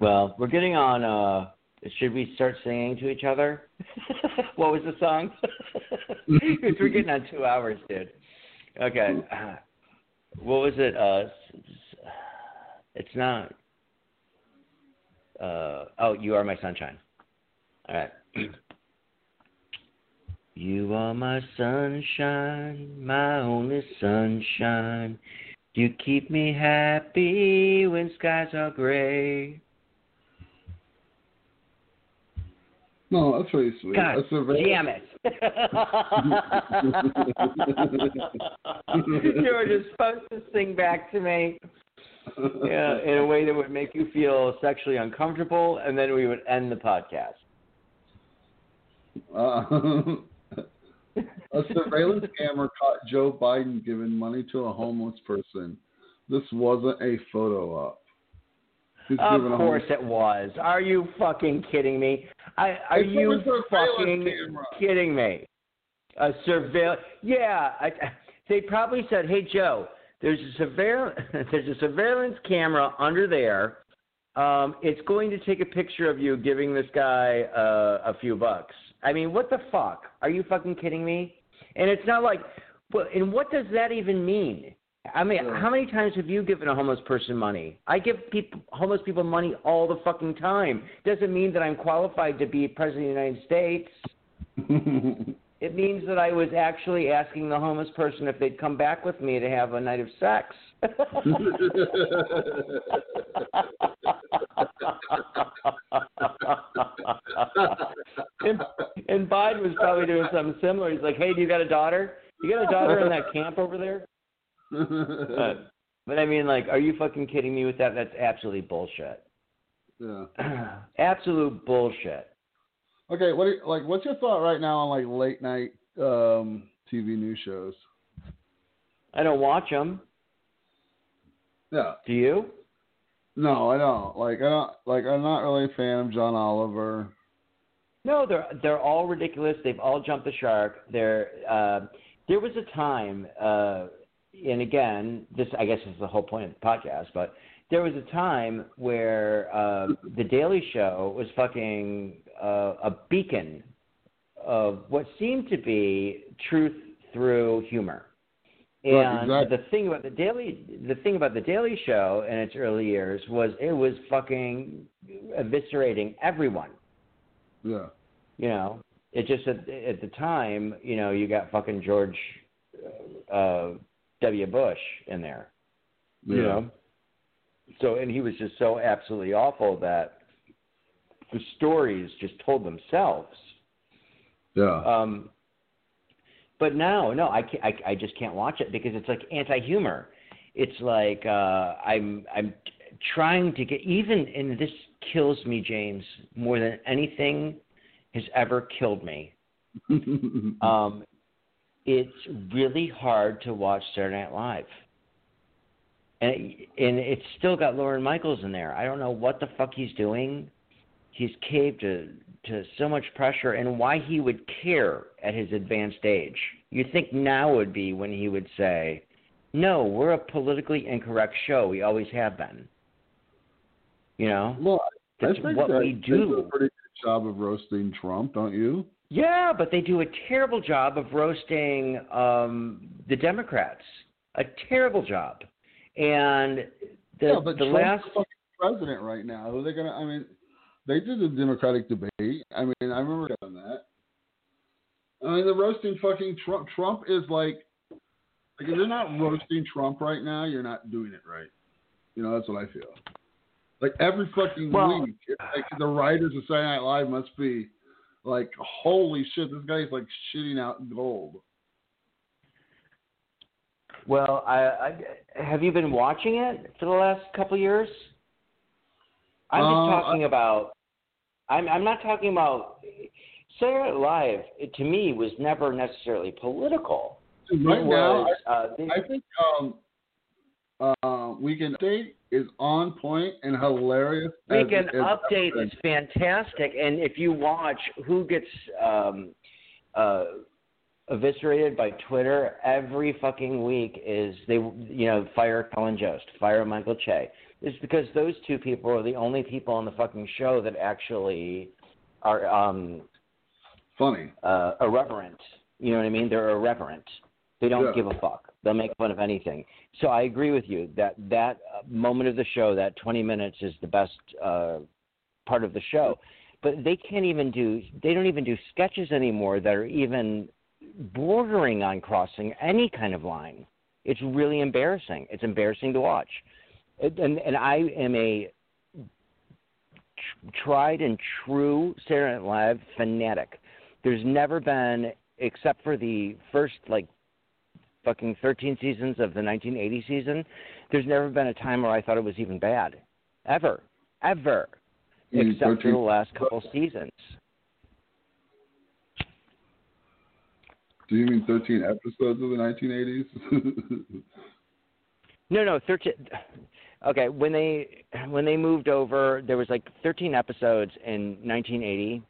C: Well, we're getting on. uh Should we start singing to each other? what was the song? we're getting on two hours, dude. Okay. What was it? Uh, it's not. Uh, oh, you are my sunshine. All right. You are my sunshine, my only sunshine. You keep me happy when skies are gray.
A: No, that's really sweet.
C: God
A: that's a very,
C: damn it. were just supposed to sing back to me yeah, in a way that would make you feel sexually uncomfortable, and then we would end the podcast.
A: Uh, a surveillance camera caught Joe Biden giving money to a homeless person. This wasn't a photo op.
C: Of course it was. Are you fucking kidding me? I, are
A: It's
C: you fucking
A: camera.
C: kidding me? A surveil? Yeah, I, they probably said, "Hey Joe, there's a surveil there's a surveillance camera under there. Um, it's going to take a picture of you giving this guy uh, a few bucks." I mean, what the fuck? Are you fucking kidding me? And it's not like, well, and what does that even mean? I mean,
A: Yeah.
C: how many times have you given a homeless person money? I give people, homeless people money all the fucking time. Doesn't mean that I'm qualified to be president of the United States. It means that I was actually asking the homeless person if they'd come back with me to have a night of sex. and, and Biden was probably doing something similar. He's like, "Hey, do you got a daughter? You got a daughter in that camp over there?" But, but I mean, like, are you fucking kidding me with that? That's absolutely bullshit.
A: yeah.
C: Absolute bullshit.
A: Okay, what you, like? What's your thought right now on like late night um, TV news shows?
C: I don't watch them.
A: Yeah.
C: Do you?
A: No, I don't. Like I don't. Like I'm not really a fan of John Oliver.
C: No, they're they're all ridiculous. They've all jumped the shark. They're uh, there was a time, uh, and again, this I guess is the whole point of the podcast, but there was a time where uh, the Daily Show was fucking uh, a beacon of what seemed to be truth through humor. And
A: Right, exactly.
C: the thing about the daily, the thing about the Daily Show in its early years was it was fucking eviscerating everyone.
A: Yeah.
C: You know, it just at, at the time, you know, you got fucking George uh, W. Bush in there.
A: Yeah.
C: You know, so and he was just so absolutely awful that the stories just told themselves.
A: Yeah.
C: Um, But no, no, I can't, I, I just can't watch it because it's like anti-humor. It's like uh, I'm I'm trying to get even, and this kills me, James, more than anything has ever killed me. Um, it's really hard to watch Saturday Night Live, and and it's still got Lorne Michaels in there. I don't know what the fuck he's doing. He's caved to to so much pressure, and why he would care at his advanced age. You'd think now would be when he would say, "No, we're a politically incorrect show. We always have been." You know,
A: well,
C: that's what
A: that
C: we
A: do a pretty good job of roasting Trump, don't you?
C: Yeah, but they do a terrible job of roasting um, the Democrats. A terrible job. And the
A: yeah, but
C: the
A: Trump's
C: last
A: fucking president right now. Who are they gonna? I mean, they did the Democratic debate. I mean, I remember doing that. I mean, the roasting fucking Trump. Trump is like, like if you're not roasting Trump right now, you're not doing it right. You know, that's what I feel. Like every fucking
C: Well-
A: week, like the writers of Saturday Night Live must be like, holy shit, this guy's like shitting out gold.
C: well, I, I have you been watching it for the last couple of years? I'm just
A: Uh,
C: talking about. I'm I'm not talking about. Saturday Night Live, it, to me, was never necessarily political.
A: Right now,
C: was, uh, they-
A: I think um, uh, Weekend Update is on point and hilarious.
C: Weekend
A: as
C: Update is fantastic, and if you watch who gets um, uh, eviscerated by Twitter every fucking week is they you know fire Colin Jost, fire Michael Che. It's because those two people are the only people on the fucking show that actually are um,
A: funny.
C: uh, irreverent. You know what I mean? They're irreverent. They don't
A: Yeah.
C: give a fuck. They'll make fun of anything. So I agree with you that that uh, moment of the show, that 20 minutes, is the best uh, part of the show. But they can't even do. They don't even do sketches anymore that are even bordering on crossing any kind of line. It's really embarrassing. It's embarrassing to watch. And and, I am a tried and true Saturday Night Live fanatic. There's never been, except for the first like fucking 13 seasons of the 1980 season, there's never been a time where I thought it was even bad, ever, ever,
A: mean
C: except for the last couple seasons.
A: Do you mean 13 episodes of the 1980s?
C: No, no, 13. Okay, when they when they moved over, there was like 13 episodes in 1980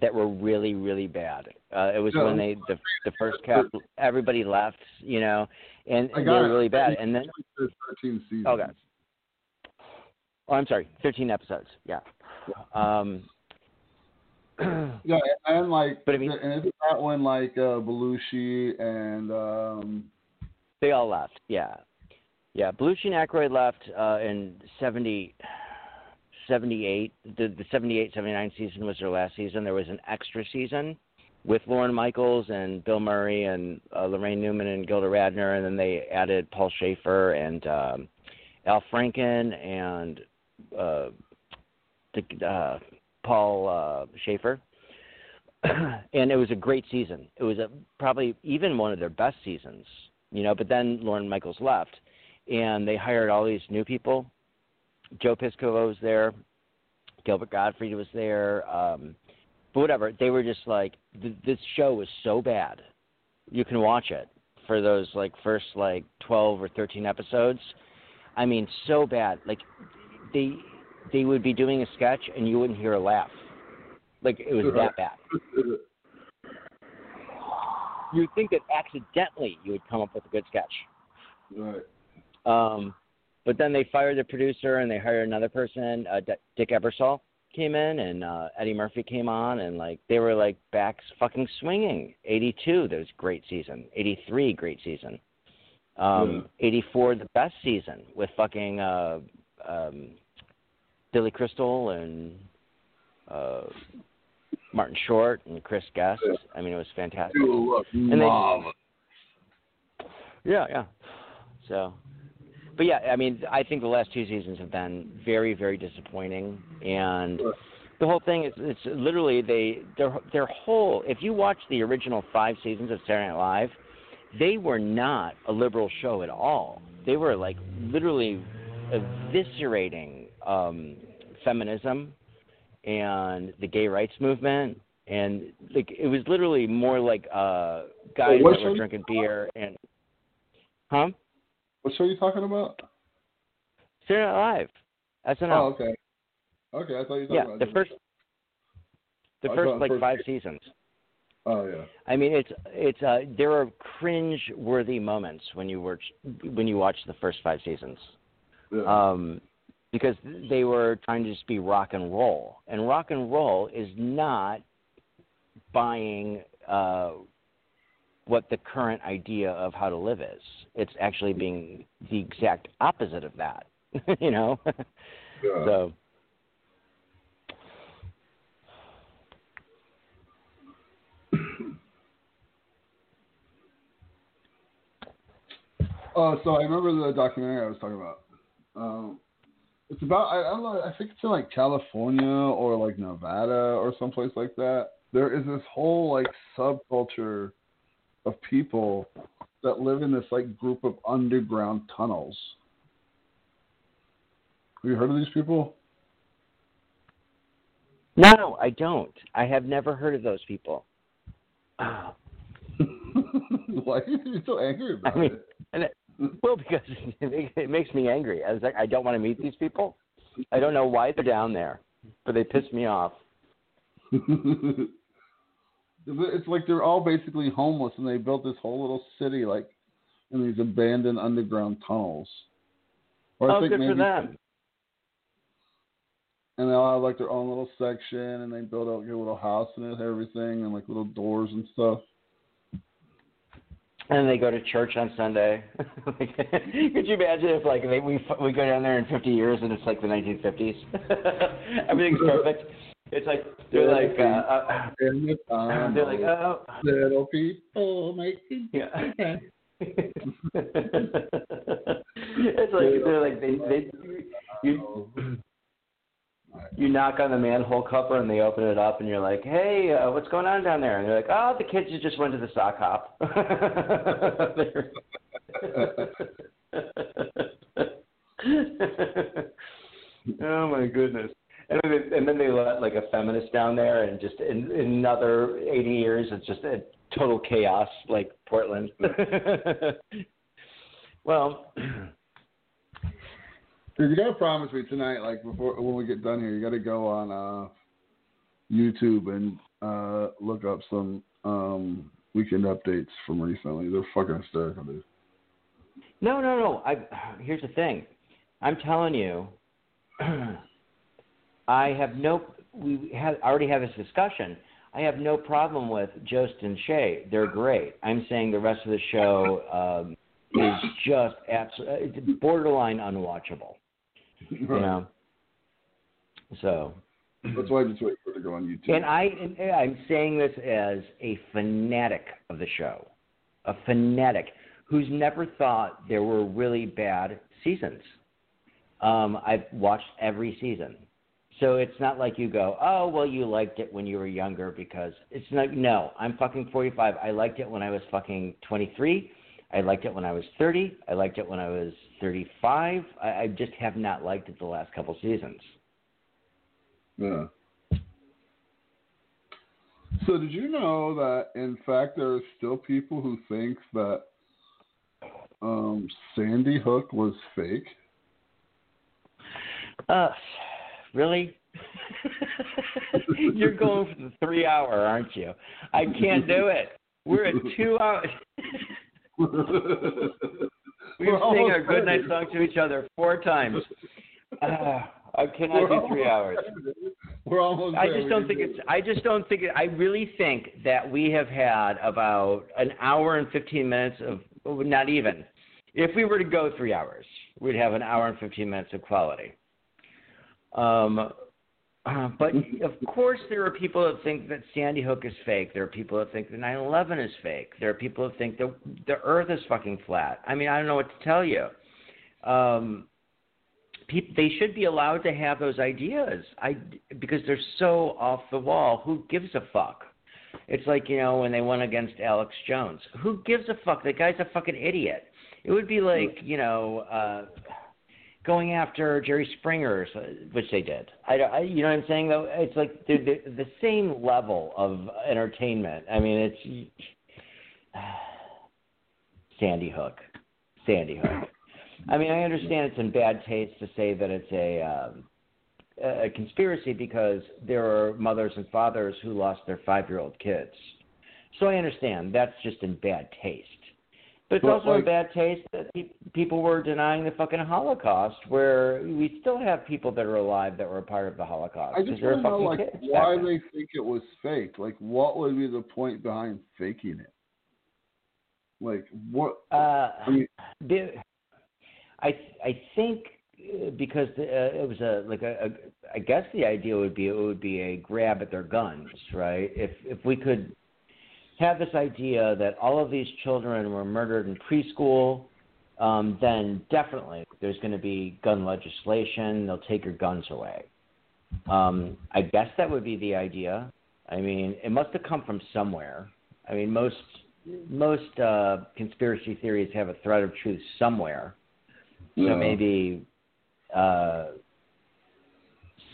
C: that were really really bad. Uh, it was
A: No.
C: when they the the first cap everybody left, you know, and
A: I
C: they were really bad. And then
A: 13 seasons.
C: Okay. oh, I'm sorry, 13 episodes. Yeah. Um,
A: Yeah, and like,
C: But I mean-
A: and isn't that when like uh, Belushi and um,
C: They all left. Yeah, yeah. Belushi and Aykroyd left uh, in 70, 78. The the 78, 79 season was their last season. There was an extra season with Lorne Michaels and Bill Murray and uh, Laraine Newman and Gilda Radner, and then they added Paul Shaffer and um, Al Franken and uh, the, uh, Paul uh, Shaffer. and it was a great season. It was a, probably even one of their best seasons, you know. But then Lorne Michaels left, and they hired all these new people. Joe Piscopo was there, Gilbert Gottfried was there, um, but whatever. They were just like th- this show was so bad, you can watch it for those like first like twelve or thirteen episodes. I mean, so bad. Like they they would be doing a sketch and you wouldn't hear a laugh. Like it was that bad. You'd think that accidentally you would come up with a good sketch.
A: right.
C: Um, but then they fired the producer and they hired another person. Uh, D- Dick Ebersol came in and uh, Eddie Murphy came on and like they were like back fucking swinging. 82, that was great season. 83, great season. Um, 84, the best season with fucking uh, um, Billy Crystal and uh, Martin Short and Chris Guest. I mean, it was fantastic.
A: You look
C: they- Yeah, yeah. So, but yeah, I mean, I think the last two seasons have been very, very disappointing, and the whole thing is it's literally they their their whole. If you watch the original five seasons of Saturday Night Live, they were not a liberal show at all. They were like literally eviscerating um, feminism and the gay rights movement, and like it was literally more like uh, guys
A: what
C: that were drinking beer and, huh?
A: What show are you talking about?
C: Saturday Night Live. SNL.
A: Oh, okay. Okay, I thought you were talking
C: yeah,
A: about
C: the first, the
A: I
C: first like
A: first-
C: five seasons.
A: Oh yeah.
C: I mean, it's it's uh, there are cringe-worthy moments when you watch when you watch the first five seasons,
A: Yeah.
C: um, because they were trying to just be rock and roll, and rock and roll is not buying uh, what the current idea of how to live is. It's actually being the exact opposite of that. you know,
A: yeah.
C: so.
A: Oh, so I remember the documentary I was talking about. Um, it's about I, I don't know. I think it's in like California or like Nevada or someplace like that. There is this whole like subculture of people that live in this like group of underground tunnels. Have you heard of these people?
C: No, I don't. I have never heard of those people. Oh.
A: Why are you so angry about
C: I mean,
A: it?
C: and it, well, because it, it makes me angry. I was like, I don't want to meet these people. I don't know why they're down there, but they piss me off.
A: it's like they're all basically homeless, and they built this whole little city like in these abandoned underground tunnels. Or I
C: oh,
A: think
C: good for them.
A: And they all have like their own little section, and they build out a little house and it, everything, and like little doors and stuff.
C: And they go to church on Sunday. Like, Could you imagine if like they, we we go down there in 50 years and it's like the 1950s? Everything's perfect. It's like they're like uh, uh,
A: the tunnels,
C: they're like oh
A: little people making.
C: yeah. it's like they're like they they you you knock on the manhole cover and they open it up and you're like, hey, uh, what's going on down there? And they're like, oh, the kids just went to the sock hop. oh my goodness. And then, they, and then they let like a feminist down there, and just in, in another 80 years, it's just a total chaos like Portland. well,
A: you gotta promise me tonight, like before when we get done here, you gotta go on uh, YouTube and uh, look up some um, weekend updates from recently. They're fucking hysterical, dude.
C: No, no, no. I here's the thing. I'm telling you, I have no. We have already have this discussion. I have no problem with Jost and Che. They're great. I'm saying the rest of the show um, is just absolutely borderline unwatchable. You know. So,
A: That's why I just wait for it to go on YouTube.
C: and I, and I'm saying this as a fanatic of the show, a fanatic who's never thought there were really bad seasons. Um, I've watched every season. So it's not like you go, oh, well, you liked it when you were younger because it's not, no, I'm fucking 45. I liked it when I was fucking 23. I liked it when I was 30. I liked it when I was 35. I, I just have not liked it the last couple seasons.
A: Yeah. So did you know that in fact there are still people who think that um, Sandy Hook was fake?
C: Uh, really? You're going for the three hour, aren't you? I can't do it. We're at two hours. we
A: We're
C: sing our good night song to each other four times. Uh, I cannot do three hours.
A: We're almost
C: I just don't think
A: do
C: it's. I just don't think it. I really think that we have had about an hour and fifteen minutes of not even. If we were to go three hours, we'd have an hour and fifteen minutes of quality. Um, uh, but of course, there are people that think that Sandy Hook is fake. There are people that think that 9/11 is fake. There are people that think that the Earth is fucking flat. I mean, I don't know what to tell you. Um, peop they should be allowed to have those ideas. I because they're so off the wall. Who gives a fuck? It's like you know when they went against Alex Jones. Who gives a fuck? The guy's a fucking idiot. It would be like you know uh, going after Jerry Springer, which they did. I, I you know what I'm saying though. It's like the the, the same level of entertainment. I mean, it's Sandy Hook, Sandy Hook. I mean, I understand it's in bad taste to say that it's a um, a conspiracy because there are mothers and fathers who lost their five year old kids. So I understand that's just in bad taste. But it's
A: But,
C: also in
A: like-
C: bad taste that pe- people were denying the fucking Holocaust, where we still have people that are alive that were a part of the Holocaust.
A: I just
C: they were
A: want to know, like, why
C: then.
A: they think it was fake. Like, what would be the point behind faking it? Like, what?
C: Uh,
A: I mean-
C: the- I I think uh, because the, uh, it was a like a, a I guess the idea would be it would be a grab at their guns, right? If if we could have this idea that all of these children were murdered in preschool, um, then definitely there's going to be gun legislation. They'll take your guns away. Um, I guess that would be the idea. I mean, it must have come from somewhere. I mean, most most uh, conspiracy theories have a thread of truth somewhere. So maybe uh,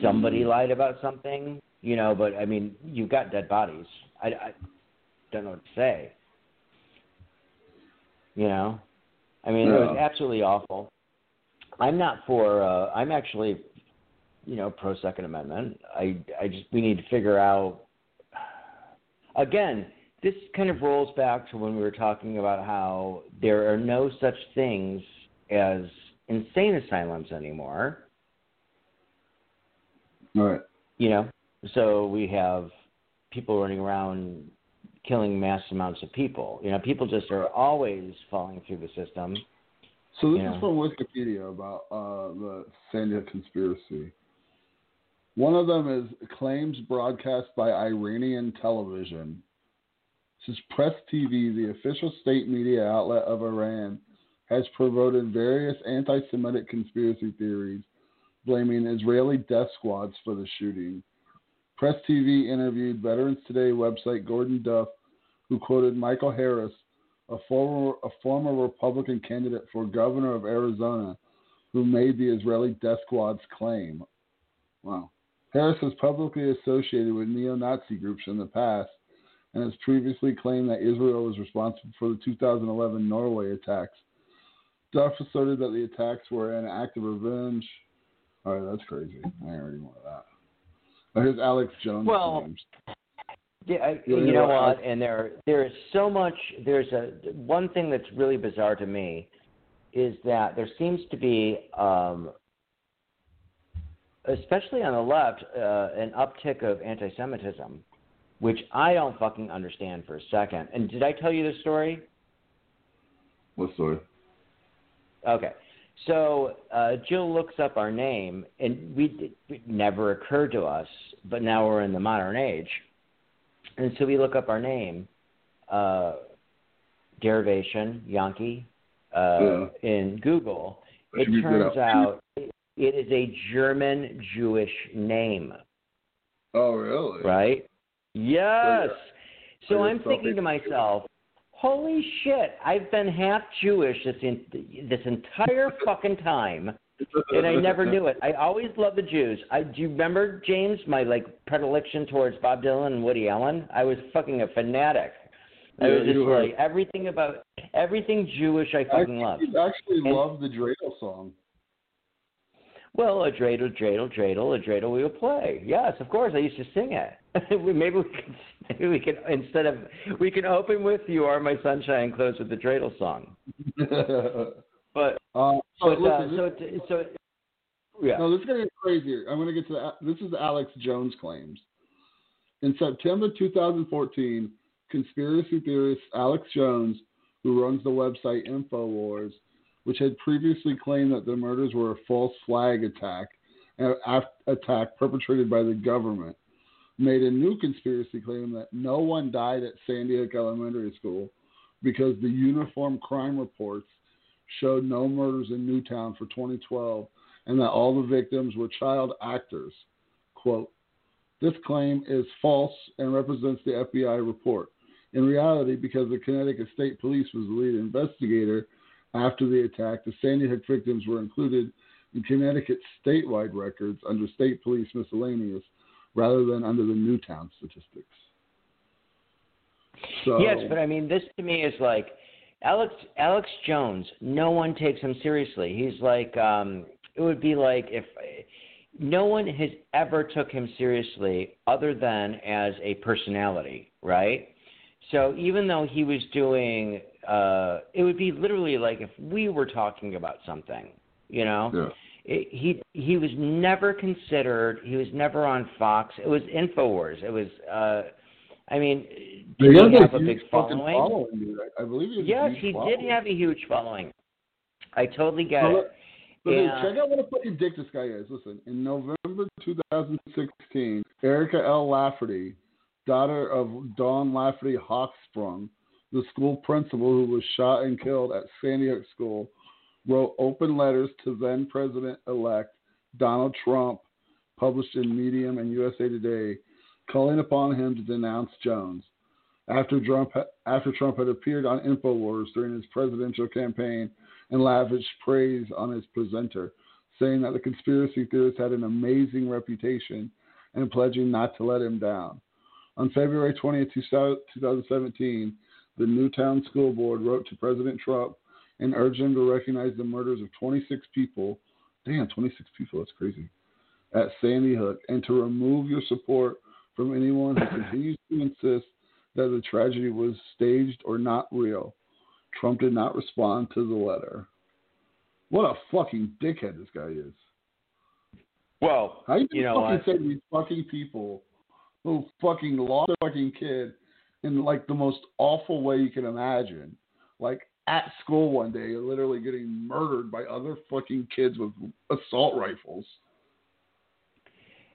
C: somebody lied about something, you know. But I mean, you've got dead bodies. I, I don't know what to say. You know, I mean, it was absolutely awful. I'm not for. Uh, I'm actually, you know, pro Second Amendment. I I just we need to figure out. Again, this kind of rolls back to when we were talking about how there are no such things as insane asylums anymore.
A: All right.
C: You know, so we have people running around killing mass amounts of people. You know, people just are always falling through the system.
A: So this
C: Yeah.
A: is from Wikipedia about uh, the Sandy conspiracy. One of them is claims broadcast by Iranian television. This is Press TV, the official state media outlet of Iran, has promoted various anti-Semitic conspiracy theories, blaming Israeli death squads for the shooting. Press TV interviewed Veterans Today website Gordon Duff, who quoted Michael Harris, a former a former Republican candidate for governor of Arizona, who made the Israeli death squad's claim. Wow. Harris has publicly associated with neo-Nazi groups in the past and has previously claimed that Israel was responsible for the 2011 Norway attacks. Duff asserted that the attacks were an act of revenge. All right, that's crazy. I ain't reading more of that. Now here's Alex Jones.
C: Well. Yeah, I, you know what? And there, there is so much. There's a one thing that's really bizarre to me is that there seems to be, um, especially on the left, uh, an uptick of anti-Semitism, which I don't fucking understand for a second. And did I tell you the story?
A: What story?
C: Okay. So uh, Jill looks up our name, and we it never occurred to us, but now we're in the modern age, and so we look up our name, uh, derivation Yankee, uh, in Google. It turns
A: out.
C: out it is a German Jewish name,
A: Oh, really?
C: right? Yes. So
A: So
C: I'm thinking to myself, holy shit, I've been half Jewish this in, this entire fucking time, and I never knew it. I always loved the Jews. I do you remember James my like predilection towards Bob Dylan and Woody Allen? I was fucking a fanatic. I
A: Yeah,
C: was just like everything about everything Jewish I
A: I
C: fucking loved.
A: you actually
C: And-
A: love the Dreidel song.
C: Well, a dreidel, dreidel, dreidel, a dreidel we will play. Yes, of course. I used to sing it. maybe we could, maybe we could instead of we can open with "You Are My Sunshine" and close with the dreidel song.
A: Uh, so
C: but
A: listen,
C: uh,
A: this,
C: so it- so yeah.
A: no, this is gonna get crazier. I'm gonna get to that. This is Alex Jones claims. In September 2014, conspiracy theorist Alex Jones, who runs the website Infowars, which had previously claimed that the murders were a false flag attack, an attack perpetrated by the government, made a new conspiracy claim that no one died at Sandy Hook Elementary School because the uniform crime reports showed no murders in Newtown for 2012 and that all the victims were child actors. Quote, this claim is false and represents the FBI report. In reality, because the Connecticut State Police was the lead investigator after the attack, the Sandy Hook victims were included in Connecticut statewide records under state police miscellaneous rather than under the Newtown statistics. So,
C: Yes, but I mean, this to me is like Alex Alex Jones. No one takes him seriously. He's like, um, it would be like if no one has ever took him seriously other than as a personality, right? So even though he was doing, uh, it would be literally like if we were talking about something, you know.
A: yeah.
C: It, he he was never considered. He was never on Fox. It was Infowars. It was. uh I mean, did
A: have
C: he have a
A: huge
C: big following?
A: following. I I believe he a
C: Yes, he
A: following.
C: did have a huge following. I totally get
A: So,
C: it.
A: So
C: Yeah.
A: check out what a fucking dick this guy is. Listen, in November 2016, Erica L. Lafferty, daughter of Dawn Lafferty Hochsprung, the school principal who was shot and killed at Sandy Hook School, wrote open letters to then President-elect Donald Trump, published in Medium and USA Today, calling upon him to denounce Jones. After Trump, after Trump had appeared on InfoWars during his presidential campaign and lavished praise on his presenter, saying that the conspiracy theorist had an amazing reputation and pledging not to let him down. On February 20th, 2017, the Newtown School Board wrote to President Trump and urged him to recognize the murders of 26 people. Damn, 26 people, that's crazy. At Sandy Hook, and to remove your support from anyone who continues to insist that the tragedy was staged or not real. Trump did not respond to the letter. What a fucking dickhead this guy is.
C: Well,
A: How you,
C: You know
A: fucking
C: what?
A: say these fucking people who fucking lost their fucking kid in like the most awful way you can imagine? Like at school one day, literally getting murdered by other fucking kids with assault rifles.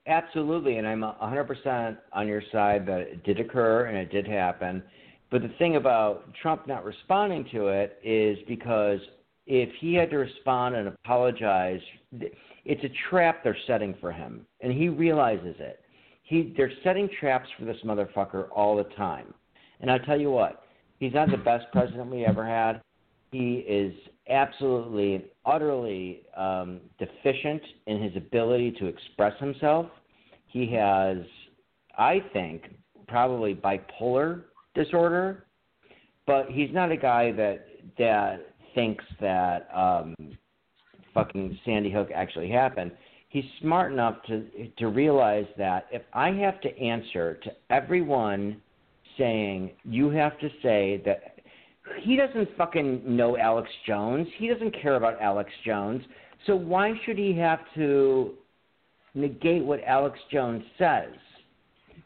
C: Absolutely, and I'm a 100% on your side that it did occur and it did happen. But the thing about Trump not responding to it is because if he had to respond and apologize, it's a trap they're setting for him, and he realizes it. He they're setting traps for this motherfucker all the time. And I tell you what, he's not the best president we ever had. He is absolutely utterly um, deficient in his ability to express himself. He has, I think, probably bipolar disorder, but he's not a guy that that thinks that um, fucking Sandy Hook actually happened. He's smart enough to to realize that if I have to answer to everyone saying you have to say that he doesn't fucking know Alex Jones. He doesn't care about Alex Jones. So why should he have to negate what Alex Jones says?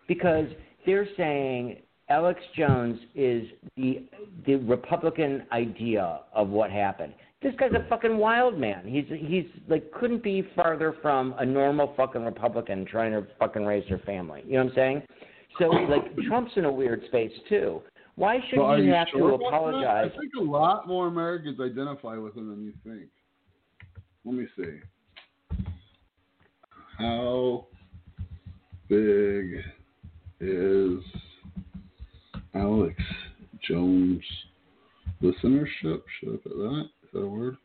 C: Because they're saying Alex Jones is the the Republican idea of what happened. This guy's a fucking wild man. He's he's like couldn't be farther from a normal fucking Republican trying to fucking raise their family. You know what I'm saying? So like Trump's in a weird space too. Why should
A: So are
C: he
A: you
C: have
A: sure
C: to apologize?
A: I think a lot more Americans identify with him than you think. Let me see. How big is Alex Jones listenership? Should I put that? Is that a word?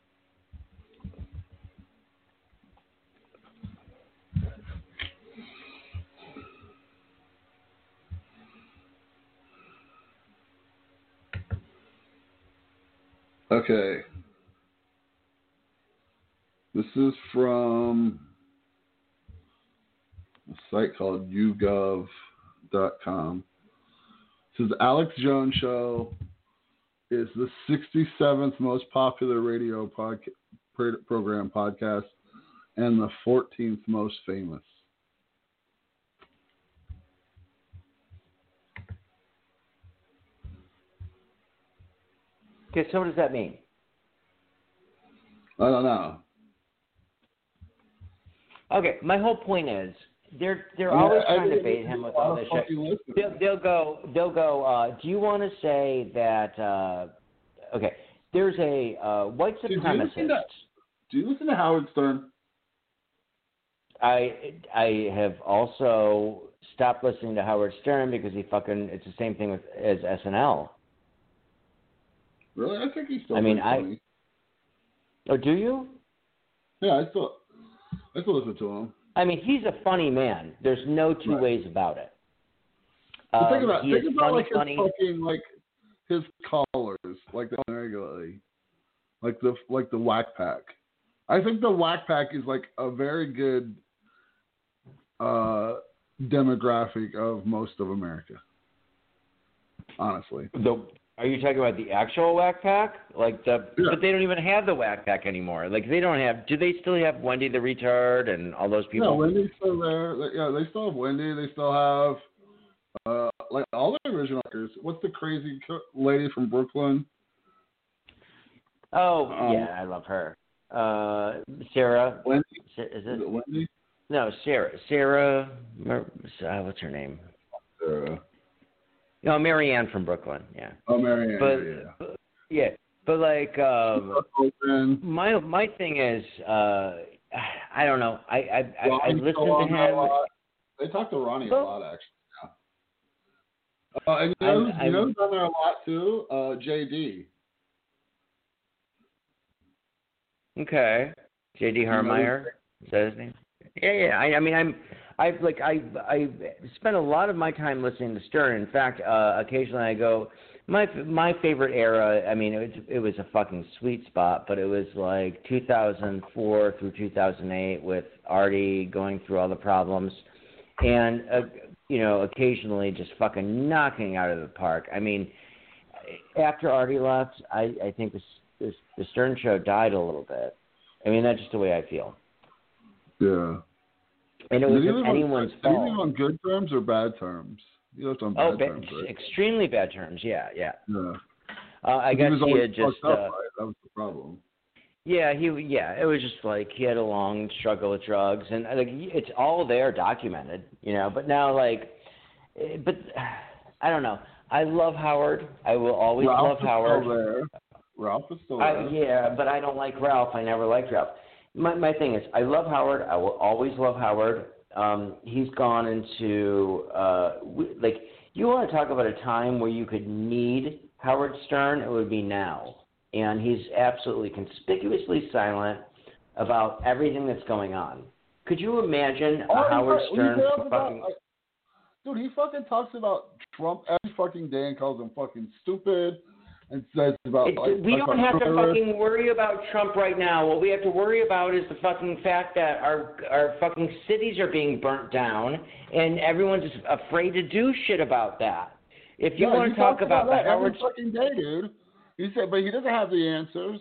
A: Okay. This is from a site called YouGov.com. It says Alex Jones Show is the 67th most popular radio podca- program podcast and the 14th most famous.
C: Okay, so what does that mean?
A: I don't know.
C: Okay, my whole point is they're they're
A: mean,
C: always trying to bait him with all this shit. They'll, they'll go they'll go. Uh, do you want to say that? Uh, okay, there's a uh, white
A: Dude, do you
C: supremacist.
A: to- Do you listen to Howard Stern?
C: I I have also stopped listening to Howard Stern because he fucking it's the same thing with as SNL.
A: Really, I think he's still.
C: I mean, I-
A: funny.
C: Oh, do you?
A: Yeah, I still, I still listen to him.
C: I mean, he's a funny man. There's no two
A: Right.
C: ways about it.
A: But think
C: Um,
A: about think about
C: funny,
A: like his
C: funny.
A: fucking like his callers, like the regularly, like the like the Wack Pack. I think the Wack Pack is like a very good uh demographic of most of America. Honestly,
C: The are you talking about the actual Wack Pack? Like the
A: Yeah.
C: but they don't even have the Wack Pack anymore. Like they don't have. Do they still have Wendy the retard and all those
A: yeah,
C: people?
A: Wendy's still there. Yeah, they still have Wendy. They still have uh like all the original actors. What's the crazy lady from Brooklyn?
C: oh
A: Um,
C: yeah, I love her. Uh, Sarah.
A: Wendy.
C: Is
A: Is
C: it?
A: it Wendy?
C: No, Sarah. Sarah. Uh, what's her name?
A: Uh,
C: No, Marianne from Brooklyn. Yeah.
A: oh, Marianne.
C: But
A: yeah.
C: but- yeah, but like um, my my thing is, uh, I don't know. I I I, I listened to
A: on there a
C: him.
A: They talk to Ronnie a lot, actually. Yeah. Uh, and you know,
C: I'm-
A: you know who's on there a lot too? Uh, JD.
C: Okay. J.D. Harmeyer. Is that his name? Yeah, yeah. I, I mean, I'm, I've like, I, I spent a lot of my time listening to Stern. In fact, uh, occasionally I go, my, my favorite era. I mean, it was, it was a fucking sweet spot, but it was like 2004 through 2008 with Artie going through all the problems, and uh, you know, occasionally just fucking knocking out of the park. I mean, after Artie left, I, I think this, this, the Stern Show died a little bit. I mean, that's just the way I feel.
A: Yeah.
C: And it was
A: he
C: anyone's
A: on,
C: fault.
A: on good terms or bad terms? He left on bad
C: Oh,
A: terms, right?
C: extremely bad terms. Yeah, yeah.
A: Yeah.
C: Uh, I
A: He
C: guess
A: was
C: he had just.
A: up,
C: Uh,
A: right? That was the problem.
C: yeah, he. Yeah, it was just like he had a long struggle with drugs, and uh, like it's all there documented, you know. But now, like, eh, but I don't know. I love Howard. I will always
A: Ralph
C: love
A: is
C: Howard.
A: Still there. Ralph is still there.
C: I, yeah, but I don't like Ralph. I never liked Ralph. My my thing is, I love Howard. I will always love Howard. Um, he's gone into uh, w- like you want to talk about a time where you could need Howard Stern. It would be now, and he's absolutely conspicuously silent about everything that's going on. Could you imagine
A: Oh,
C: a Howard
A: he
C: Stern
A: about-
C: fucking?
A: like, dude, he fucking talks about Trump every fucking day and calls him fucking stupid and says about
C: It,
A: like,
C: we
A: like
C: don't have to fucking worry about Trump right now. What we have to worry about is the fucking fact that our our fucking cities are being burnt down, and everyone's just afraid to do shit about that. If you
A: Yeah,
C: want to talk
A: talks
C: about
A: that
C: Howard,
A: every fucking day, dude. He said, but he doesn't have the answers.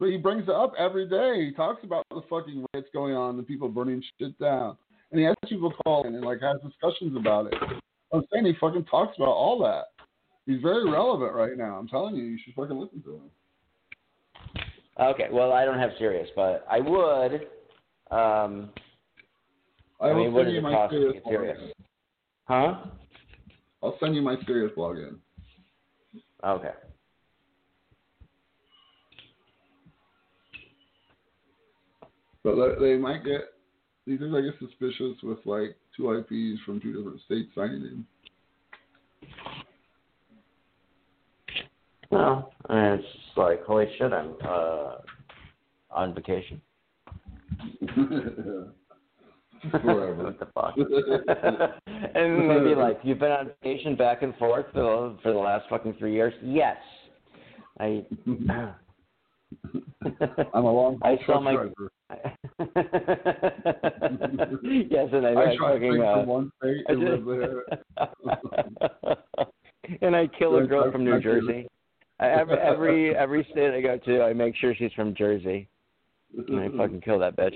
A: But he brings it up every day. He talks about the fucking riots going on, the people burning shit down, and he has people call in and like has discussions about it. I'm saying he fucking talks about all that. He's very relevant right now. I'm telling you, you should fucking listen to him.
C: okay, well I don't have Sirius, but I would. Um,
A: I,
C: I mean, what
A: send
C: does
A: you
C: it
A: my
C: cost to get Sirius? huh?
A: I'll send you my Sirius login.
C: Okay.
A: But they- might get these are I guess suspicious with like two IPs from two different states signing
C: Well, I mean, it's just like holy shit, I'm uh, on vacation.
A: Forever.
C: what the fuck? and maybe like you've been on vacation back and forth for the, for the last fucking three years. Yes, I.
A: I'm a long
C: I saw my.
A: driver.
C: yes, and I,
A: I
C: I
A: try to
C: fucking.
A: think
C: Uh,
A: from one state and live there.
C: and I kill a girl from New. Jersey. Every every every state I go to, I make sure she's from Jersey, and I fucking kill that bitch.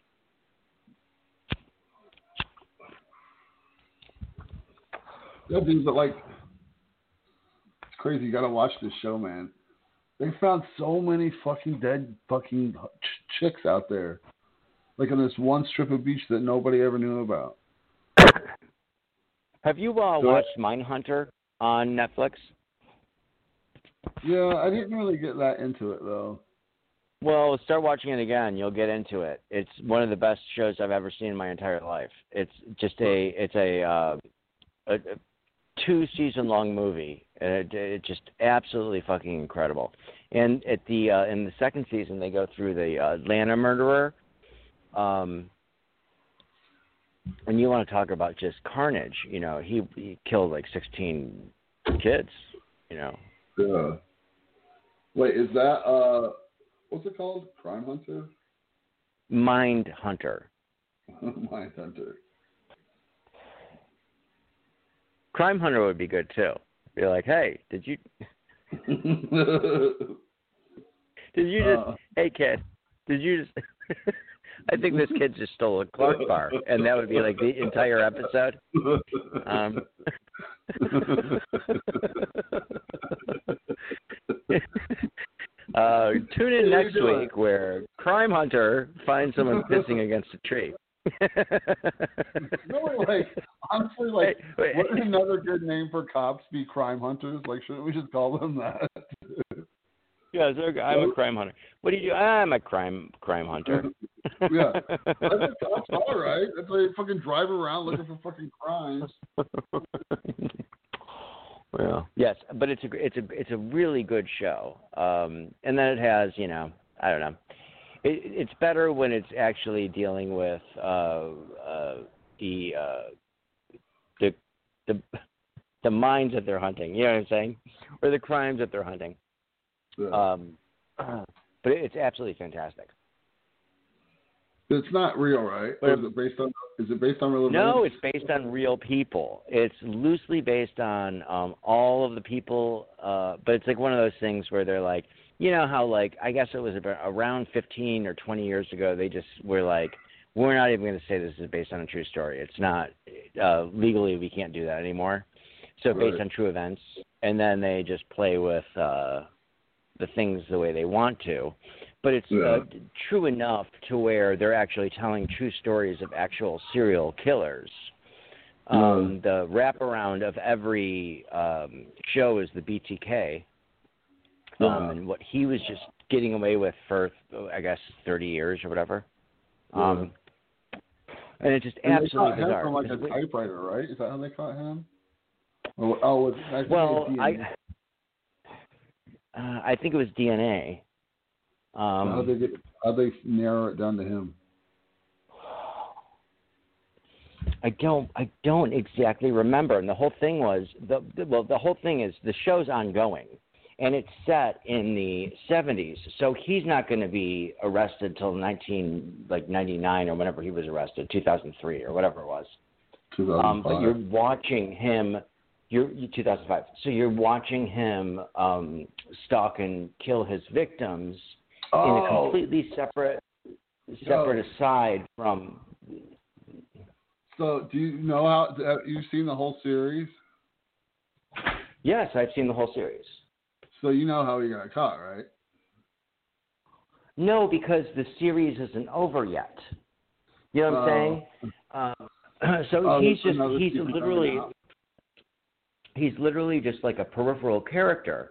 A: Yeah, dude, but like, it's crazy. You gotta watch this show, man. They found so many fucking dead fucking ch- chicks out there, like on this one strip of beach that nobody ever knew about.
C: Have you uh,
A: Go
C: watched Mindhunter on Netflix?
A: Yeah, I didn't really get that into it though.
C: Well, start watching it again. You'll get into it. It's one of the best shows I've ever seen in my entire life. It's just a it's a uh, a, a two season long movie. It, it just absolutely fucking incredible. And at the uh, in the second season, they go through the uh, Atlanta murderer. Um, and you want to talk about just carnage? You know, he, he killed like sixteen kids. You know,
A: Yeah. Wait, is that uh, what's it called? Crime Hunter?
C: Mind Hunter.
A: Mind Hunter.
C: Crime Hunter would be good too. Be like, hey, did you did you just
A: Uh.
C: hey kid, did you just I think this kid just stole a Clark bar and that would be like the entire episode. Um uh tune in next week where Crime Hunter finds someone pissing against a tree.
A: no, like honestly, like
C: Wait, wait.
A: wouldn't another good name for cops be crime hunters? Like, shouldn't we just call them that?
C: Yeah, so I'm a crime hunter. What do you do? I'm a crime crime hunter.
A: yeah, that's, that's all right. That's why you fucking drive around looking for fucking crimes.
C: well, yes, but it's a it's a it's a really good show. Um, and then it has you know I don't know. It, it's better when it's actually dealing with uh, uh, the uh, the the the minds that they're hunting. You know what I'm saying? Or the crimes that they're hunting.
A: Yeah.
C: Um, but it's absolutely fantastic.
A: it's not real, right? Or is it based on? Is it based on real
C: No,
A: events?
C: it's based on real people. It's loosely based on um all of the people, uh but it's like one of those things where they're like, you know how like I guess it was about around 15 or 20 years ago they just were like we're not even going to say this is based on a true story. It's not uh legally we can't do that anymore. So based
A: Right.
C: on true events and then they just play with uh the things the way they want to. But it's
A: Yeah.
C: uh, true enough to where they're actually telling true stories of actual serial killers. Um, the wraparound of every um, show is the BTK, um,
A: Yeah.
C: and what he was just getting away with for, I guess, 30 years or whatever. Um, and it's just
A: And they
C: absolutely
A: him
C: bizarre.
A: from like a typewriter, right? Is that how they caught him? Oh, oh was,
C: well, I. uh, I think it was DNA. Um,
A: how they get? How they narrow it down to him?
C: I don't I don't exactly remember. And the whole thing was the, the well the whole thing is the show's ongoing and it's set in the 70s. So he's not going to be arrested till 19 like 99 or whenever he was arrested, 2003 or whatever it was. Um, but you're watching him you're you- 2005. So you're watching him um stalk and kill his victims in a
A: oh,
C: completely separate separate aside from
A: so do you know how? you've you seen the whole series?
C: Yes, I've seen the whole series.
A: So you know how he got caught, right?
C: No, because the series isn't over yet. You know what I'm saying? Um, so
A: Oh,
C: he's just he's literally. He's literally just like a peripheral character,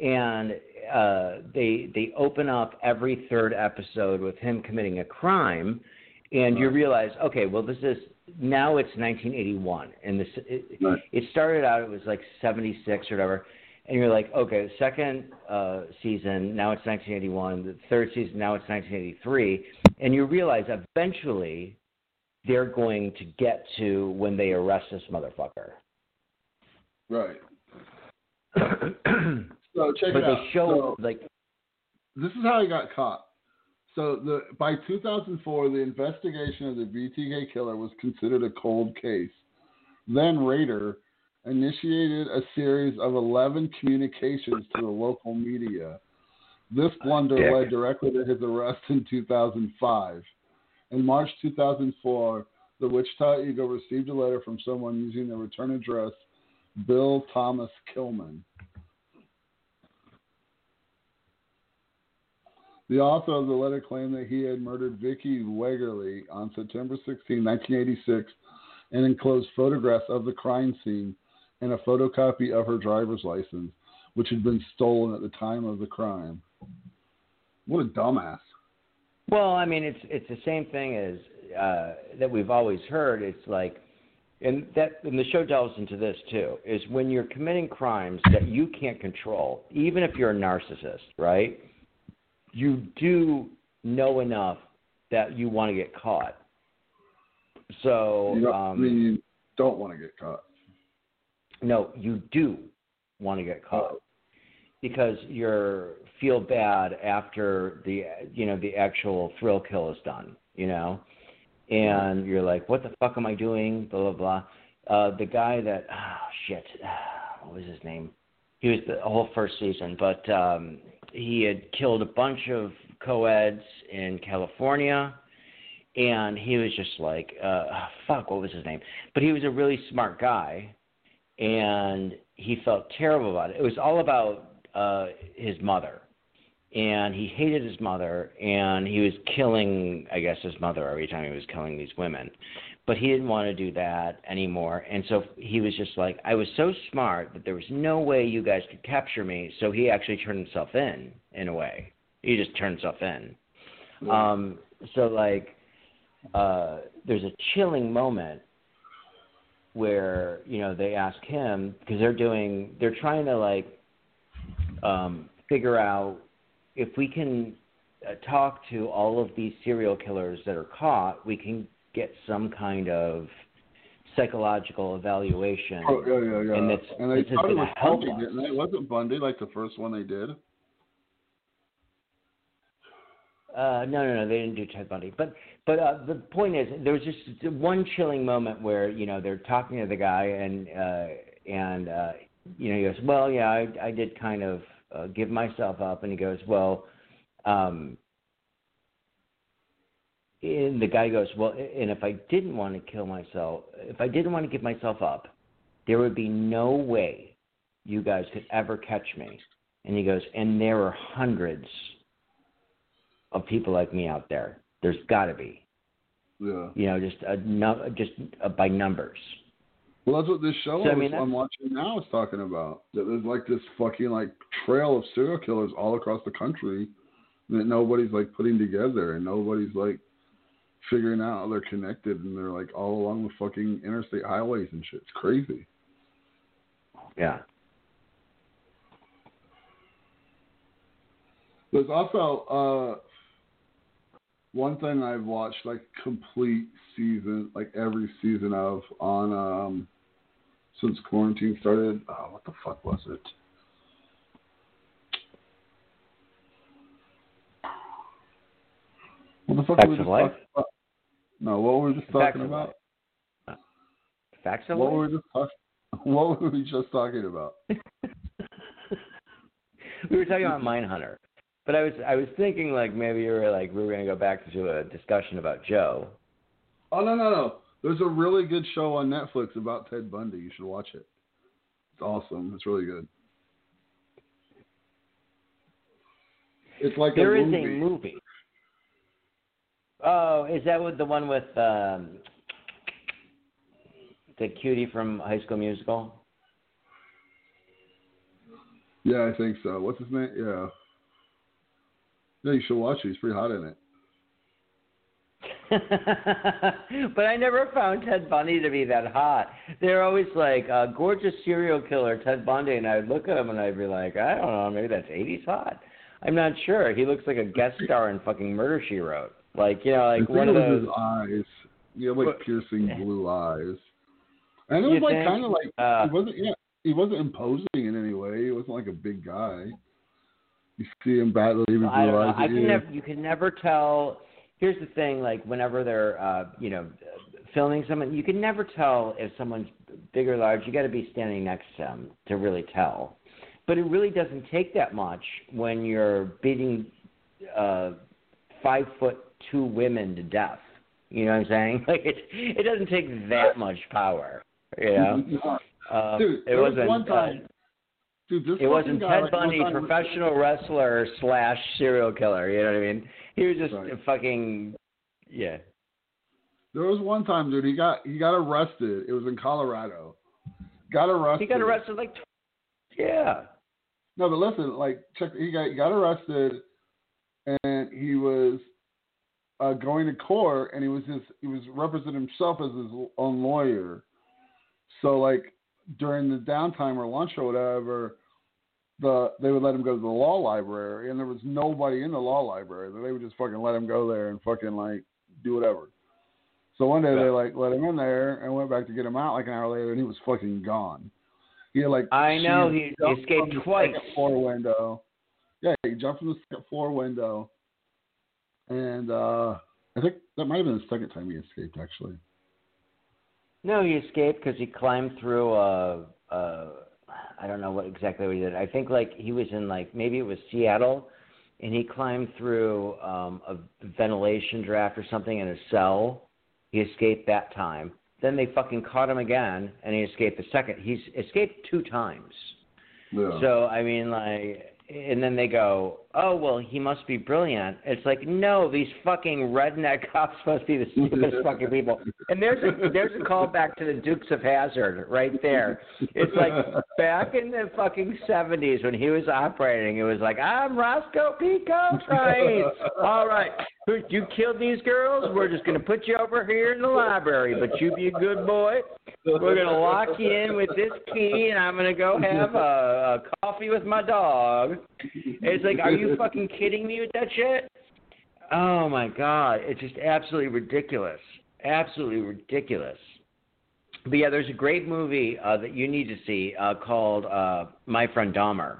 C: and uh, they they open up every third episode with him committing a crime, and you realize okay, well this is now it's 1981, and this it,
A: Right.
C: it started out it was like 76 or whatever. And you're like, okay, the second uh, season, now it's 1981. The third season, now it's 1983. And you realize eventually they're going to get to when they arrest this motherfucker.
A: Right. So check it out.
C: they show,
A: So,
C: like,
A: this is how he got caught. So the by 2004, the investigation of the BTK killer was considered a cold case. Then Rader initiated a series of 11 communications to the local media. This blunder
C: Dick.
A: led directly to his arrest in 2005. In March 2004, the Wichita Eagle received a letter from someone using the return address Bill Thomas Killman. The author of the letter claimed that he had murdered Vicki Wegerle on September 16, 1986, and enclosed photographs of the crime scene and a photocopy of her driver's license, which had been stolen at the time of the crime. What a dumbass.
C: Well, I mean, it's it's the same thing as uh, that we've always heard. It's like, and that and the show delves into this too. Is when you're committing crimes that you can't control, even if you're a narcissist, right? You do know enough that you want to get caught. So,
A: You know,
C: um,
A: I mean, you don't want to get caught.
C: no, you do want to get caught because you're feel bad after the you know the actual thrill kill is done, you know, and you're like, what the fuck am I doing? Blah blah blah. Uh, the guy that oh shit, what was his name? He was the whole first season, but um, he had killed a bunch of co-eds in California. And he was just like, uh, fuck, what was his name? But he was a really smart guy, and he felt terrible about it. It was all about uh, his mother, and he hated his mother, and he was killing, I guess, his mother every time he was killing these women. But he didn't want to do that anymore, and so he was just like, I was so smart that there was no way you guys could capture me. So he actually turned himself in, in a way. He just turned himself in. Um, so like, uh, there's a chilling moment where you know they ask him because they're doing they're trying to like um, figure out if we can uh, talk to all of these serial killers that are caught, we can get some kind of psychological evaluation.
A: Oh yeah, yeah, yeah.
C: And it's-
A: and they
C: this is
A: thought it
C: gonna
A: was
C: help
A: Bundy,
C: us.
A: didn't they? Wasn't Bundy like the first one they did?
C: Uh, no, no, no, they didn't do Ted Bundy. But but uh, the point is, there was just one chilling moment where you know they're talking to the guy and uh, and uh, you know he goes, well, yeah, I, I did kind of uh, give myself up, and he goes, well, um, and the guy goes, well, and if I didn't want to kill myself, if I didn't want to give myself up, there would be no way you guys could ever catch me. And he goes, and there are hundreds of people like me out there. There's got to be,
A: Yeah.
C: you know, just a just uh, by numbers.
A: Well, that's what this show
C: So, I mean,
A: I'm watching now is talking about. That there's like this fucking like trail of serial killers all across the country that nobody's like putting together and nobody's like figuring out how they're connected and they're like all along the fucking interstate highways and shit. It's crazy.
C: Yeah.
A: There's also uh one thing I've watched like complete season, like every season of on um since quarantine started. Oh, what the fuck was it? What the fuck
C: Facts
A: were we just talking about? No, what were we just talking about?
C: Facts of
A: What
C: life?
A: were we just talking? What were we just talking about?
C: we were talking about Mindhunter, but I was I was thinking like maybe you were like we were gonna go back to a discussion about Joe.
A: Oh no no no! There's a really good show on Netflix about Ted Bundy. You should watch it. It's awesome. It's really good. It's like
C: There
A: a
C: is
A: movie.
C: a movie. Oh, is that with the one with um, the cutie from High School Musical?
A: Yeah, I think so. What's his name? Yeah. Yeah, you should watch it. He's pretty hot in it.
C: but I never found Ted Bundy to be that hot. They're always like uh, gorgeous serial killer Ted Bundy, and I'd look at him and I'd be like, I don't know, maybe that's '80s hot. I'm not sure. He looks like a guest star in fucking Murder She Wrote. Like you know, like one of those.
A: his eyes. He had like
C: What-
A: piercing blue eyes. And it was like kind of like
C: Uh,
A: he wasn't yeah he wasn't imposing in any way. He wasn't like a big guy. You see him battling with blue
C: know.
A: eyes.
C: I can never. You can never tell. Here's the thing: like whenever they're, uh, you know, filming someone, you can never tell if someone's big or large. You got to be standing next to them to really tell. But it really doesn't take that much when you're beating uh, five foot two women to death. You know what I'm saying? Like it, it doesn't take that much power. You know, uh,
A: Dude,
C: it
A: there was
C: wasn't.
A: one time-
C: uh,
A: Dude,
C: it wasn't Ted
A: like,
C: Bundy,
A: time-
C: professional wrestler slash serial killer. You know what I mean? He was just
A: Right.
C: fucking yeah.
A: There was one time, dude. He got he got arrested. It was in Colorado. Got arrested.
C: He got arrested like yeah.
A: No, but listen, like check. He got he got arrested, and he was uh, going to court, and he was just he was representing himself as his own lawyer. So like during the downtime or lunch or whatever, the they would let him go to the law library, and there was nobody in the law library. They would just fucking let him go there and fucking like do whatever. So one day they like let him in there and went back to get him out like an hour later, and he was fucking gone. He had like
C: I know he
A: jumped
C: escaped twice.
A: floor window. Yeah, he jumped from the second floor window, and uh I think that might have been the second time he escaped actually.
C: No, he escaped because he climbed through a, a. I don't know what exactly what he did. I think like he was in like maybe it was Seattle, and he climbed through um, a ventilation draft or something in a cell. He escaped that time. Then they fucking caught him again, and he escaped the second. He's escaped two times.
A: Yeah.
C: So I mean, like, and then they go, "Oh well, he must be brilliant." It's like, no, these fucking redneck cops must be the stupidest fucking people. And there's a there's a callback to the Dukes of Hazzard right there. It's like back in the fucking seventies when he was operating. It was like, "I'm Rosco P. Coltrane. All right, you killed these girls. We're just gonna put you over here in the library, but you be a good boy. We're gonna lock you in with this key, and I'm gonna go have a, a coffee with my dog. It's like, are you fucking kidding me with that shit? Oh my god, it's just absolutely ridiculous, absolutely ridiculous. But yeah, there's a great movie uh, that you need to see uh, called uh, My Friend Dahmer.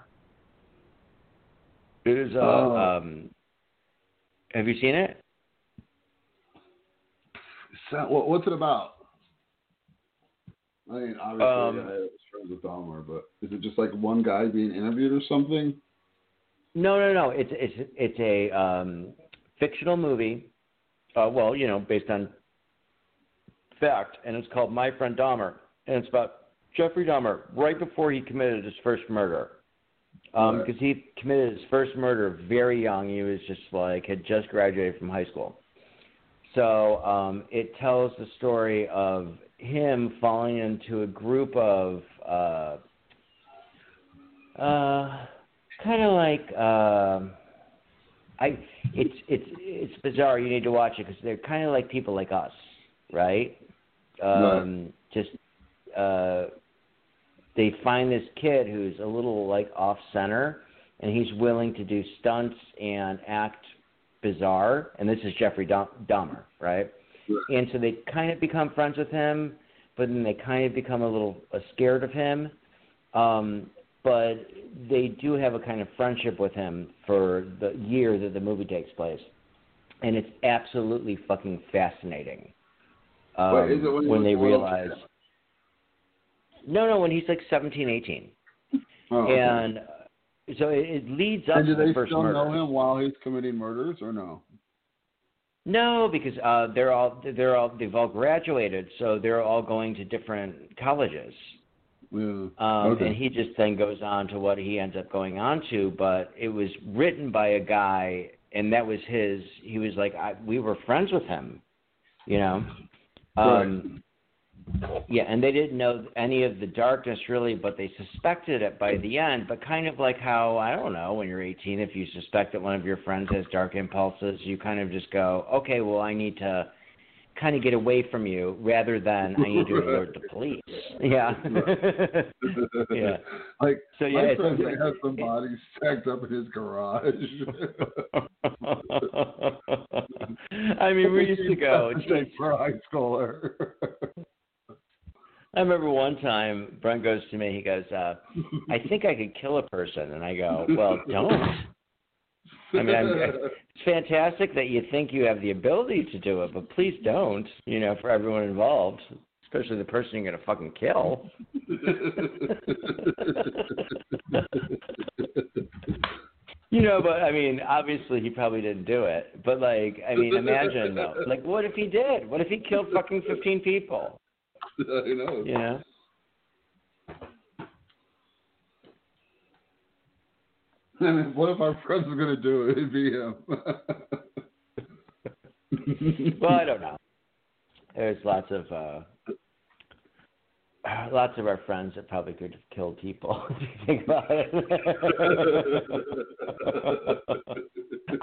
C: It is. Uh,
A: Oh.
C: um, have you seen it?
A: So, what, what's it about? I mean, obviously,
C: Um,
A: I was friends with Dahmer, but is it just like one guy being interviewed or something?
C: No, no, no. It's it's it's a um, fictional movie. Uh, well, you know, based on fact, and it's called My Friend Dahmer, and it's about Jeffrey Dahmer right before he committed his first murder. Um,
A: Right.
C: because he committed his first murder very young. He was just like had just graduated from high school. So um, it tells the story of him falling into a group of uh, uh, kind of like um I it's it's it's bizarre. You need to watch it because they're kind of like people like us, right? Um, Just uh, they find this kid who's a little like off center, and he's willing to do stunts and act bizarre. And this is Jeffrey Dah- Dahmer, right? And so they kind of become friends with him, but then they kind of become a little uh, scared of him. Um, but they do have a kind of friendship with him for the year that the movie takes place, and it's absolutely fucking fascinating. Um,
A: Wait, when he
C: they realize? No, no, when he's like seventeen, eighteen,
A: Oh, okay.
C: and uh, so it, it leads up
A: and do
C: to the
A: they
C: first
A: still know him while he's committing murders, or no?
C: No, because uh, they're all they're all they've all graduated, so they're all going to different colleges.
A: Yeah.
C: Um,
A: okay.
C: And he just then goes on to what he ends up going on to. But it was written by a guy, and that was his. He was like, I, we were friends with him, you know. Um, Yeah, and they didn't know any of the darkness really, but they suspected it by the end. But kind of like how I don't know, when you're 18, if you suspect that one of your friends has dark impulses, you kind of just go, okay, well, I need to kind of get away from you, rather than I need to alert the police. Yeah. Yeah.
A: Like
C: So yeah,
A: my friend has some bodies stacked up in his garage.
C: I mean, we used to go.
A: Like for high schooler.
C: I remember one time Brent goes to me. He goes, uh, "I think I could kill a person," and I go, "Well, don't." I mean, I'm, it's fantastic that you think you have the ability to do it, but please don't. You know, for everyone involved, especially the person you're gonna fucking kill. You know, but I mean, obviously he probably didn't do it. But like, I mean, imagine though. Like, what if he did? What if he killed fucking fifteen people?
A: Who knows?
C: Know?
A: I mean, what if our friends were gonna do it? It'd be him.
C: Well, I don't know. There's lots of. uh lots of our friends that probably could have killed people if you think about it.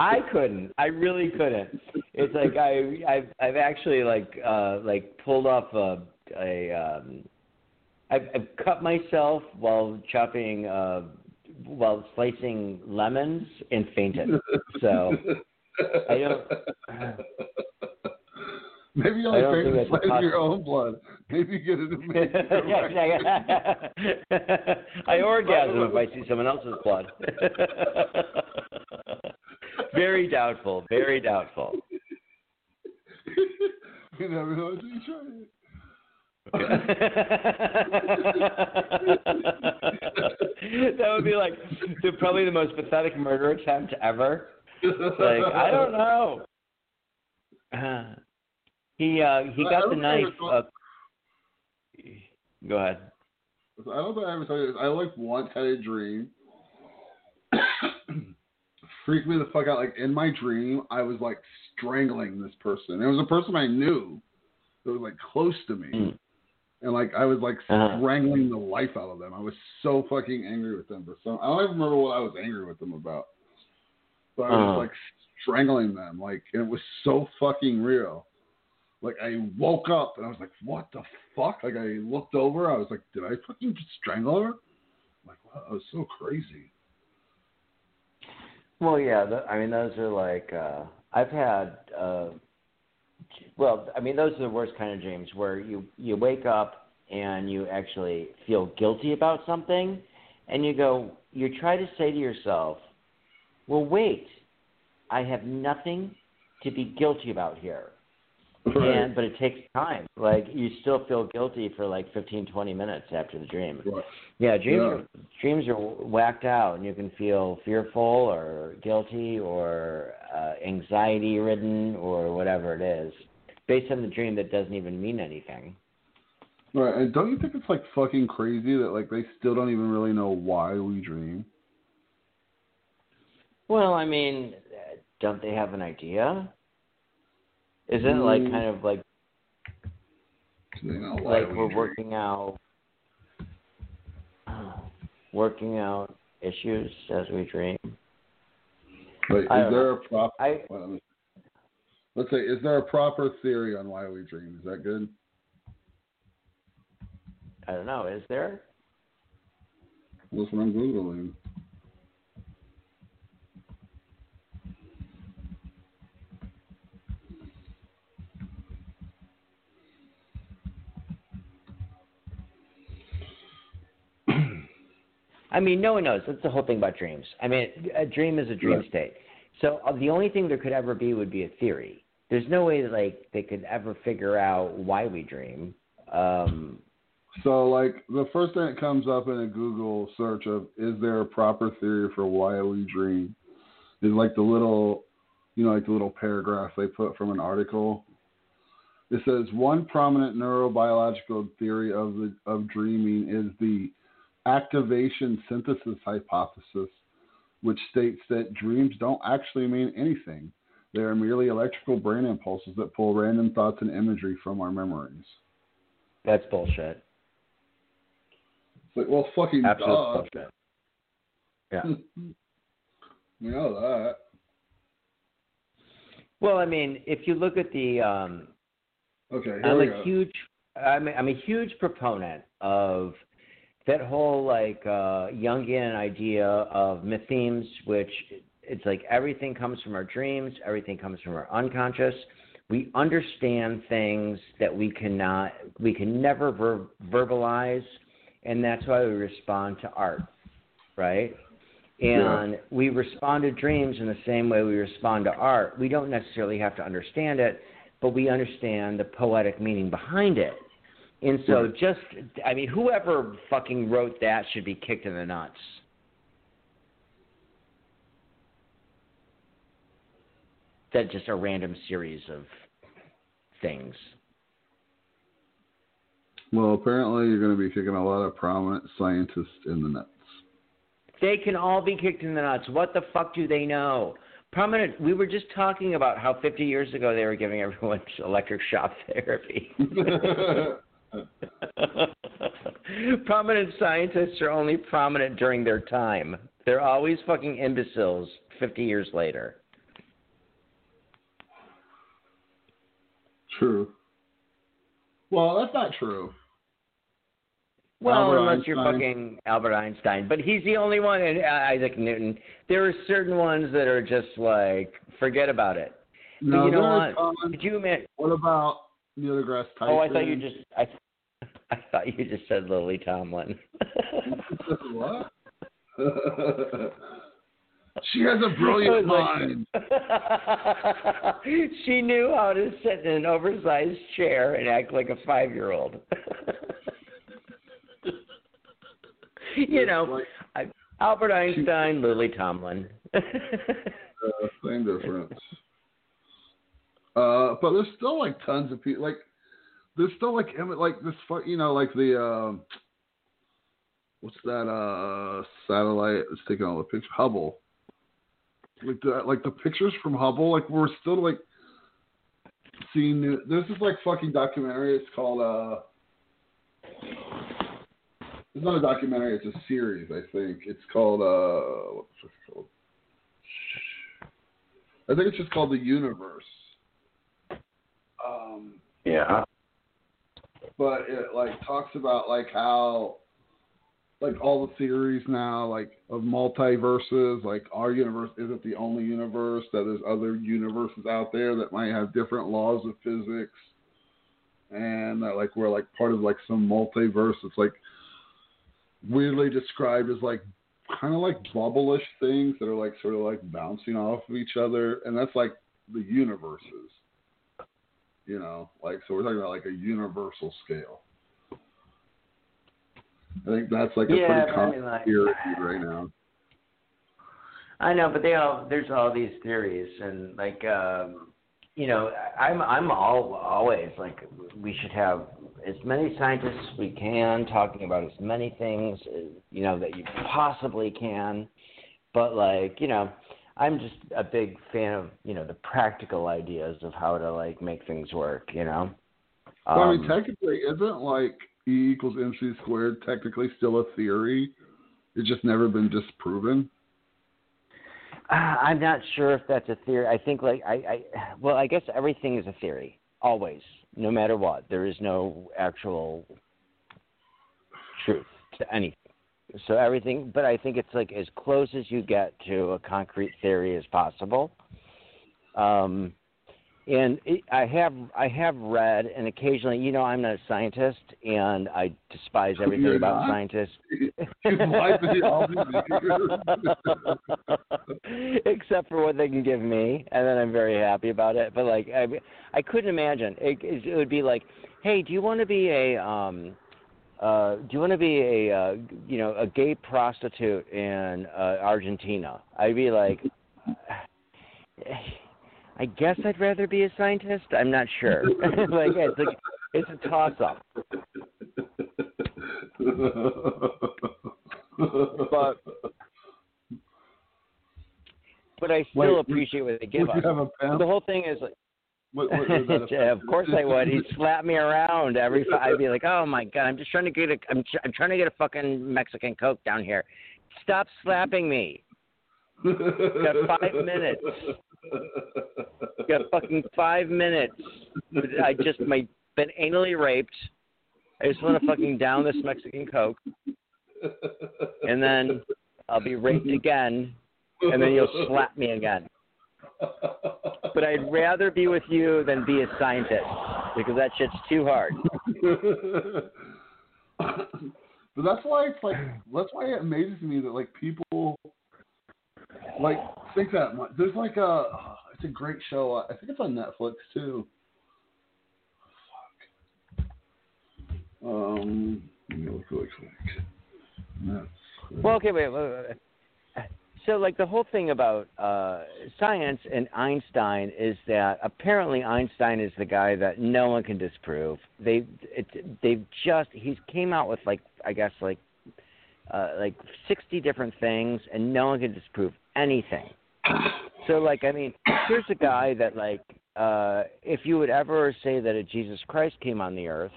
C: I couldn't. I really couldn't. It's like I I've I've actually like uh like pulled off a a um I've, I've cut myself while chopping uh while slicing lemons and fainted. So I don't
A: Maybe you
C: I
A: only
C: don't
A: faint
C: that's
A: in
C: possible.
A: your own blood. Maybe you get it in
C: yeah. I orgasm if I see someone else's blood. very doubtful. Very doubtful.
A: you never know until you try it.
C: that would be like the, probably the most pathetic murder attempt ever. Like I don't know. Uh, he uh, he got the knife.
A: ever
C: Uh, go ahead.
A: I don't think I ever told you this. I like once had a dream. Freaked me the fuck out. Like in my dream, I was like strangling this person. It was a person I knew. It was like close to me.
C: Mm.
A: And like I was like
C: Uh-huh.
A: strangling the life out of them. I was so fucking angry with them for some. I don't even remember what I was angry with them about. But I was
C: Uh-huh.
A: like strangling them. Like and it was so fucking real. Like I woke up and I was like, "What the fuck?" Like I looked over, I was like, "Did I fucking just strangle her?" Like, wow, that was so crazy.
C: Well, yeah. th I mean, those are like uh, I've had. Uh, well, I mean, those are the worst kind of dreams where you you wake up and you actually feel guilty about something, and you go, you try to say to yourself, "Well, wait, I have nothing to be guilty about here." And but it takes time. Like you still feel guilty for like 15, 20 minutes after the dream.
A: Right.
C: Yeah, dreams
A: Yeah.
C: are dreams are whacked out, and you can feel fearful or guilty or uh, anxiety ridden or whatever it is, based on the dream that doesn't even mean anything.
A: Right. And don't you think it's like fucking crazy that like they still don't even really know why we dream?
C: Well, I mean, don't they have an idea? Isn't it like
A: Mm.
C: kind of like
A: Do they know why
C: like
A: we
C: we're working out working out issues as we dream?
A: Like, is there a proper?
C: I
A: well, let's say, is there a proper theory on why we dream? Is that good?
C: I don't know. Is there?
A: That's what I'm googling.
C: I mean, no one knows. That's the whole thing about dreams. I mean, a dream is a dream
A: Right.
C: state. So uh, the only thing there could ever be would be a theory. There's no way that like they could ever figure out why we dream. Um,
A: So, like, the first thing that comes up in a Google search of is there a proper theory for why we dream is like the little, you know, like the little paragraph they put from an article. It says one prominent neurobiological theory of the of dreaming is the activation synthesis hypothesis, which states that dreams don't actually mean anything. They are merely electrical brain impulses that pull random thoughts and imagery from our memories.
C: that's bullshit.
A: It's like, well, fucking
C: Absolute
A: duh.
C: bullshit. Yeah.
A: we know that.
C: Well, I mean, if you look at the, um,
A: Okay,
C: I'm a
A: go.
C: huge, I'm I'm a huge proponent of that whole like uh, Jungian idea of mythemes, which it's like everything comes from our dreams, everything comes from our unconscious. We understand things that we cannot, we can never ver- verbalize, and that's why we respond to art, right?
A: Yeah.
C: And we respond to dreams in the same way we respond to art. We don't necessarily have to understand it, but we understand the poetic meaning behind it. And so, just, I mean, whoever fucking wrote that should be kicked in the nuts. That's just a random series of things.
A: Well, apparently you're going to be kicking a lot of prominent scientists in the nuts.
C: They can all be kicked in the nuts. What the fuck do they know? Prominent. We were just talking about how 50 years ago they were giving everyone electric shock therapy. prominent scientists are only prominent during their time. They're always fucking imbeciles 50 years later.
A: True. Well, that's not true.
C: Well,
A: Albert
C: unless you're fucking Albert Einstein, but he's the only one, and uh, Isaac Newton. There are certain ones that are just like, forget about it.
A: No,
C: you know what? Could you imagine?
A: What about Neil deGrasse Tyson?
C: Oh, I thought you just I, I thought you just said Lily Tomlin.
A: what? she has a brilliant mind.
C: she knew how to sit in an oversized chair and act like a five-year-old. you know, I, Albert Einstein, Lily Tomlin.
A: uh, same difference. Uh, but there's still like tons of people. Like, there's still like like this. You know, like the um, what's that uh satellite that's taking all the pictures? Hubble. Like the like the pictures from Hubble. Like we're still like seeing. New, this like fucking documentary. It's called uh. It's not a documentary. It's a series. I think it's called uh. What the fuck is it called? I think it's just called the universe. Um,
C: yeah.
A: But it like talks about like how like all the theories now like of multiverses like our universe isn't the only universe that there's other universes out there that might have different laws of physics and that like we're like part of like some multiverse it's like weirdly described as like kind of like bubble-ish things that are like sort of like bouncing off of each other and that's like the universes you know, like so we're talking about like a universal scale. I think that's like a
C: Yeah,
A: pretty
C: I
A: common
C: mean, like-
A: theory right now.
C: I know, but they all there's all these theories and like um you know, I'm I'm all always like we should have as many scientists as we can talking about as many things uh, you know that you possibly can. But like, you know, I'm just a big fan of, you know, the practical ideas of how to like make things work, you know.
A: Well, I mean,
C: Um,
A: technically, isn't like E equals mc squared technically still a theory? It's just never been disproven.
C: Uh, I'm not sure if that's a theory. I think like I, I well, I guess everything is a theory always, no matter what. There is no actual truth to anything. So everything, but I think it's like as close as you get to a concrete theory as possible. Um, and it, I have I have read, and occasionally, you know, I'm not a scientist, and I despise everything
A: You're
C: about
A: not?
C: scientists.
A: Why did he all these
C: except for what they can give me, and then I'm very happy about it. But like, I, I couldn't imagine it. It would be like, hey, do you want to be a um, uh, do you want to be a uh, you know a gay prostitute in uh, Argentina? I'd be like, I guess I'd rather be a scientist. I'm not sure. like it's like it's a toss up. But but I still
A: Wait,
C: appreciate what they give us.
A: you have a pen?
C: The whole thing is like.
A: What- what is that
C: Yeah, of course I would. He'd slap me around every. Fi- I'd be like, "Oh my god, I'm just trying to get a. I'm, tr- I'm trying to get a fucking Mexican Coke down here. Stop slapping me. Got five minutes. Got fucking five minutes. I just my been anally raped. I just want to fucking down this Mexican Coke, and then I'll be raped again, and then you'll slap me again. But I'd rather be with you than be a scientist because that shit's too hard.
A: but that's why it's like that's why it amazes me that like people like think that much. There's like a it's a great show. I think it's on Netflix too. Fuck. Um, let me look really quick. Netflix.
C: Well, okay, wait, wait, wait. So, like the whole thing about uh, science and Einstein is that apparently Einstein is the guy that no one can disprove. They, it, they've just he's came out with like I guess like, uh, like sixty different things, and no one can disprove anything. So, like, I mean, here's a guy that like, uh, if you would ever say that a Jesus Christ came on the earth,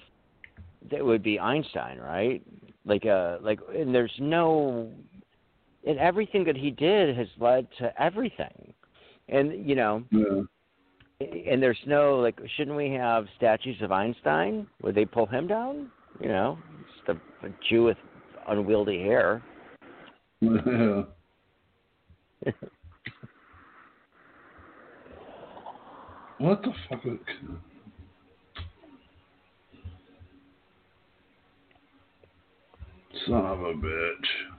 C: that would be Einstein, right? Like uh like and there's no and everything that he did has led to everything. And you know,
A: Yeah.
C: and there's no like shouldn't we have statues of Einstein? Would they pull him down? You know, just a, a Jew with unwieldy hair.
A: yeah. What the fuck? Is... Son of a bitch.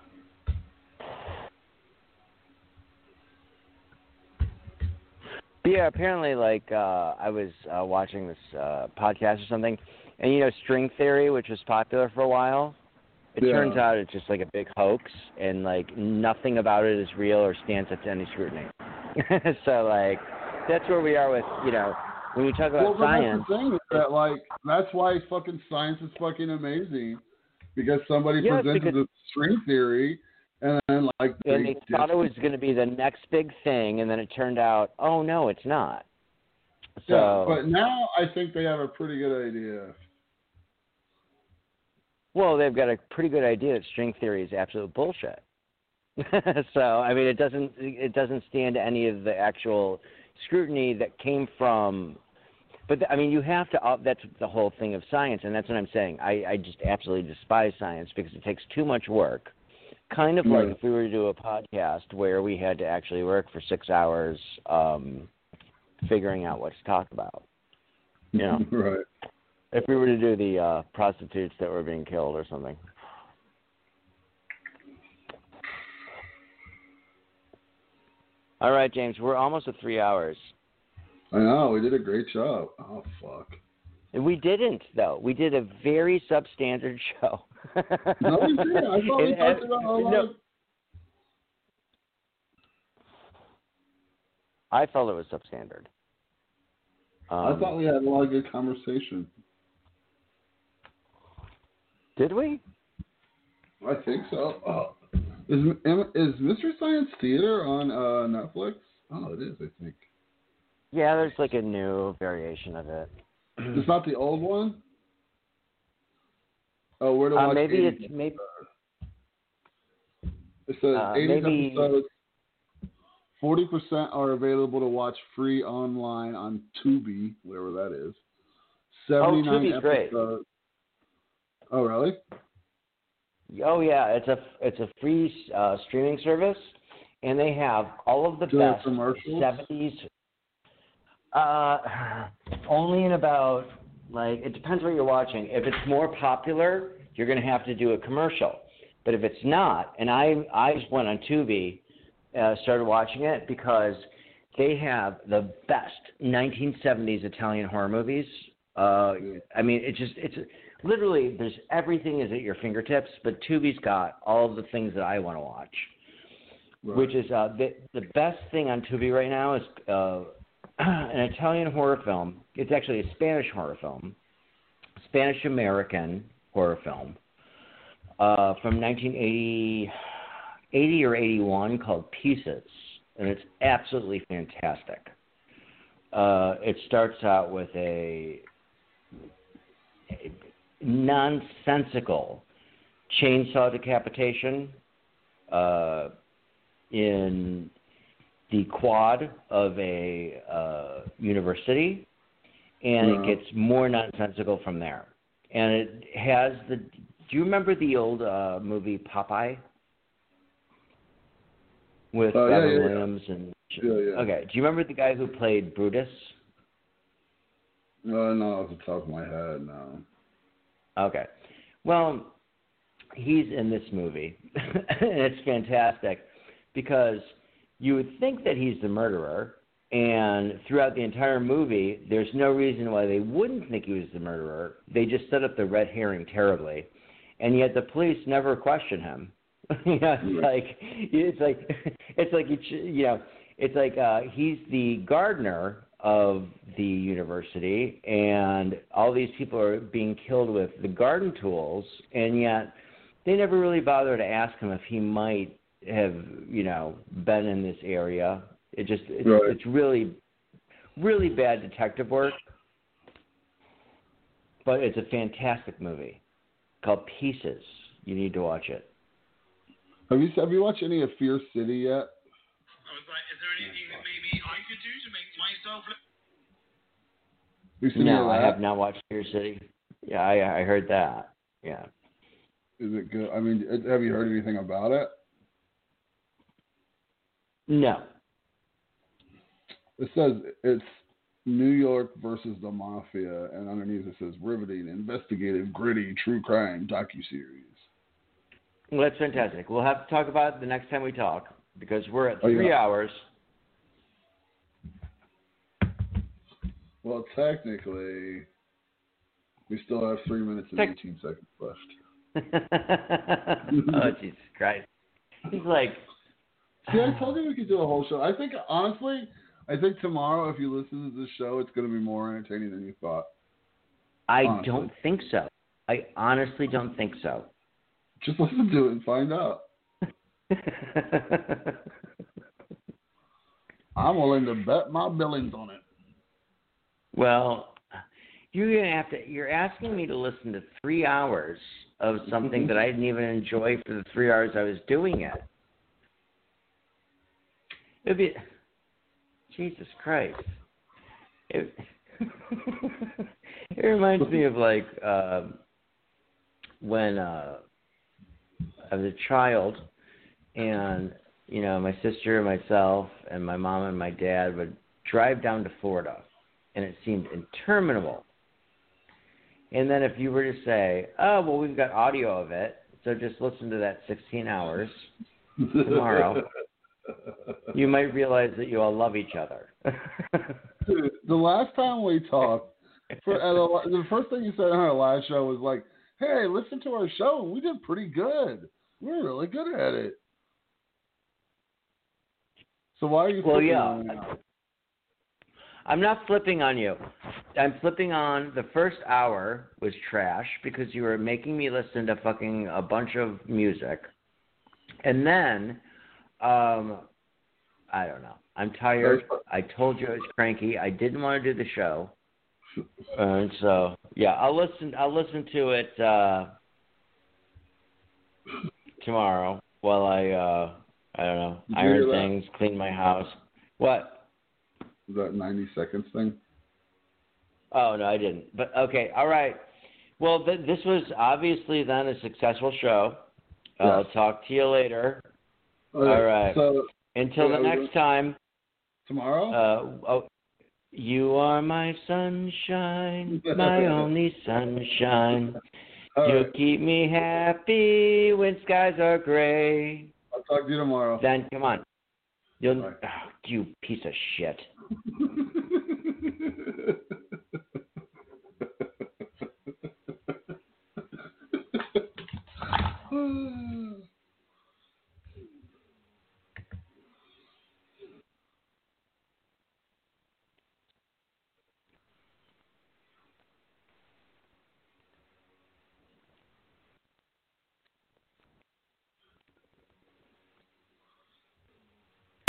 C: Yeah, apparently, like uh, I was uh, watching this uh, podcast or something, and you know, string theory, which was popular for a while. It
A: Yeah.
C: turns out it's just like a big hoax, and like nothing about it is real or stands up to any scrutiny. so like, that's where we are with you know, when you talk about
A: Well,
C: science.
A: that's the thing is that like that's why fucking science is fucking amazing because somebody
C: Yeah,
A: presented
C: because-
A: the string theory and then like
C: and they thought it was going to be the next big thing, and then it turned out, oh no, it's not. So,
A: yeah, but now I think they have a pretty good idea.
C: well, they've got a pretty good idea that string theory is absolute bullshit. so, I mean, it doesn't it doesn't stand any of the actual scrutiny that came from. But I mean, you have to. Uh, that's the whole thing of science, and that's what I'm saying. I, I just absolutely despise science because it takes too much work. Kind of like if we were to do a podcast where we had to actually work for six hours um, figuring out what to talk about. You know,
A: right.
C: if we were to do the uh, prostitutes that were being killed or something. All right, James, we're almost at three hours.
A: I know we did a great job. Oh fuck.
C: We didn't, though. We did a very substandard show.
A: No. I thought we talked about a lot
C: no, I felt it was substandard. Um,
A: I thought we had a lot of good conversation.
C: Did we?
A: I think so. Oh. Is is Mystery Science Theater on uh, Netflix? Oh, it is. I think
C: Yeah, there's like a new variation of it.
A: it's not the old one. Oh, where do I
C: Uh,
A: watch
C: maybe
A: 80s?
C: it's maybe
A: It says
C: uh,
A: 80
C: maybe-
A: episodes. Forty percent are available to watch free online on Tubi, whatever that is. Nine
C: Tubi's great.
A: Oh, really?
C: Oh yeah, it's a it's a free uh, streaming service, and they have all of the
A: Do
C: best seventies. Uh, only in about like it depends what you're watching. If it's more popular, you're going to have to do a commercial. But if it's not, and I I just went on Tubi, uh, started watching it because they have the best 1970s Italian horror movies. Uh, I mean, it's just it's literally there's everything is at your fingertips, but Tubi's got all of the things that I want to watch.
A: Right.
C: Which is uh, the the best thing on Tubi right now is uh, an Italian horror film. It's actually a Spanish horror film, Spanish American horror film uh, from 1980 80 or 81 called Pieces, and it's absolutely fantastic. Uh, it starts out with a, a nonsensical chainsaw decapitation uh, in the quad of a uh, university, and it gets more nonsensical from there. And it has the. Do you remember the old uh, movie Popeye with
A: Oh,
C: Robin
A: yeah, yeah.
C: Williams and?
A: Yeah, yeah.
C: Okay. Do you remember the guy who played Brutus?
A: No, no, off the top of my head, no.
C: Okay. Well, he's in this movie, and it's fantastic because you would think that he's the murderer, and throughout the entire movie, there's no reason why they wouldn't think he was the murderer. They just set up the red herring terribly, and yet the police never question him. you know, it's like it's like it's like you you know it's like uh, he's the gardener of the university, and all these people are being killed with the garden tools, and yet they never really bother to ask him if he might have, you know, been in this area. It just it's,
A: Right.
C: it's really, really bad detective work, but it's a fantastic movie called Pieces. You need to watch it.
A: Have you have you watched any of Fear City yet?
F: I was like, is there anything that maybe I could do to make myself look?
A: Have you seen any of
C: No, I have not watched Fear City. Yeah, I I heard that. Yeah.
A: Is it good? I mean, have you heard anything about it?
C: No.
A: It says it's New York versus the Mafia, and underneath it says riveting, investigative, gritty, true crime docuseries.
C: Well, that's fantastic. We'll have to talk about it the next time we talk because we're at
A: Oh, yeah.
C: three hours.
A: Well, technically, we still have three minutes and
C: Tec-
A: 18 seconds left.
C: oh Jesus Christ! He's like,
A: See, I told you we could do a whole show. I think, honestly, I think tomorrow, if you listen to this show, it's going to be more entertaining than you thought.
C: I
A: Honestly.
C: don't think so. I honestly don't think so.
A: Just listen to it and find out. I'm willing to bet my billings on it.
C: well, you're gonna have to. You're asking me to listen to three hours of something that I didn't even enjoy for the three hours I was doing it. It'd be Jesus Christ. It, it reminds me of like um when uh, I was a child, and you know my sister, and myself, and my mom and my dad would drive down to Florida, and it seemed interminable. And then if you were to say, "Oh, well, we've got audio of it, so just listen to that 16 hours," Tomorrow. You might realize that you all love each other.
A: Dude, the last time we talked, for, a, the first thing you said on our last show was like, "Hey, listen to our show. We did pretty good. We're really good at it." So why are you?
C: Well,
A: flipping
C: yeah.
A: on me now?
C: I'm not flipping on you. I'm flipping on the first hour was trash because you were making me listen to fucking a bunch of music. And then um I don't know. I'm tired. I told you I was cranky. I didn't want to do the show. And so, yeah, I'll listen I'll listen to it uh tomorrow while I uh I don't know,
A: Did you hear
C: iron
A: that?
C: things, clean my house. What?
A: Is that ninety seconds thing?
C: Oh no, I didn't. But okay, all right. Well, th- this was obviously then a successful show. I'll talk to you later.
A: Okay,
C: All right.
A: So
C: Until
A: Yeah,
C: the next time.
A: tomorrow.
C: Uh, oh, you are my sunshine, my only sunshine.
A: All
C: you
A: right.
C: keep me happy when skies are gray.
A: I'll talk to you tomorrow.
C: Then come on, you'll.
A: Bye.
C: Oh, you piece of shit.